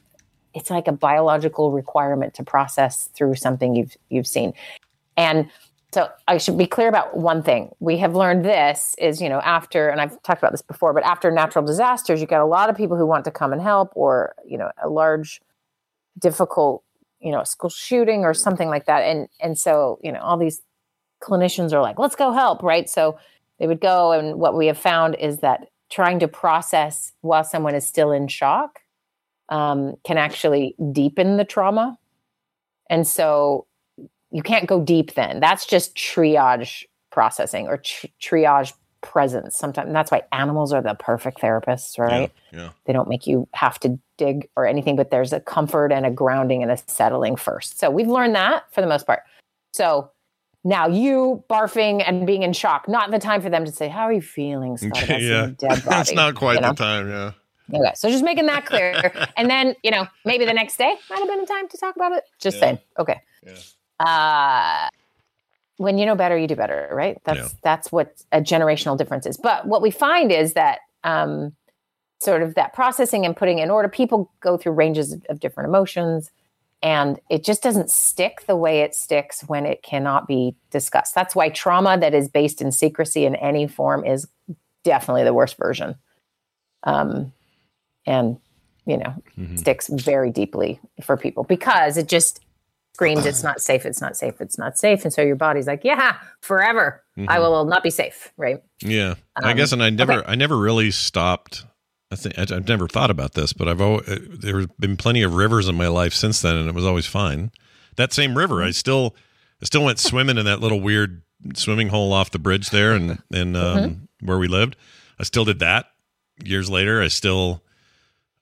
S10: it's like a biological requirement to process through something you've you've seen. And so I should be clear about one thing. We have learned this is, you know, after, and I've talked about this before, but after natural disasters, you get a lot of people who want to come and help, or, you know, a large, difficult, you know, school shooting or something like that. And and so, you know, all these clinicians are like, let's go help, right? So they would go, and what we have found is that trying to process while someone is still in shock um, can actually deepen the trauma. And so you can't go deep then. That's just triage processing or tr- triage presence sometimes that's why animals are the perfect therapists right
S1: Yeah.
S10: they don't make you have to dig or anything but there's a comfort and a grounding and a settling first so we've learned that for the most part so now you barfing and being in shock not the time for them to say how are you feeling Scott,
S1: yeah.
S10: a dead body
S1: That's not quite
S10: you know?
S1: the time. Yeah.
S10: Okay, so just making that clear, and then you know maybe the next day might have been a time to talk about it. Just saying. Okay. Uh, when you know better, you do better, right? That's
S1: Yeah.
S10: that's what a generational difference is. But what we find is that um, sort of that processing and putting in order, people go through ranges of, of different emotions, and it just doesn't stick the way it sticks when it cannot be discussed. That's why trauma that is based in secrecy in any form is definitely the worst version. Um, and you know sticks very deeply for people because it just screams it's not safe it's not safe it's not safe and so your body's like yeah forever i will not be safe right
S1: Yeah, I
S10: Um,
S1: guess, and I never,
S10: okay.
S1: I never really stopped. I think I- I've never thought about this, but I've always, there's been plenty of rivers in my life since then, and it was always fine. That same river, I still, I still went swimming in that little weird swimming hole off the bridge there, and and um,
S10: Mm-hmm.
S1: where we lived. I still did that. Years later, I still,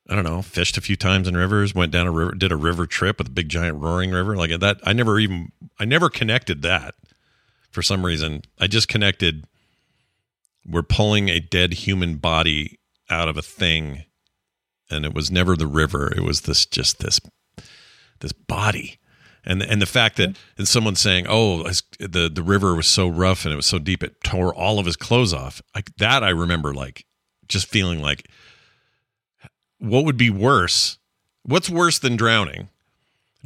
S1: I don't know, fished a few times in rivers. Went down a river, did a river trip with a big giant roaring river like that. I never even, I never connected that for some reason. I just connected we're pulling a dead human body out of a thing and it was never the river it was this just this this body and and the fact that mm-hmm. and someone saying oh the the river was so rough and it was so deep it tore all of his clothes off like that i remember like just feeling like what would be worse what's worse than drowning?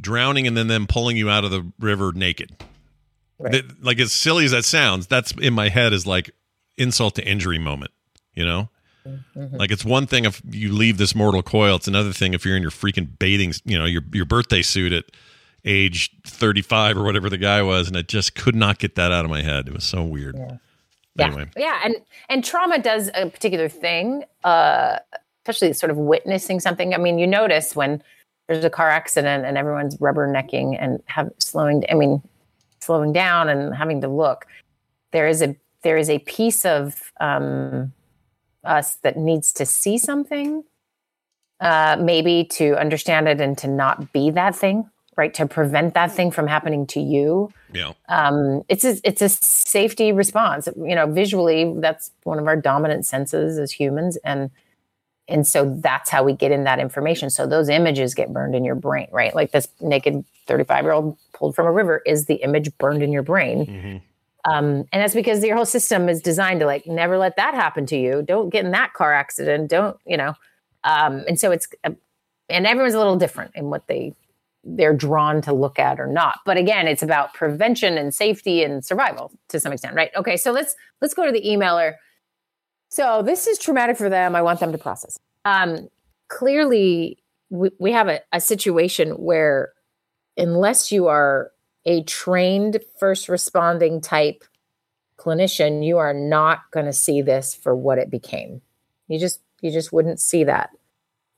S1: Drowning and then them pulling you out of the river naked. That- like as silly as that sounds that's in my head is like insult to injury moment you know? Like it's one thing if you leave this mortal coil it's another thing if you're in your freaking bathing you know your your birthday suit at age 35 or whatever the guy was and i just could not get that out of my head. It was so weird.
S10: Yeah.
S1: Anyway.
S10: Yeah and and trauma does a particular thing uh especially sort of witnessing something. I mean you notice when there's a car accident and everyone's rubbernecking and have slowing i mean slowing down and having to look there is a there is a piece of um us that needs to see something uh maybe to understand it and to not be that thing right? To prevent that thing from happening to you.
S1: Yeah.
S10: Um, it's a, it's a safety response. You know, visually, that's one of our dominant senses as humans, and and so that's how we get in that information. So those images get burned in your brain, right? Like this naked thirty five year old pulled from a river is the image burned in your brain, um, and that's because your whole system is designed to like never let that happen to you. Don't get in that car accident. Don't you know? Um, and so it's uh, and everyone's a little different in what they they're drawn to look at or not. But again, it's about prevention and safety and survival to some extent, right? Okay, so let's let's go to the emailer. So this is traumatic for them. I want them to process. Um, clearly, we, we have a, a situation where unless you are a trained first responding type clinician, you are not going to see this for what it became. You just you just wouldn't see that.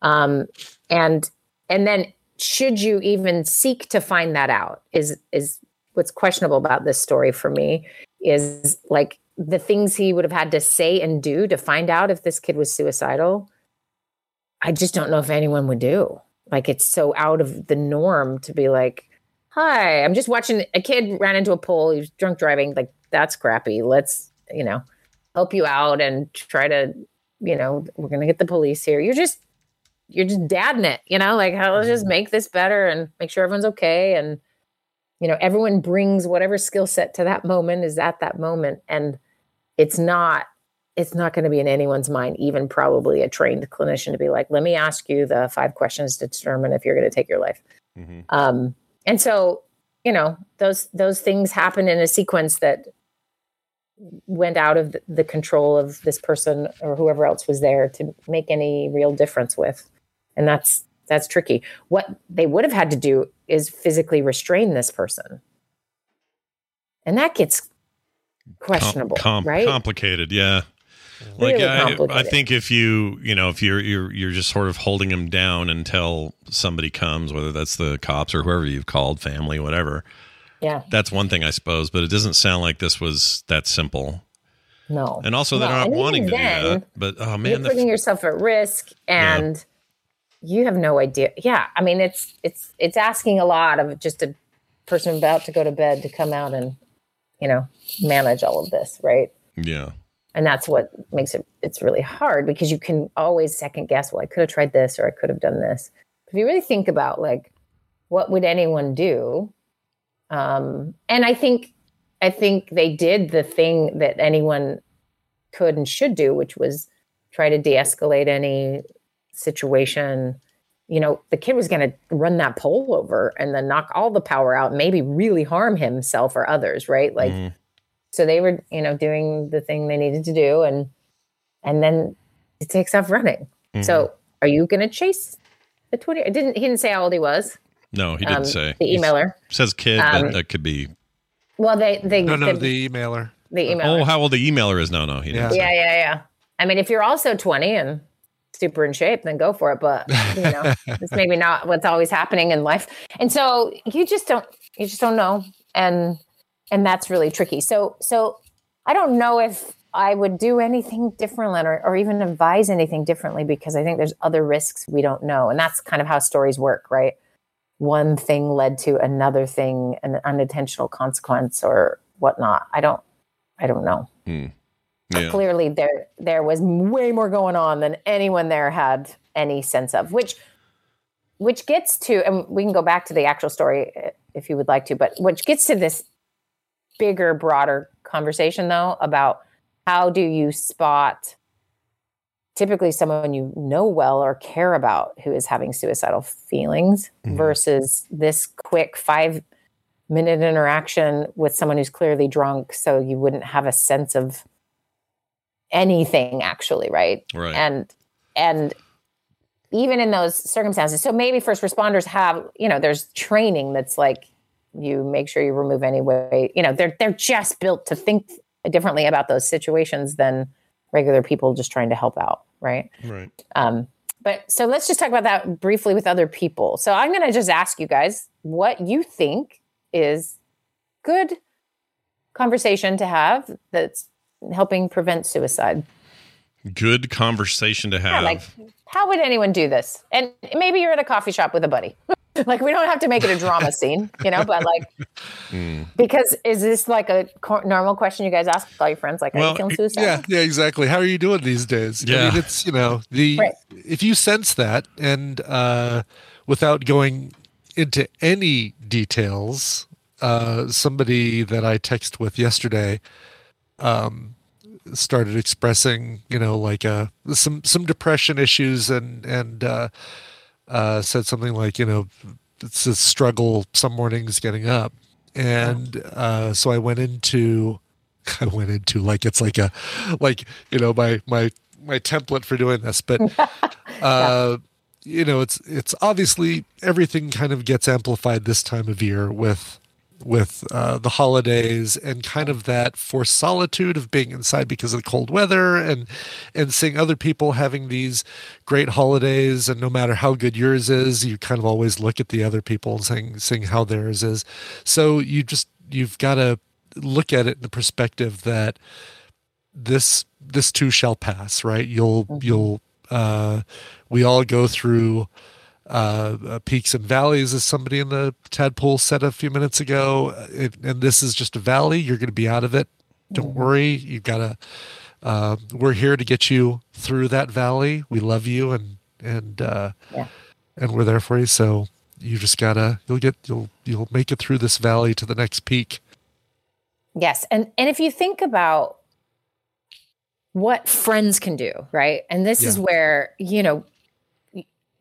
S10: Um, and and then should you even seek to find that out is is what's questionable about this story for me is like the things he would have had to say and do to find out if this kid was suicidal i just don't know if anyone would do. Like it's so out of the norm to be like hi i'm just watching a kid ran into a pole he was drunk driving. Like that's crappy. Let's you know help you out and try to you know we're gonna get the police here. You're just you're just dadding it, you know, like how let's just mm-hmm. make this better and make sure everyone's okay. And, you know, everyone brings whatever skill set to that moment is at that moment. And it's not, it's not going to be in anyone's mind, even probably a trained clinician to be like, let me ask you the five questions to determine if you're going to take your life. Um, and so, you know, those, those things happen in a sequence that went out of the, the control of this person or whoever else was there to make any real difference with. And that's that's tricky. What they would have had to do is physically restrain this person. And that gets questionable
S1: Com-
S10: right?
S1: complicated yeah.
S10: Really
S1: like I, I think if you you know if you're you're you're just sort of holding them down until somebody comes whether that's the cops or whoever you've called family whatever
S10: yeah.
S1: that's one thing i suppose but it doesn't sound like this was that simple.
S10: No.
S1: And also, they're
S10: No,
S1: not
S10: and
S1: wanting to
S10: then,
S1: do that. But oh
S10: you're
S1: man, the,
S10: putting yourself at risk and you have no idea. Yeah i mean it's it's it's asking a lot of just a person about to go to bed to come out and you know manage all of this right?
S1: Yeah,
S10: and that's what makes it it's really hard because you can always second guess well i could have tried this or i could have done this. If you really think about like what would anyone do um and i think i think they did the thing that anyone could and should do which was try to de-escalate any situation you know the kid was going to run that pole over and then knock all the power out maybe really harm himself or others right like
S1: Mhm.
S10: so they were you know doing the thing they needed to do and and then it takes off running
S1: Mm-hmm.
S10: so are you going to chase the 20 it didn't he didn't say how old he was
S1: no, he didn't
S10: um,
S1: say.
S10: the
S1: He
S10: emailer
S1: says kid,
S10: Um,
S1: but that could be.
S10: well they they
S2: No, no,
S10: the,
S2: the emailer.
S10: the emailer
S1: Oh, how old the emailer is? No, no, he didn't.
S2: Yeah.
S1: say.
S10: yeah yeah yeah i mean if you're also 20 and super in shape then go for it. But you know it's maybe not what's always happening in life. And so you just don't you just don't know. And and that's really tricky. So so i don't know if i would do anything differently or, or even advise anything differently because i think there's other risks we don't know. And that's kind of how stories work right? One thing led to another thing an unintentional consequence or whatnot. I don't i don't know hmm.
S1: Yeah.
S10: clearly there there was way more going on than anyone there had any sense of which which gets to and we can go back to the actual story uh, if you would like to but which gets to this bigger broader conversation though about how do you spot typically someone you know well or care about who is having suicidal feelings versus this quick 5 minute interaction with someone who's clearly drunk so you wouldn't have a sense of anything actually right
S1: Right.
S10: and and even in those circumstances so maybe first responders have you know there's training that's like you make sure you remove any way you know they're they're just built to think differently about those situations than regular people just trying to help out right
S1: Right.
S10: um, but so let's just talk about that briefly with other people. So I'm going to just ask you guys what you think is good conversation to have that's helping prevent suicide.
S1: Good conversation to
S10: Yeah,
S1: have.
S10: like how would anyone do this? And maybe you're at a coffee shop with a buddy. like we don't have to make it a drama scene, you know, but like
S1: Hmm.
S10: because is this like a co- normal question you guys ask all your friends like are
S1: Well,
S10: you feeling suicidal?
S2: Yeah, yeah, exactly. How are you doing these days? I
S1: Yeah.
S2: mean, it's you know the
S10: Right.
S2: if you sense that, and uh, without going into any details, uh, somebody that I text with yesterday, um, started expressing you know like uh some some depression issues and and uh, uh, said something like you know it's a struggle. Some mornings getting up. And uh, so I went into I went into like it's like a like you know my my my template for doing this, but uh, you know it's it's obviously everything kind of gets amplified this time of year with with uh, the holidays and kind of that forced solitude of being inside because of the cold weather and and seeing other people having these great holidays and no matter how good yours is you kind of always look at the other people and saying seeing how theirs is. So you just you've got to look at it in the perspective that this this too shall pass right? You'll you'll uh we all go through uh, uh, peaks and valleys, as somebody in the tadpole said a few minutes ago. It, and this is just a valley. You're going to be out of it. Don't worry. You've got to. Uh, we're here to get you through that valley. We love you, and and uh,
S10: Yeah.
S2: and we're there for you. So you just gotta. You'll get. You'll you'll make it through this valley to the next peak.
S10: Yes, and and if you think about what friends can do, right? And this is where you know,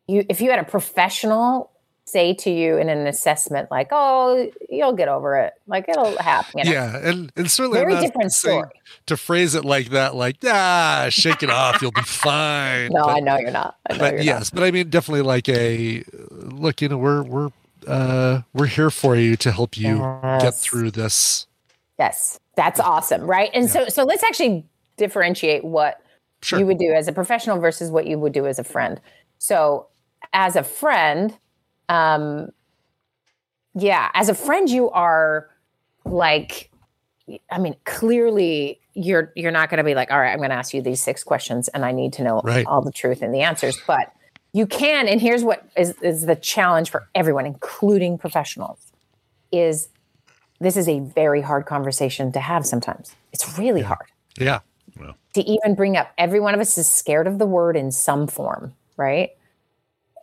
S10: you if you had a professional say to you in an assessment like, "Oh, you'll get over it. Like it'll happen." You know?
S2: Yeah, and and certainly
S10: Very different story.
S2: to phrase it like that. Like ah, shake it off. You'll be fine.
S10: No,
S2: But-
S10: I know you're not. Know
S2: but
S10: you're
S2: yes, but I mean, definitely like a look. You know, we're we're uh, we're here for you to help you get through this.
S10: Yes, that's awesome, right? And so so let's actually differentiate what
S2: Sure.
S10: you would do as a professional versus what you would do as a friend. So as a friend, um yeah, as a friend you are like I mean, clearly you're you're not going to be like, all right, I'm going to ask you these six questions, and I need to know
S2: Right.
S10: all the truth and the answers. But you can, and here's what is is the challenge for everyone, including professionals, is this is a very hard conversation to have. Sometimes it's really hard
S2: Yeah.
S10: to even bring up every one of us is scared of the word in some form right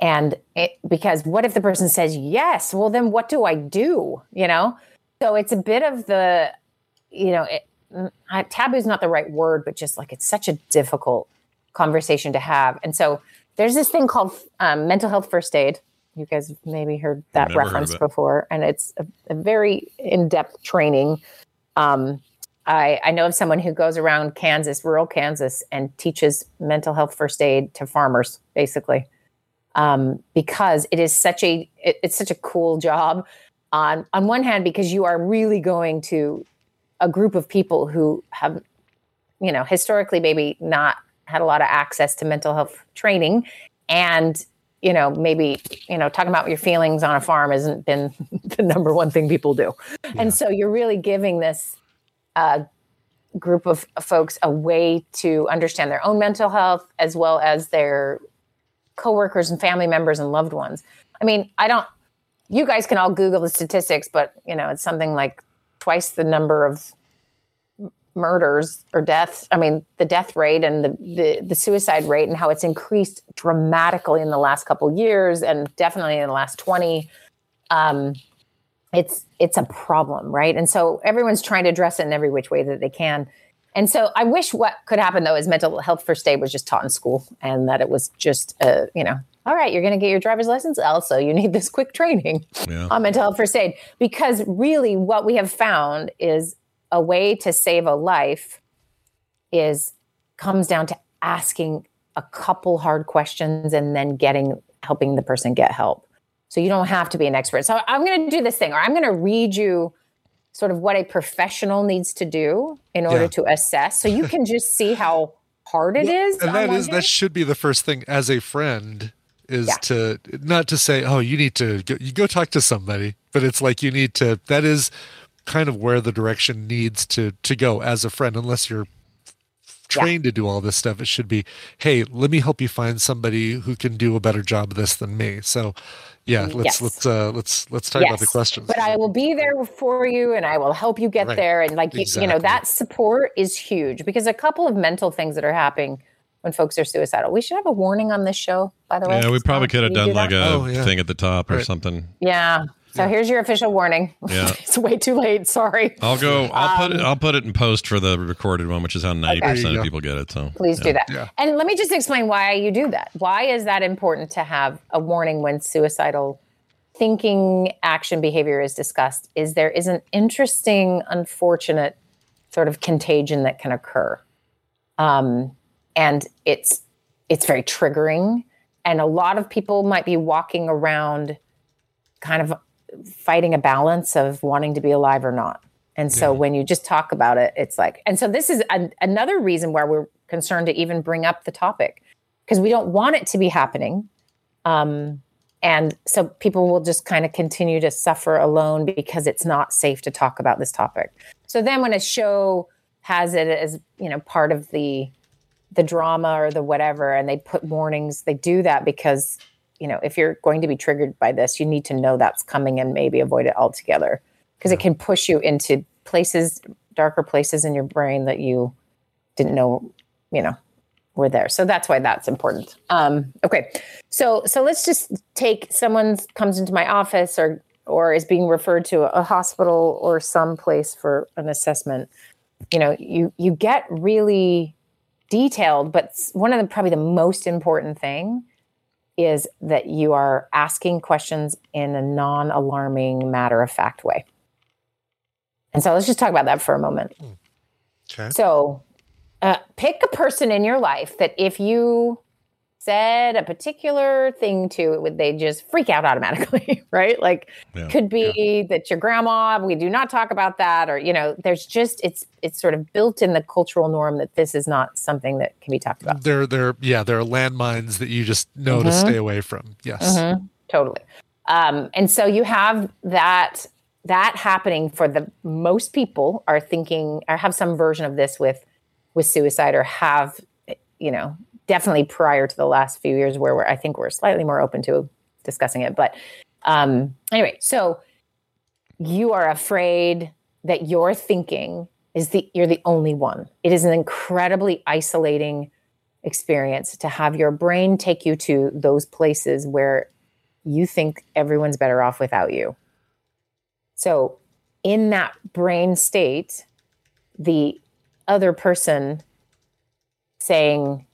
S10: and it, because what if the person says yes well then what do i do? You know? So it's a bit of the you know it, mm, taboo is not the right word but just like it's such a difficult conversation to have. And so there's this thing called um, mental health first aid. You guys have maybe heard that
S1: Never heard
S10: reference before and it's a, a very in-depth training. Um, I, I know of someone who goes around Kansas, rural Kansas, and teaches mental health first aid to farmers, basically, um, because it is such a it- it's such a cool job. On on one hand, because you are really going to a group of people who have, you know, historically maybe not had a lot of access to mental health training, and you know maybe you know talking about your feelings on a farm hasn't been the number one thing people do, and so you're really giving this uh, group of folks a way to understand their own mental health as well as their coworkers and family members and loved ones. I mean, I don't. You guys can all Google the statistics, but you know, it's something like twice the number of murders or deaths. I mean, the death rate and the, the the suicide rate and how it's increased dramatically in the last couple years and definitely in the last twenty. Um, it's it's a problem right and so everyone's trying to address it in every which way that they can and so i wish what could happen though is mental health first aid was just taught in school and that it was just uh, you know all right you're going to get your driver's license also you need this quick training
S1: Yeah.
S10: on mental health first aid because really what we have found is a way to save a life is comes down to asking a couple hard questions and then getting helping the person get help so you don't have to be an expert. So I'm going to do this thing, or I'm going to read you sort of what a professional needs to do in order
S2: Yeah.
S10: to assess, so you can just see how hard it is.
S2: and that is that should be the first thing as a friend is
S10: Yeah.
S2: to not to say oh you need to go, you go talk to somebody but it's like you need to that is kind of where the direction needs to to go as a friend unless you're trained to do all this stuff it should be hey let me help you find somebody who can do a better job of this than me so yeah let's
S10: Yes.
S2: let's uh let's let's talk about the questions
S10: But I will be there for you and I will help you get
S2: Right.
S10: there. And like, you, you know, that support is huge because a couple of mental things that are happening when folks are suicidal. We should have a warning on this show, by the way.
S1: Yeah, we probably could have done
S10: do
S1: like a
S2: Oh, yeah.
S1: thing at the top or something.
S10: Yeah. So here's your official warning.
S1: Yeah.
S10: it's way too late. Sorry.
S1: I'll go. I'll put it.
S10: Um,
S1: I'll put it in post for the recorded one, which is how ninety
S2: There
S1: percent of people get it. So
S10: Please
S1: yeah.
S10: do that.
S2: Yeah.
S10: And let me just explain why you do that. Why is that important to have a warning when suicidal thinking, action, behavior is discussed? Is there is an interesting, unfortunate sort of contagion that can occur, um, and it's it's very triggering. And a lot of people might be walking around, kind of fighting a balance of wanting to be alive or not. And so when you just talk about it, it's like, and so this is an, another reason why we're concerned to even bring up the topic because we don't want it to be happening. Um, and so people will just kind of continue to suffer alone because it's not safe to talk about this topic. So then when a show has it as, you know, part of the, the drama or the whatever, and they put warnings, they do that because, you know, if you're going to be triggered by this, you need to know that's coming and maybe avoid it altogether because it can push you into places, darker places in your brain that you didn't know, you know, were there. So that's why that's important. Um, okay, so so let's just take someone comes into my office or or is being referred to a hospital or some place for an assessment. You know, you you get really detailed, but one of the probably the most important thing is that you are asking questions in a non-alarming, matter-of-fact way. And so let's just talk about that for a moment.
S2: okay
S10: So, uh, pick a person in your life that if you said a particular thing to, would they just freak out automatically, right? Like,
S1: Yeah.
S10: could be that your grandma. We do not talk about that, or you know, there's just it's it's sort of built in the cultural norm that this is not something that can be talked about.
S2: there there yeah there are landmines that you just know to
S10: Mhm.
S2: stay away from yes
S10: Mhm, totally. Um, and so you have that that happening for the most people are thinking or have some version of this with with suicide or have you know definitely prior to the last few years where we're, I think we're slightly more open to discussing it. But um, anyway, so you are afraid that your thinking is the you're the only one. It is an incredibly isolating experience to have your brain take you to those places where you think everyone's better off without you. So, in that brain state, the other person saying,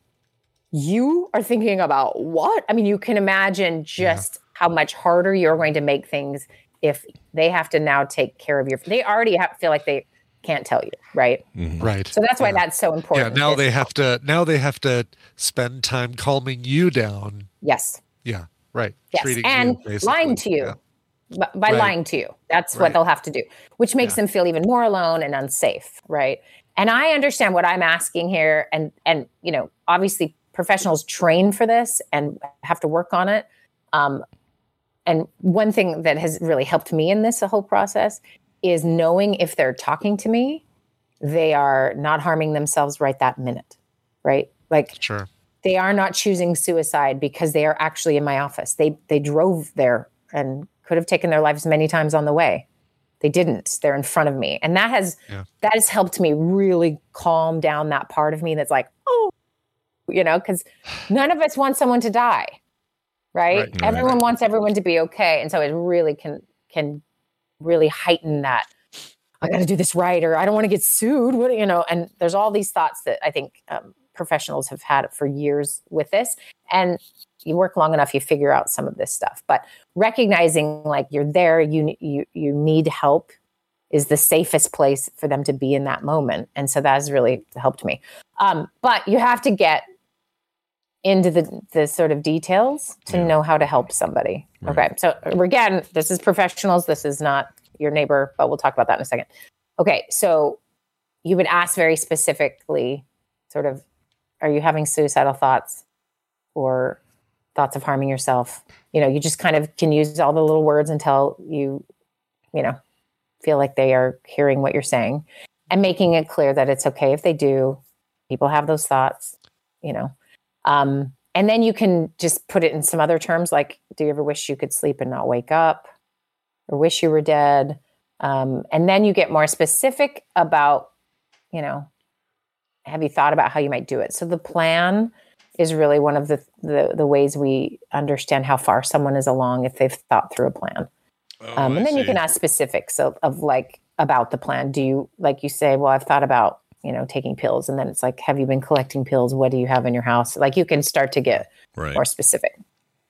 S10: You are thinking about what? I mean, you can imagine just how much harder you're going to make things if they have to now take care of your. They already have, feel like they can't tell you, right? Mm-hmm.
S2: Right.
S10: So that's why
S2: Yeah.
S10: that's so important.
S2: Yeah.
S10: important.
S2: Now
S10: is-
S2: they have to. Now they have to spend time calming you down.
S10: Yes.
S2: Yeah. Right.
S10: Yes,
S2: Treating
S10: and
S2: you,
S10: lying to you
S2: Yeah.
S10: b- by
S2: Right.
S10: lying to you. That's what they'll have to do, which makes them feel even more alone and unsafe, right? And I understand what I'm asking here, and and you know, obviously, professionals train for this and have to work on it. Um, and one thing that has really helped me in this whole process is knowing if they're talking to me, they are not harming themselves right that minute, right? Like
S2: Sure.
S10: they are not choosing suicide because they are actually in my office. They they drove there and could have taken their lives many times on the way. They didn't. They're in front of me. And that has
S2: Yeah.
S10: that has helped me really calm down that part of me that's like, oh, you know, because none of us want someone to die. Right?
S2: Right, right.
S10: Everyone wants everyone to be okay. And so it really can can really heighten that I got to do this right, or I don't want to get sued. What you know? And there's all these thoughts that I think um, professionals have had for years with this, and you work long enough, you figure out some of this stuff. But recognizing like you're there, you you you need help is the safest place for them to be in that moment, and so that has really helped me. Um, but you have to get into the the sort of details to
S1: Yeah.
S10: know how to help somebody. Okay, so uh, again, this is professionals. This is not your neighbor, but we'll talk about that in a second. Okay, so you would ask very specifically, sort of, are you having suicidal thoughts or thoughts of harming yourself? You know, you just kind of can use all the little words until you, you know, feel like they are hearing what you're saying and making it clear that it's okay if they do. People have those thoughts, you know. Um, and then you can just put it in some other terms like, do you ever wish you could sleep and not wake up? Or wish you were dead? Um, and then you get more specific about, you know, have you thought about how you might do it? So the plan is really one of the, the, the ways we understand how far someone is along if they've thought through a plan.
S1: Oh,
S10: Um, and then you can ask specifics of, of like about the plan. Do you like you say, well, I've thought about you know taking pills, and then it's like, have you been collecting pills? What do you have in your house? Like you can start to get
S1: right.
S10: more specific.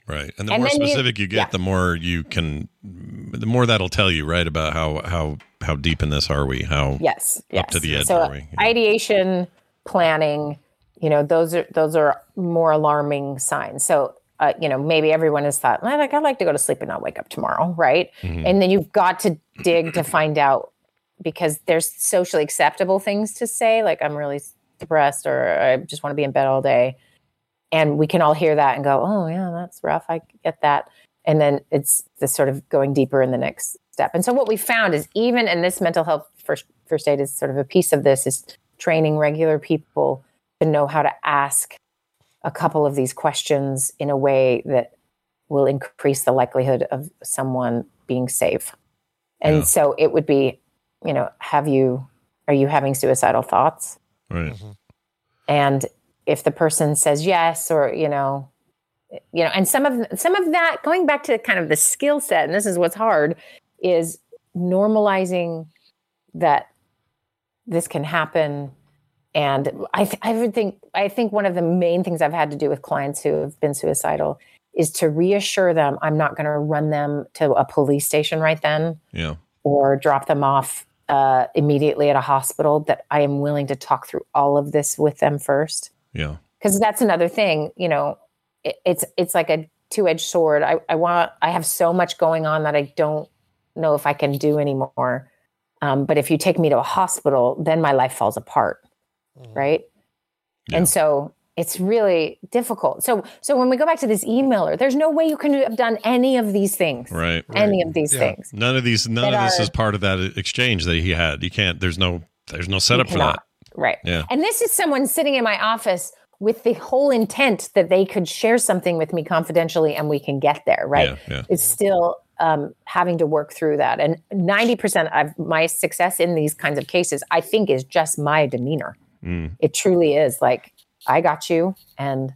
S1: Right. And the
S10: And
S1: more
S10: then you-
S1: specific you, get,
S10: yeah.
S1: the more you can the more that'll tell you, right, about how how how deep in this are we? How
S10: Yes, yes.
S1: Up to the edge,
S10: So
S1: are we? Yeah.
S10: ideation, planning, you know, those are those are more alarming signs. So. Uh, you know, maybe everyone has thought, "Well, like I'd like to go to sleep and not wake up tomorrow, right?
S1: Mhm.
S10: And then you've got to dig to find out because there's socially acceptable things to say, like I'm really depressed or I just want to be in bed all day. And we can all hear that and go, oh, yeah, that's rough. I get that. And then it's the sort of going deeper in the next step. And so what we found is even in this mental health first, first aid is sort of a piece of this is training regular people to know how to ask a couple of these questions in a way that will increase the likelihood of someone being safe. And
S1: Yeah.
S10: so it would be, you know, have you, are you having suicidal thoughts?
S1: right. Mm-hmm.
S10: and if the person says yes or you know you know and some of some of that going back to kind of the skill set and this is what's hard is normalizing that this can happen and i th- i would think i think one of the main things i've had to do with clients who have been suicidal is to reassure them i'm not going to run them to a police station right then
S1: Yeah.
S10: or drop them off uh, immediately at a hospital that I am willing to talk through all of this with them first.
S1: Yeah.
S10: Because that's another thing, you know, it, it's it's like a two edged sword. I, I want I have so much going on that I don't know if I can do anymore. Um, but if you take me to a hospital, then my life falls apart, right?
S1: Yeah.
S10: And so it's really difficult. So so when we go back to this emailer, there's no way you can have done any of these things.
S1: Right.
S10: Any of these
S2: Yeah.
S10: things.
S1: None of these. None of this
S10: are-
S1: is part of that exchange that he had. You can't. There's no. There's no setup for that.
S10: Right.
S1: Yeah.
S10: And this is someone sitting in my office with the whole intent that they could share something with me confidentially and we can get there, right?
S1: Yeah, yeah.
S10: It's still um, having to work through that. And 90% of my success in these kinds of cases, I think, is just my demeanor.
S1: Mm.
S10: It truly is like, I got you, and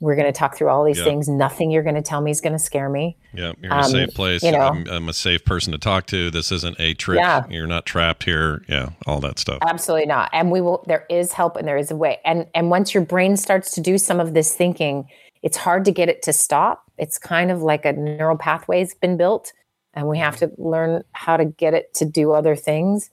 S10: we're going to talk through all these
S1: Yeah.
S10: things. Nothing you're going to tell me is going to scare me.
S1: Yeah, you're in a
S10: Um,
S1: safe place.
S10: you know.
S1: I'm, I'm a safe person to talk to. This isn't a trick.
S10: Yeah.
S1: You're not trapped here. Yeah, all that stuff.
S10: Absolutely not. And we will there is help and there is a way. And and once your brain starts to do some of this thinking, it's hard to get it to stop. It's kind of like a neural pathway's been built and we have to learn how to get it to do other things.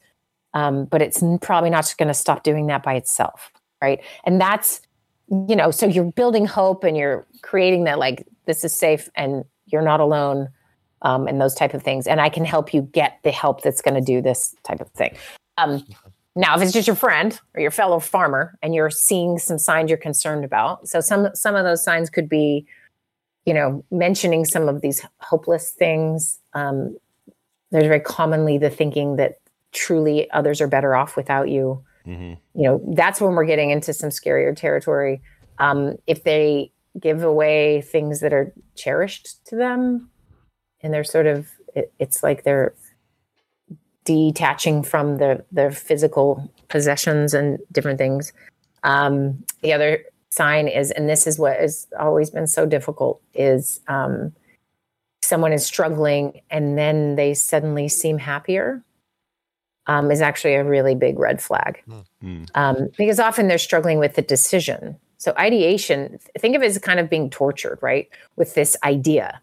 S10: Um, but it's probably not just going to stop doing that by itself, right? And that's you know, so you're building hope and you're creating that like this is safe and you're not alone um, and those type of things. And I can help you get the help that's going to do this type of thing. Um, now, if it's just your friend or your fellow farmer and you're seeing some signs you're concerned about, so some some of those signs could be, you know, mentioning some of these hopeless things. Um, there's very commonly the thinking that truly others are better off without you.
S1: Hmm
S10: You know, that's when we're getting into some scarier territory. Um, if they give away things that are cherished to them, and they're sort of, it, it's like they're detaching from the their physical possessions and different things. Um, the other sign is, and this is what has always been so difficult, is um, someone is struggling and then they suddenly seem happier. Um, is actually a really big red flag
S1: Mm.
S10: um, because often they're struggling with the decision. So ideation, think of it as kind of being tortured, right? With this idea,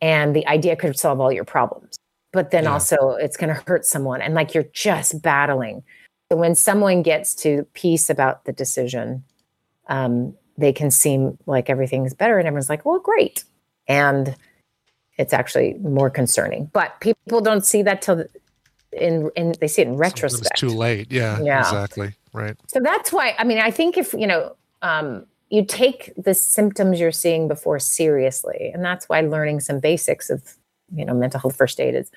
S10: and the idea could solve all your problems, but then
S2: Yeah.
S10: also it's going to hurt someone, and like you're just battling. So when someone gets to peace about the decision, um, they can seem like everything's better, and everyone's like, "Well, great," and it's actually more concerning. But people don't see that till in in they see it in
S2: Sometimes
S10: retrospect.
S2: too late. Yeah,
S10: Yeah.
S2: exactly. Right.
S10: So that's why I mean I think if you know um, you take the symptoms you're seeing before seriously, and that's why learning some basics of you know mental health first aid is.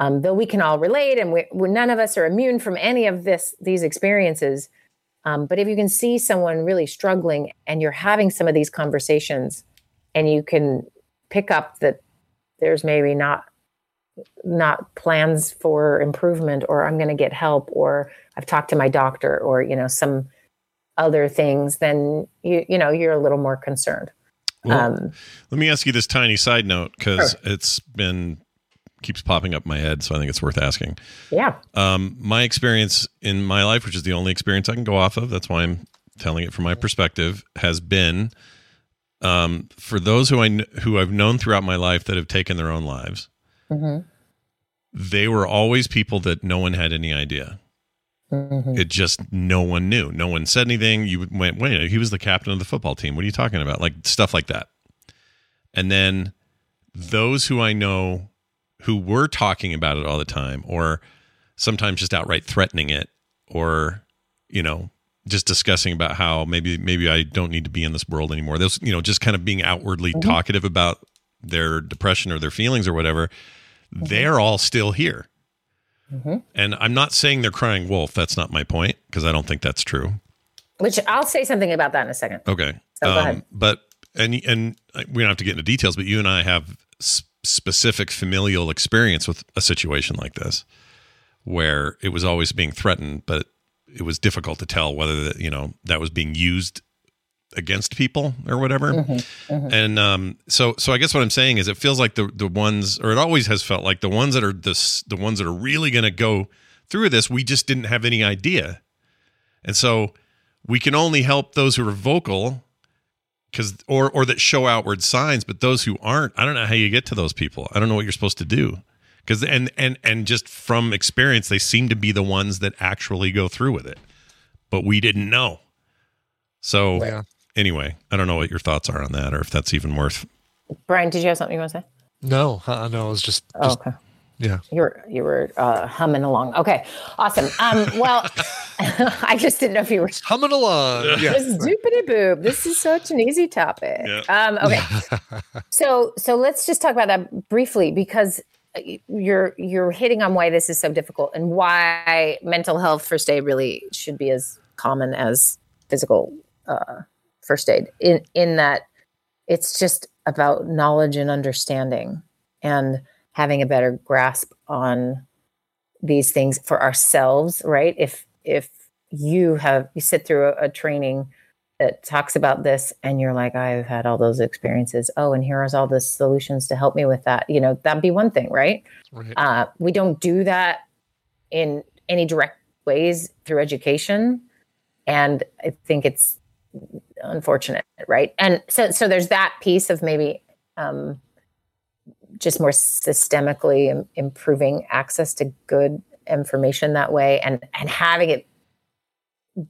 S10: Um, though we can all relate, and we, we none of us are immune from any of this these experiences. Um, but if you can see someone really struggling, and you're having some of these conversations, and you can pick up that there's maybe not not plans for improvement or i'm going to get help or i've talked to my doctor or you know some other things then you you know you're a little more concerned
S1: Well,
S10: um
S1: Let me ask you this tiny side note because it's been keeps popping up in my head, so I think it's worth asking.
S10: yeah
S1: Um, my experience in my life, which is the only experience I can go off of, that's why I'm telling it from my perspective, has been um, for those who I who I've known throughout my life that have taken their own lives.
S10: Mhm.
S1: They were always people that no one had any idea.
S10: Mhm.
S1: It just no one knew. No one said anything. You went, wait, he was the captain of the football team. What are you talking about? Like stuff like that. And then those who I know who were talking about it all the time, or sometimes just outright threatening it, or you know, just discussing about how maybe maybe I don't need to be in this world anymore. Those you know, just kind of being outwardly talkative about their depression or their feelings or whatever. They're all still here. And I'm not saying they're crying wolf. That's not my point because I don't think that's true.
S10: which i'll say something about that in a second
S1: Okay. Um,
S10: So ahead.
S1: But and and we don't have to get into details, but you and I have specific familial experience with a situation like this, where it was always being threatened, but it was difficult to tell whether that you know that was being used against people or whatever.
S10: Mm-hmm,
S1: And um, so so I guess what I'm saying is it feels like the the ones, or it always has felt like the ones that are this the ones that are really going to go through this, we just didn't have any idea. And so we can only help those who are vocal because or or that show outward signs, but those who aren't, I don't know how you get to those people. I don't know what you're supposed to do. Cuz and and and just from experience they seem to be the ones that actually go through with it. But we didn't know. So
S2: Yeah.
S1: Anyway, I don't know what your thoughts are on that or if that's even worth
S10: brian did you have something you want to say
S2: No, uh, no, it was just,
S10: oh, okay
S2: Yeah.
S10: You were you were uh, humming along. Okay, awesome. Um, well, I just didn't know if you were
S2: Humming along. Yeah.
S10: just doopity boob. This is such an easy topic. Um, okay, so so let's just talk about that briefly because uh, you're you're hitting on why this is so difficult and why mental health first aid really should be as common as physical uh, first aid. In in that it's just about knowledge and understanding and having a better grasp on these things for ourselves right? If if you have you sit through a, a training that talks about this and you're like i've had all those experiences. Oh and here is all the solutions to help me with that. You know that'd be one thing right?
S2: Right.
S10: uh, we don't do that in any direct ways through education. And i think it's unfortunate right? And so so there's that piece of maybe um, just more systemically im- improving access to good information that way and and having it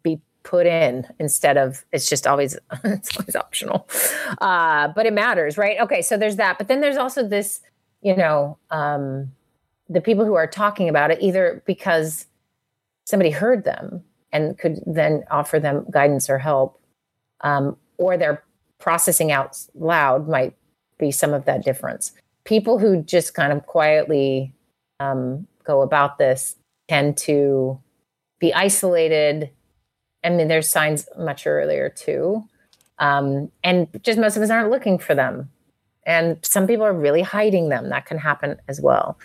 S10: be put in instead of it's just always it's always optional. Uh but it matters right? Okay so there's that but then there's also this you know um the people who are talking about it either because somebody heard them and could then offer them guidance or help um, or they're processing out loud might be some of that difference. People who just kind of quietly um, go about this tend to be isolated. I mean there's signs much earlier too. Um, and just most of us aren't looking for them. And some people are really hiding them. That can happen as well.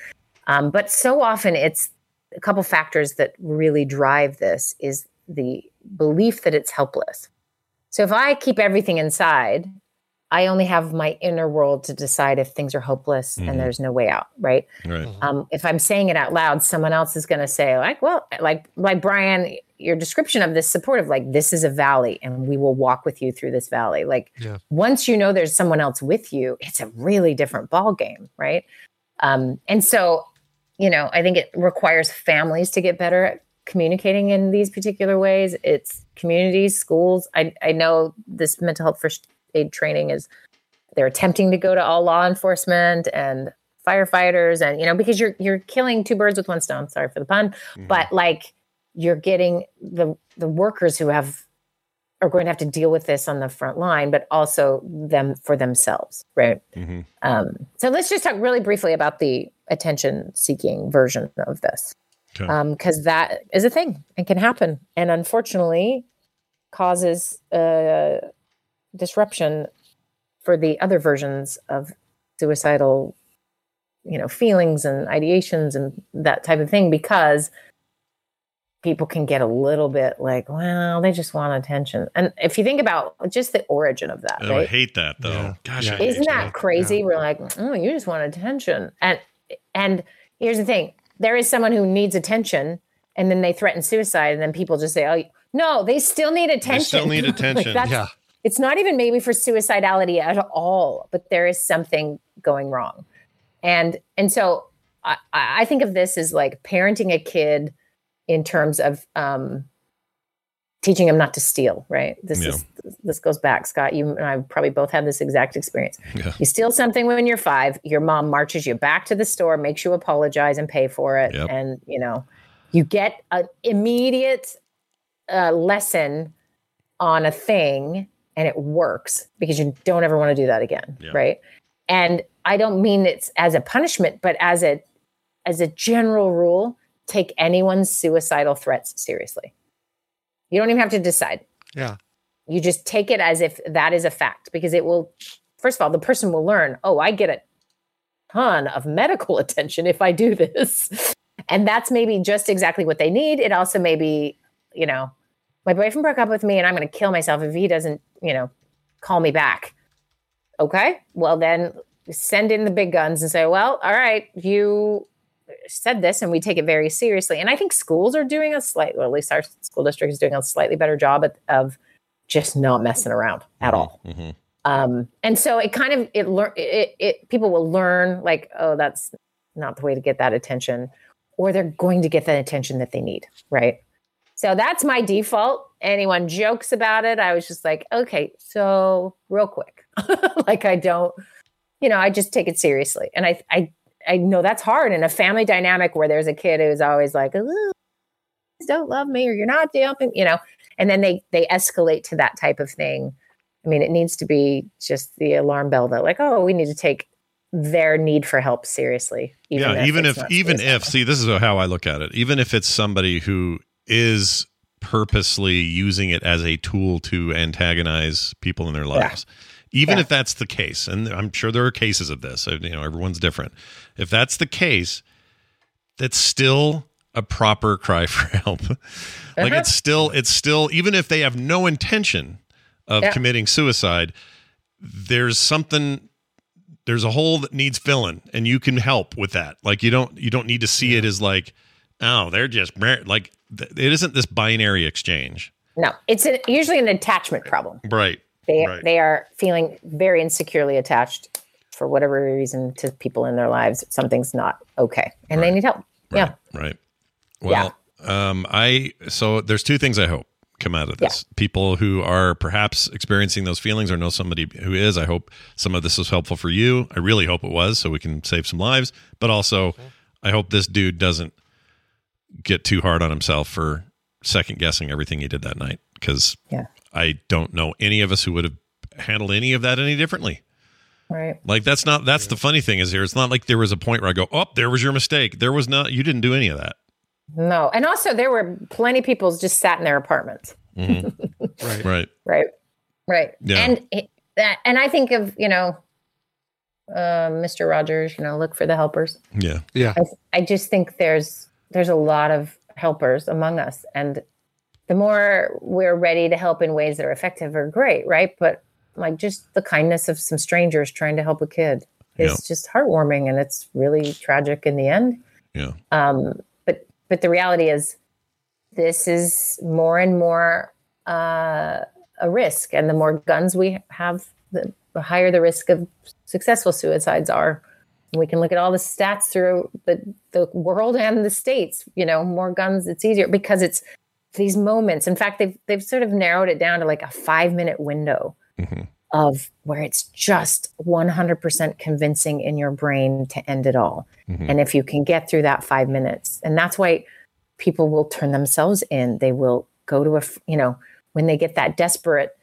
S10: Um, but so often it's a couple factors that really drive this is the belief that it's helpless so if i keep everything inside i only have my inner world to decide if things are hopeless
S1: Mhm.
S10: and there's no way out right
S1: Right.
S10: um, if I'm saying it out loud, someone else is going to say, like, well, like, like Brian, your description of this supportive, like, this is a valley and we will walk with you through this valley. Like,
S2: Yeah.
S10: once you know there's someone else with you, it's a really different ball game, right? Um, and so, you know, I think it requires families to get better at communicating in these particular ways. It's communities, schools. I, I know this mental health first aid training is they're attempting to go to all law enforcement and firefighters and you know because you're you're killing two birds with one stone. Sorry for the pun. But like you're getting the the workers who have are going to have to deal with this on the front line but also them for themselves right?
S1: Hmm
S10: um, so let's just talk really briefly about the attention seeking version of this
S1: Okay.
S10: because that is a thing and can happen and unfortunately causes uh, disruption for the other versions of suicidal you know feelings and ideations and that type of thing because people can get a little bit like well they just want attention and if you think about just the origin of that
S1: Oh, I hate that though.
S2: Yeah.
S1: Gosh,
S2: Yeah.
S10: Isn't that
S1: that.
S10: crazy we're like oh you just want attention and and here's the thing there is someone who needs attention and then they threaten suicide and then people just say oh no they still need attention
S1: They still need attention.
S10: that's-
S2: Yeah.
S10: it's not even maybe for suicidality at all but there is something going wrong and and so i i think of this as like parenting a kid in terms of um teaching them not to steal right this
S1: Yeah.
S10: is this goes back scott you and i probably both had this exact experience
S1: Yeah.
S10: you steal something when you're five your mom marches you back to the store makes you apologize and pay for it
S1: Yep.
S10: and you know you get an immediate uh, lesson on a thing and it works because you don't ever want to do that again
S1: Yeah.
S10: right and i don't mean it's as a punishment but as a as a general rule take anyone's suicidal threats seriously you don't even have to decide.
S2: Yeah.
S10: you just take it as if that is a fact because it will first of all the person will learn oh i get a ton of medical attention if i do this. And that's maybe just exactly what they need. It also may be you know my boyfriend broke up with me and i'm going to kill myself if he doesn't you know call me back. Okay well then send in the big guns and say well all right you said this and we take it very seriously. And i think schools are doing a slight well, at least our school district is doing a slightly better job at, of just not messing around at all.
S1: Hmm
S10: um and so it kind of it learn it, it people will learn like oh that's not the way to get that attention or they're going to get the attention that they need right? So that's my default. Anyone jokes about it i was just like okay so real quick. Like i don't you know i just take it seriously. And i i I know that's hard in a family dynamic where there's a kid who's always like, "Ooh, please don't love me or you're not helping, you know, and then they they escalate to that type of thing. I mean, it needs to be just the alarm bell that like, oh, we need to take their need for help seriously.
S1: yeah, even if even if see, this is how I look at it. Even if it's somebody who is purposely using it as a tool to antagonize people in their lives. Even
S10: Yeah.
S1: if that's the case, and I'm sure there are cases of this, you know, everyone's different. If that's the case, that's still a proper cry for help. like
S10: Uh-huh.
S1: it's still, it's still, even if they have no intention of
S10: Yeah.
S1: committing suicide, there's something there's a hole that needs filling and you can help with that like you don't you don't need to see it as like oh they're just like it isn't this binary exchange
S10: no, it's a, usually an attachment problem.
S1: right
S10: They
S1: Right.
S10: they are feeling very insecurely attached for whatever reason to people in their lives. Something's not okay, and they need help. Yeah,
S1: right. Well um i so there's two things i hope come out of this. People who are perhaps experiencing those feelings or know somebody who is i hope some of this was helpful for you. I really hope it was so we can save some lives. But also i hope this dude doesn't get too hard on himself for second guessing everything he did that night because
S10: Yeah.
S1: I don't know any of us who would have handled any of that any differently
S10: right.
S1: like that's not that's the funny thing is here it's not like there was a point where i go oh there was your mistake there was not you didn't do any of that
S10: No, and also there were plenty of people just sat in their apartments.
S2: Right.
S1: right
S10: Right. Right.
S1: Yeah.
S10: And that, and I think of you know, uh, Mr. Rogers. You know, look for the helpers.
S1: yeah
S2: Yeah.
S10: I, I just think there's there's a lot of helpers among us, and the more we're ready to help in ways that are effective are great, right? But like just the kindness of some strangers trying to help a kid is
S1: Yeah.
S10: just heartwarming, and it's really tragic in the end.
S1: yeah
S10: Um, but but the reality is, this is more and more uh, a risk, and the more guns we have, the, the higher the risk of successful suicides are. We can look at all the stats through the the world and the states. You know, more guns, it's easier because it's these moments. In fact, they've they've sort of narrowed it down to like a five minute window
S1: Mhm.
S10: of where it's just 100% convincing in your brain to end it all.
S1: Mhm.
S10: And if you can get through that five minutes, and that's why people will turn themselves in, they will go to a you know, when they get that desperate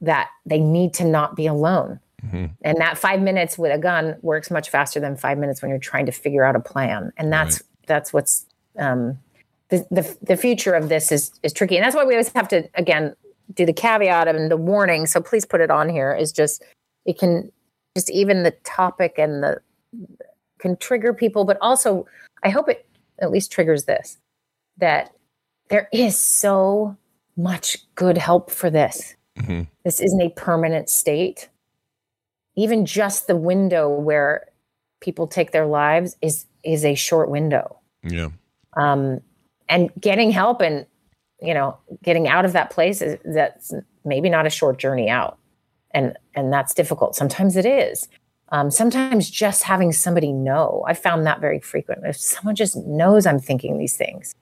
S10: that they need to not be alone.
S1: Mhm.
S10: And that five minutes with a gun works much faster than five minutes when you're trying to figure out a plan. And that's that's what's um, the, the the future of this is is tricky, and that's why we always have to again do the caveat and the warning. So please put it on here. Is just it can just even the topic and the can trigger people, but also I hope it at least triggers this that there is so much good help for this.
S1: Mhm.
S10: This isn't a permanent state. Even just the window where people take their lives is is a short window.
S1: yeah
S10: Um, and getting help and you know getting out of that place is that's maybe not a short journey out, and and that's difficult. Sometimes it is. Um, sometimes just having somebody know. I found that very frequent. If someone just knows I'm thinking these things,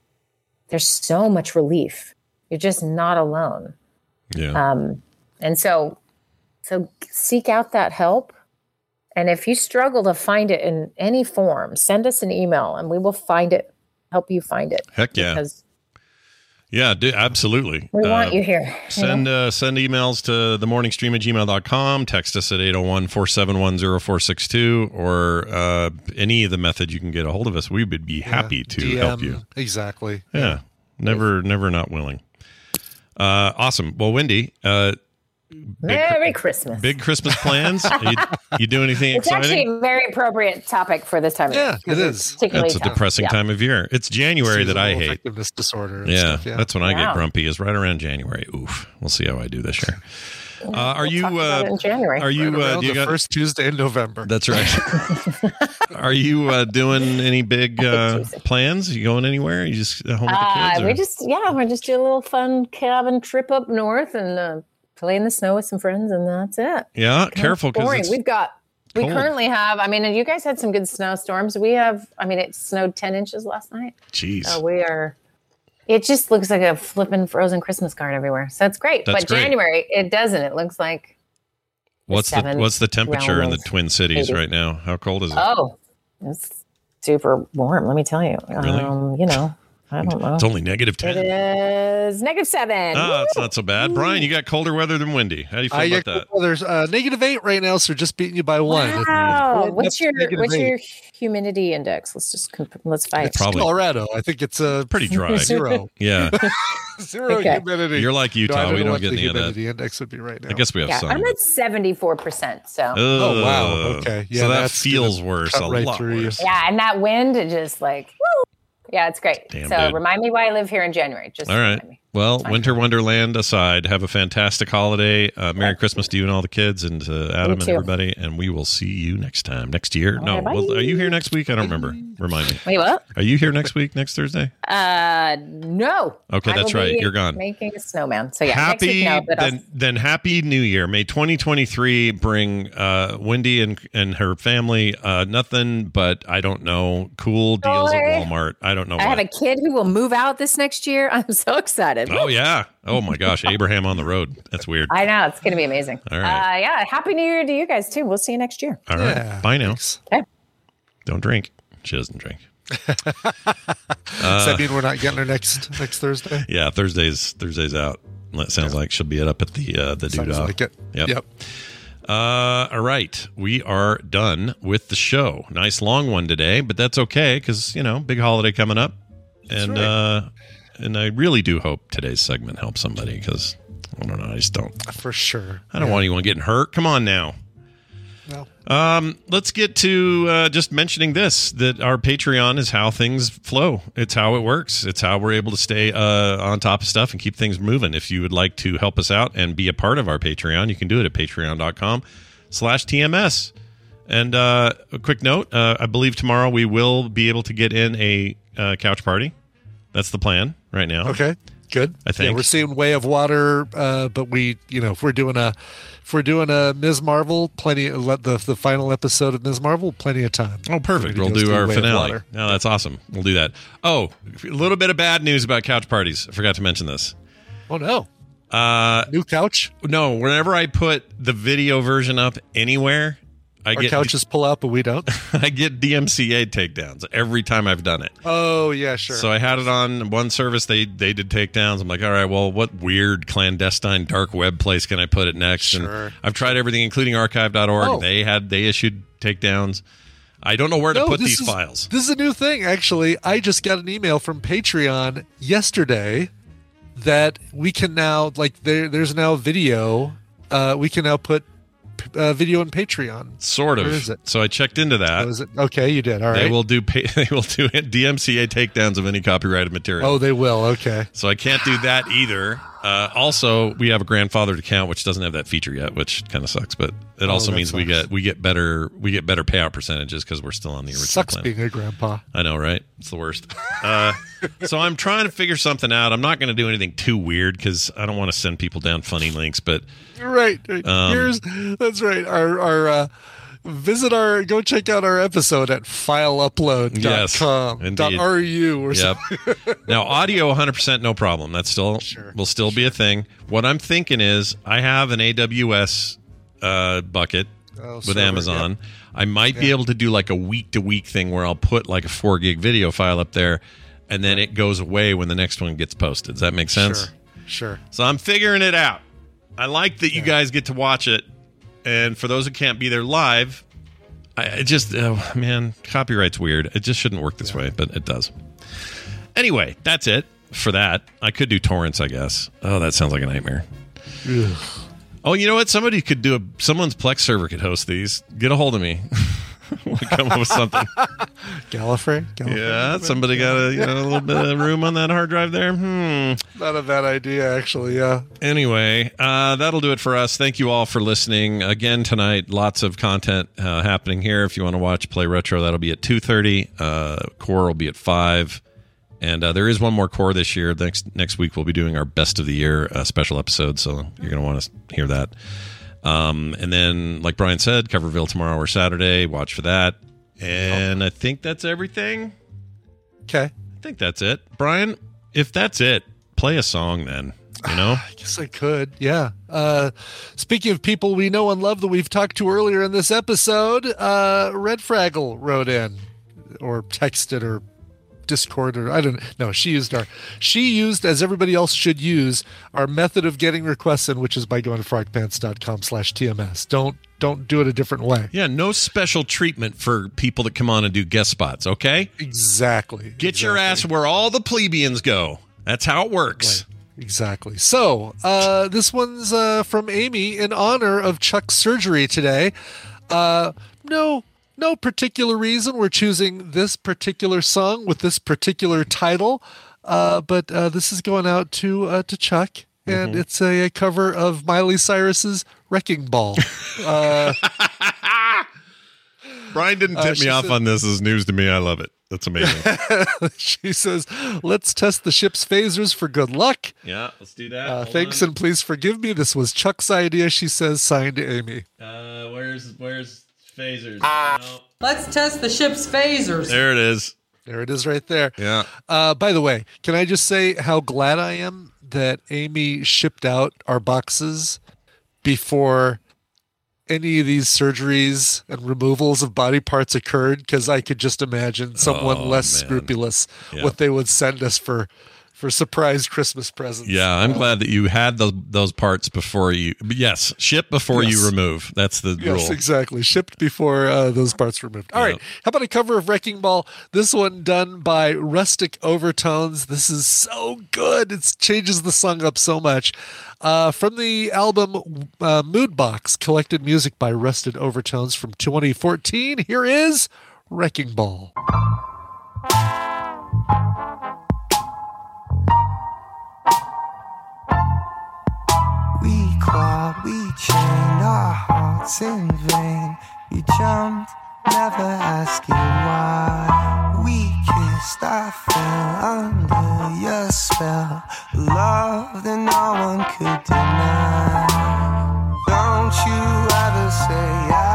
S10: there's so much relief. You're just not alone.
S1: yeah
S10: Um, and so, so seek out that help. And if you struggle to find it in any form, send us an email and we will find it, help you find it.
S1: heck yeah
S10: Because
S1: yeah d- absolutely
S10: we want
S1: Uh,
S10: you here. you know?
S1: Send uh, send emails to the morning stream at gmail.com. Text us at 801 471 0462 or uh, any of the methods you can get a hold of us. We would be happy to
S2: DM,
S1: help you.
S2: Exactly.
S1: Yeah. Never, never not willing. Uh, awesome. Well, Wendi,
S10: Merry Christmas.
S1: big Christmas plans? you, you do anything
S10: it's actually a very appropriate topic for this time of year.
S2: Yeah,
S10: year.
S2: it is.
S10: Particularly
S1: That's a depressing
S10: Yeah.
S1: time of year. It's January that I hate.
S2: effectiveness disorder. and
S1: Yeah,
S2: stuff,
S1: that's when I
S10: Wow.
S1: get grumpy. Is right around January. Oof. We'll see how I do this year. Uh, are you?
S10: Talk about it
S1: Uh,
S10: in January.
S1: are you?
S2: Right
S1: Uh,
S2: around
S1: you
S2: the
S1: got?
S2: first Tuesday in November.
S1: That's right. are you uh, doing any big uh, plans? You going anywhere? You just uh, home with the
S10: Uh,
S1: kids?
S10: we just yeah, we're just doing a little fun cabin trip up north and uh, play in the snow with some friends, and that's it.
S1: yeah, careful because
S10: We've got we
S1: cold.
S10: currently have. I mean, you guys had some good snowstorms. We have. I mean, it snowed ten inches last night.
S1: jeez.
S10: So we are. It just looks like a flippin' frozen Christmas card everywhere. So it's great.
S1: That's
S10: but
S1: great.
S10: January, it doesn't. It looks like
S1: what's the what's the temperature in the Twin Cities
S10: maybe.
S1: right now? How cold is it?
S10: oh, it's super warm. Let me tell you.
S1: Really?
S10: Um, you know, I don't know.
S1: It's only 10.
S10: is negative seven.
S1: Ah, it's not so bad. Brian, you got colder weather than Wendi. How do you feel
S2: I
S1: about
S2: get
S1: that?
S2: well, there's uh, negative eight right now, so just beating you by one.
S10: Wow.
S2: It's
S10: What's your what's
S2: eight.
S10: your humidity index? Let's just comp- let's fight.
S2: It's
S1: Probably.
S2: Colorado. I think it's a
S1: Pretty dry.
S2: zero.
S1: Yeah.
S2: zero
S10: Okay.
S2: humidity.
S1: You're like
S2: No, I
S1: Utah.
S2: don't
S1: we
S2: know
S1: don't get
S2: the
S1: any of that.
S2: humidity index would be right now.
S1: I guess we have
S10: Yeah,
S1: some.
S10: I'm at seventy four percent. So
S2: Oh, wow. Okay. Yeah,
S1: so that feels worse. A
S2: right
S1: lot worse.
S10: yeah, and that wind it just like woo. Yeah, it's great.
S1: Damn,
S10: so
S1: dude.
S10: remind me why I live here in January. Just
S1: All right.
S10: remind me.
S1: Well, Winter Wonderland aside, have a fantastic holiday. Uh, Merry Christmas to you and all the kids and to Adam and everybody. And we will see you next time, next year. no,
S10: right,
S1: well, are you here next week? I don't remember. Remind me.
S10: Wait, what?
S1: Are you here next week, next Thursday?
S10: Uh, no.
S1: Okay,
S10: I
S1: that's right. You're gone.
S10: Making a snowman. So yeah,
S1: happy
S10: no, but
S1: then, then happy new year may 2023 bring uh Wendi and and her family uh nothing but i don't know cool deals at walmart i don't know
S10: I have a kid who will move out this next year. I'm so excited.
S1: Oh yeah oh my gosh abraham on the road that's weird
S10: I know it's going to be amazing.
S1: All right.
S10: Uh, yeah. Happy New Year to you guys too. We'll see you next year.
S1: all right
S2: Yeah,
S1: bye now
S2: thanks.
S10: Okay.
S1: don't drink she doesn't drink
S2: Does that mean we're not getting her next next Thursday?
S1: yeah thursday's thursday's out that sounds like she'll be up at the uh the
S2: Sounds
S1: doodah
S2: like it.
S1: Yep.
S2: Yep.
S1: Uh, all right, we are done with the show. Nice long one today, but that's okay because you know big holiday coming up, and
S2: right.
S1: uh, and I really do hope today's segment helps somebody because I don't know, I just don't.
S2: For sure.
S1: I don't want anyone getting hurt. Come on now.
S2: No.
S1: Um, let's get to uh, just mentioning this that our Patreon is how things flow. It's how it works. It's how we're able to stay uh, on top of stuff and keep things moving. If you would like to help us out and be a part of our Patreon, you can do it at patreon.com slash TMS. And uh, a quick note uh, I believe tomorrow we will be able to get in a uh, couch party. That's the plan right now.
S2: Okay. Good.
S1: I think.
S2: Yeah, we're seeing Way of Water, uh, but we, you know, if we're doing a, if we're doing a Ms. Marvel, plenty. Let the the final episode of Ms. Marvel, plenty of time.
S1: Oh, perfect. We'll do our
S2: Way
S1: finale. No, that's awesome. We'll do that. Oh, a little bit of bad news about couch parties. I forgot to mention this.
S2: Oh no,
S1: Uh,
S2: new couch.
S1: no, whenever I put the video version up anywhere, I
S2: Our
S1: get
S2: couches pull out, but we don't.
S1: I get DMCA takedowns every time I've done it.
S2: oh yeah, sure.
S1: So I had it on one service. They they did takedowns. I'm like, all right, well, what weird clandestine dark web place can I put it next?
S2: Sure.
S1: And I've tried everything, including archive.org.
S2: Oh.
S1: They had they issued takedowns. I don't know where to
S2: No,
S1: put these
S2: is-
S1: files.
S2: This is a new thing, actually. I just got an email from Patreon yesterday that we can now like there. There's now video. Uh, we can now put uh, video in Patreon.
S1: Sort of.
S2: Where is it?
S1: So I checked into that.
S2: Oh, it okay? You did all right.
S1: They will do they will do DMCA takedowns of any copyrighted material.
S2: Oh, they will. Okay.
S1: So I can't do that either. Uh, also, we have a grandfathered account which doesn't have that feature yet, which kind of sucks. But it also
S2: Oh, that
S1: means we
S2: sucks.
S1: get we get better we get better payout percentages because we're still on the original
S2: Sucks
S1: plan.
S2: being a grandpa.
S1: I know, right? It's the worst. Uh, so I'm trying to figure something out. I'm not going to do anything too weird because I don't want to send people down funny links. But
S2: Right. right.
S1: Um,
S2: Here's that's right. Our our uh, visit our go check out our episode at fileupload.com.
S1: Yes,
S2: dot ru or
S1: Yep.
S2: something.
S1: now audio 100% no problem. That's still
S2: Sure,
S1: will still be a thing. What I'm thinking is I have an AWS uh, bucket
S2: Oh,
S1: with
S2: server,
S1: Amazon. I might be able to do like a week to week thing where I'll put like a 4 gig video file up there and then it goes away when the next one gets posted. Does that make sense?
S2: Sure. Sure.
S1: So I'm figuring it out. I like that you guys get to watch it, and for those who can't be there live, I it just oh, man, copyright's weird. It just shouldn't work this way, but it does. Anyway, that's it for that. I could do torrents, I guess. Oh, that sounds like a nightmare. Oh, you know what? Somebody could do a someone's Plex server could host these. Get a hold of me. we'll come up with something.
S2: Gallifrey? Gallifrey?
S1: Yeah, somebody got a you know, a little bit of room on that hard drive there. Hmm.
S2: Not a bad idea, actually. Yeah.
S1: Anyway, uh, that'll do it for us. Thank you all for listening again tonight. Lots of content uh, happening here. If you want to watch Play Retro, that'll be at two thirty. Uh, core will be at five, and uh, there is one more core this year. Next next week we'll be doing our best of the year uh, special episode, so you're going to want to hear that. Um, and then, like Brian said, Coverville tomorrow or Saturday. Watch for that. And I think that's everything.
S2: Okay.
S1: I think that's it. Brian, if that's it, play a song then. You know.
S2: I guess I could. Yeah. Uh, speaking of people we know and love that we've talked to earlier in this episode, uh, Red Fraggle wrote in. or texted or Discord or I don't know. She used our she used as everybody else should use our method of getting requests in, which is by going to frogpants.com slash TMS. Don't don't do it a different way.
S1: Yeah, no special treatment for people that come on and do guest spots, okay?
S2: Exactly.
S1: Get your ass where all the plebeians go. That's how it works.
S2: Exactly. So, uh, this one's uh, from Amy in honor of Chuck's surgery today. Uh, no, no particular reason we're choosing this particular song with this particular title, uh, but uh, this is going out to uh, to Chuck, and
S1: Mhm.
S2: it's a, a cover of Miley Cyrus's "Wrecking Ball." Uh,
S1: Brian didn't
S2: Uh,
S1: tip me off
S2: said-
S1: on this Is news to me. I love it. That's amazing.
S2: she says, "Let's test the ship's phasers for good luck."
S1: yeah, let's do that.
S2: Uh, thanks
S1: on.
S2: and please forgive me. This was Chuck's idea. She says, signed Amy.
S1: Uh, where's where's phasers?
S11: Let's test the ship's phasers.
S1: There it is.
S2: There it is, right there.
S1: Yeah.
S2: Uh, by the way, can I just say how glad I am that Amy shipped out our boxes before any of these surgeries and removals of body parts occurred? Because I could just imagine someone
S1: Oh,
S2: less
S1: man.
S2: scrupulous
S1: Yeah.
S2: what they would send us for for surprise Christmas presents.
S1: Yeah, I'm glad that you had those those parts before you. Yes, ship before
S2: Yes.
S1: you remove. That's the
S2: Yes,
S1: rule.
S2: Yes, exactly. Shipped before uh, those parts were removed. All right. How about a cover of Wrecking Ball? This one done by Rustic Overtones. This is so good. It changes the song up so much. Uh, from the album uh, Mood Box, collected music by Rustic Overtones from 2014. Here is Wrecking Ball.
S8: We we chained our hearts in vain. You jumped, never asking why. We kissed, I fell under your spell. Love that no one could deny. Don't you ever say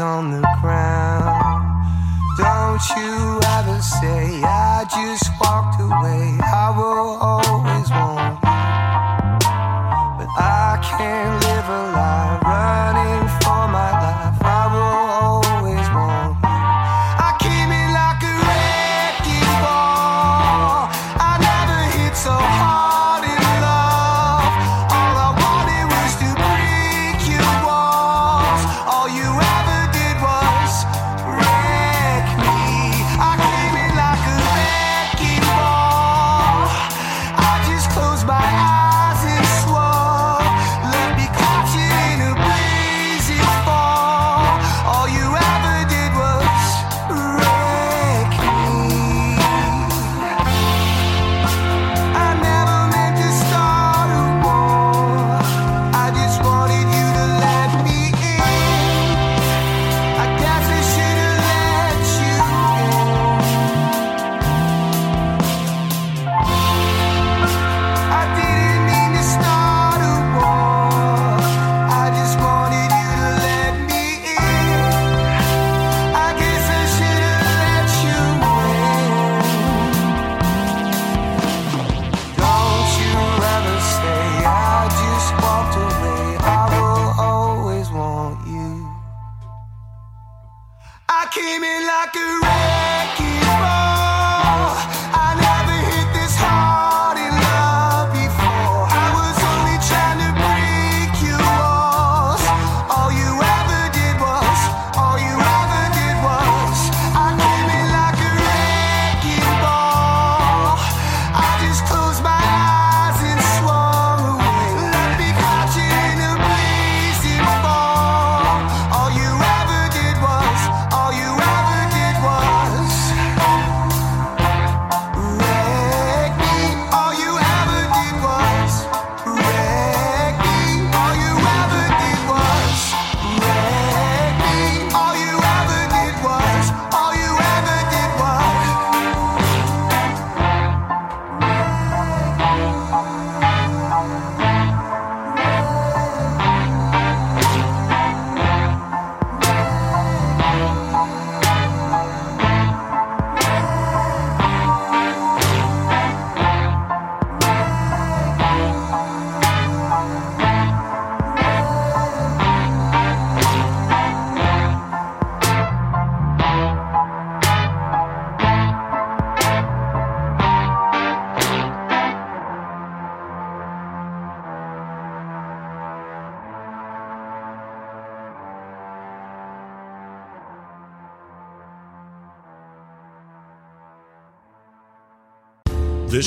S8: on the ground. Don't you ever say I just walked away.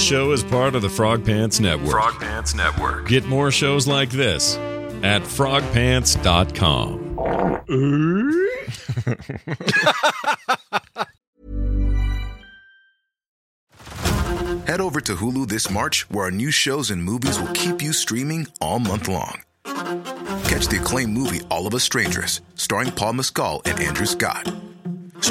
S5: This show is part of the Frog Pants Network.
S1: Frog Pants Network.
S5: Get more shows like this at frogpants.com.
S4: Head over to Hulu this March, where our new shows and movies will keep you streaming all month long. Catch the acclaimed movie All of Us Strangers, starring Paul Mescal and Andrew Scott.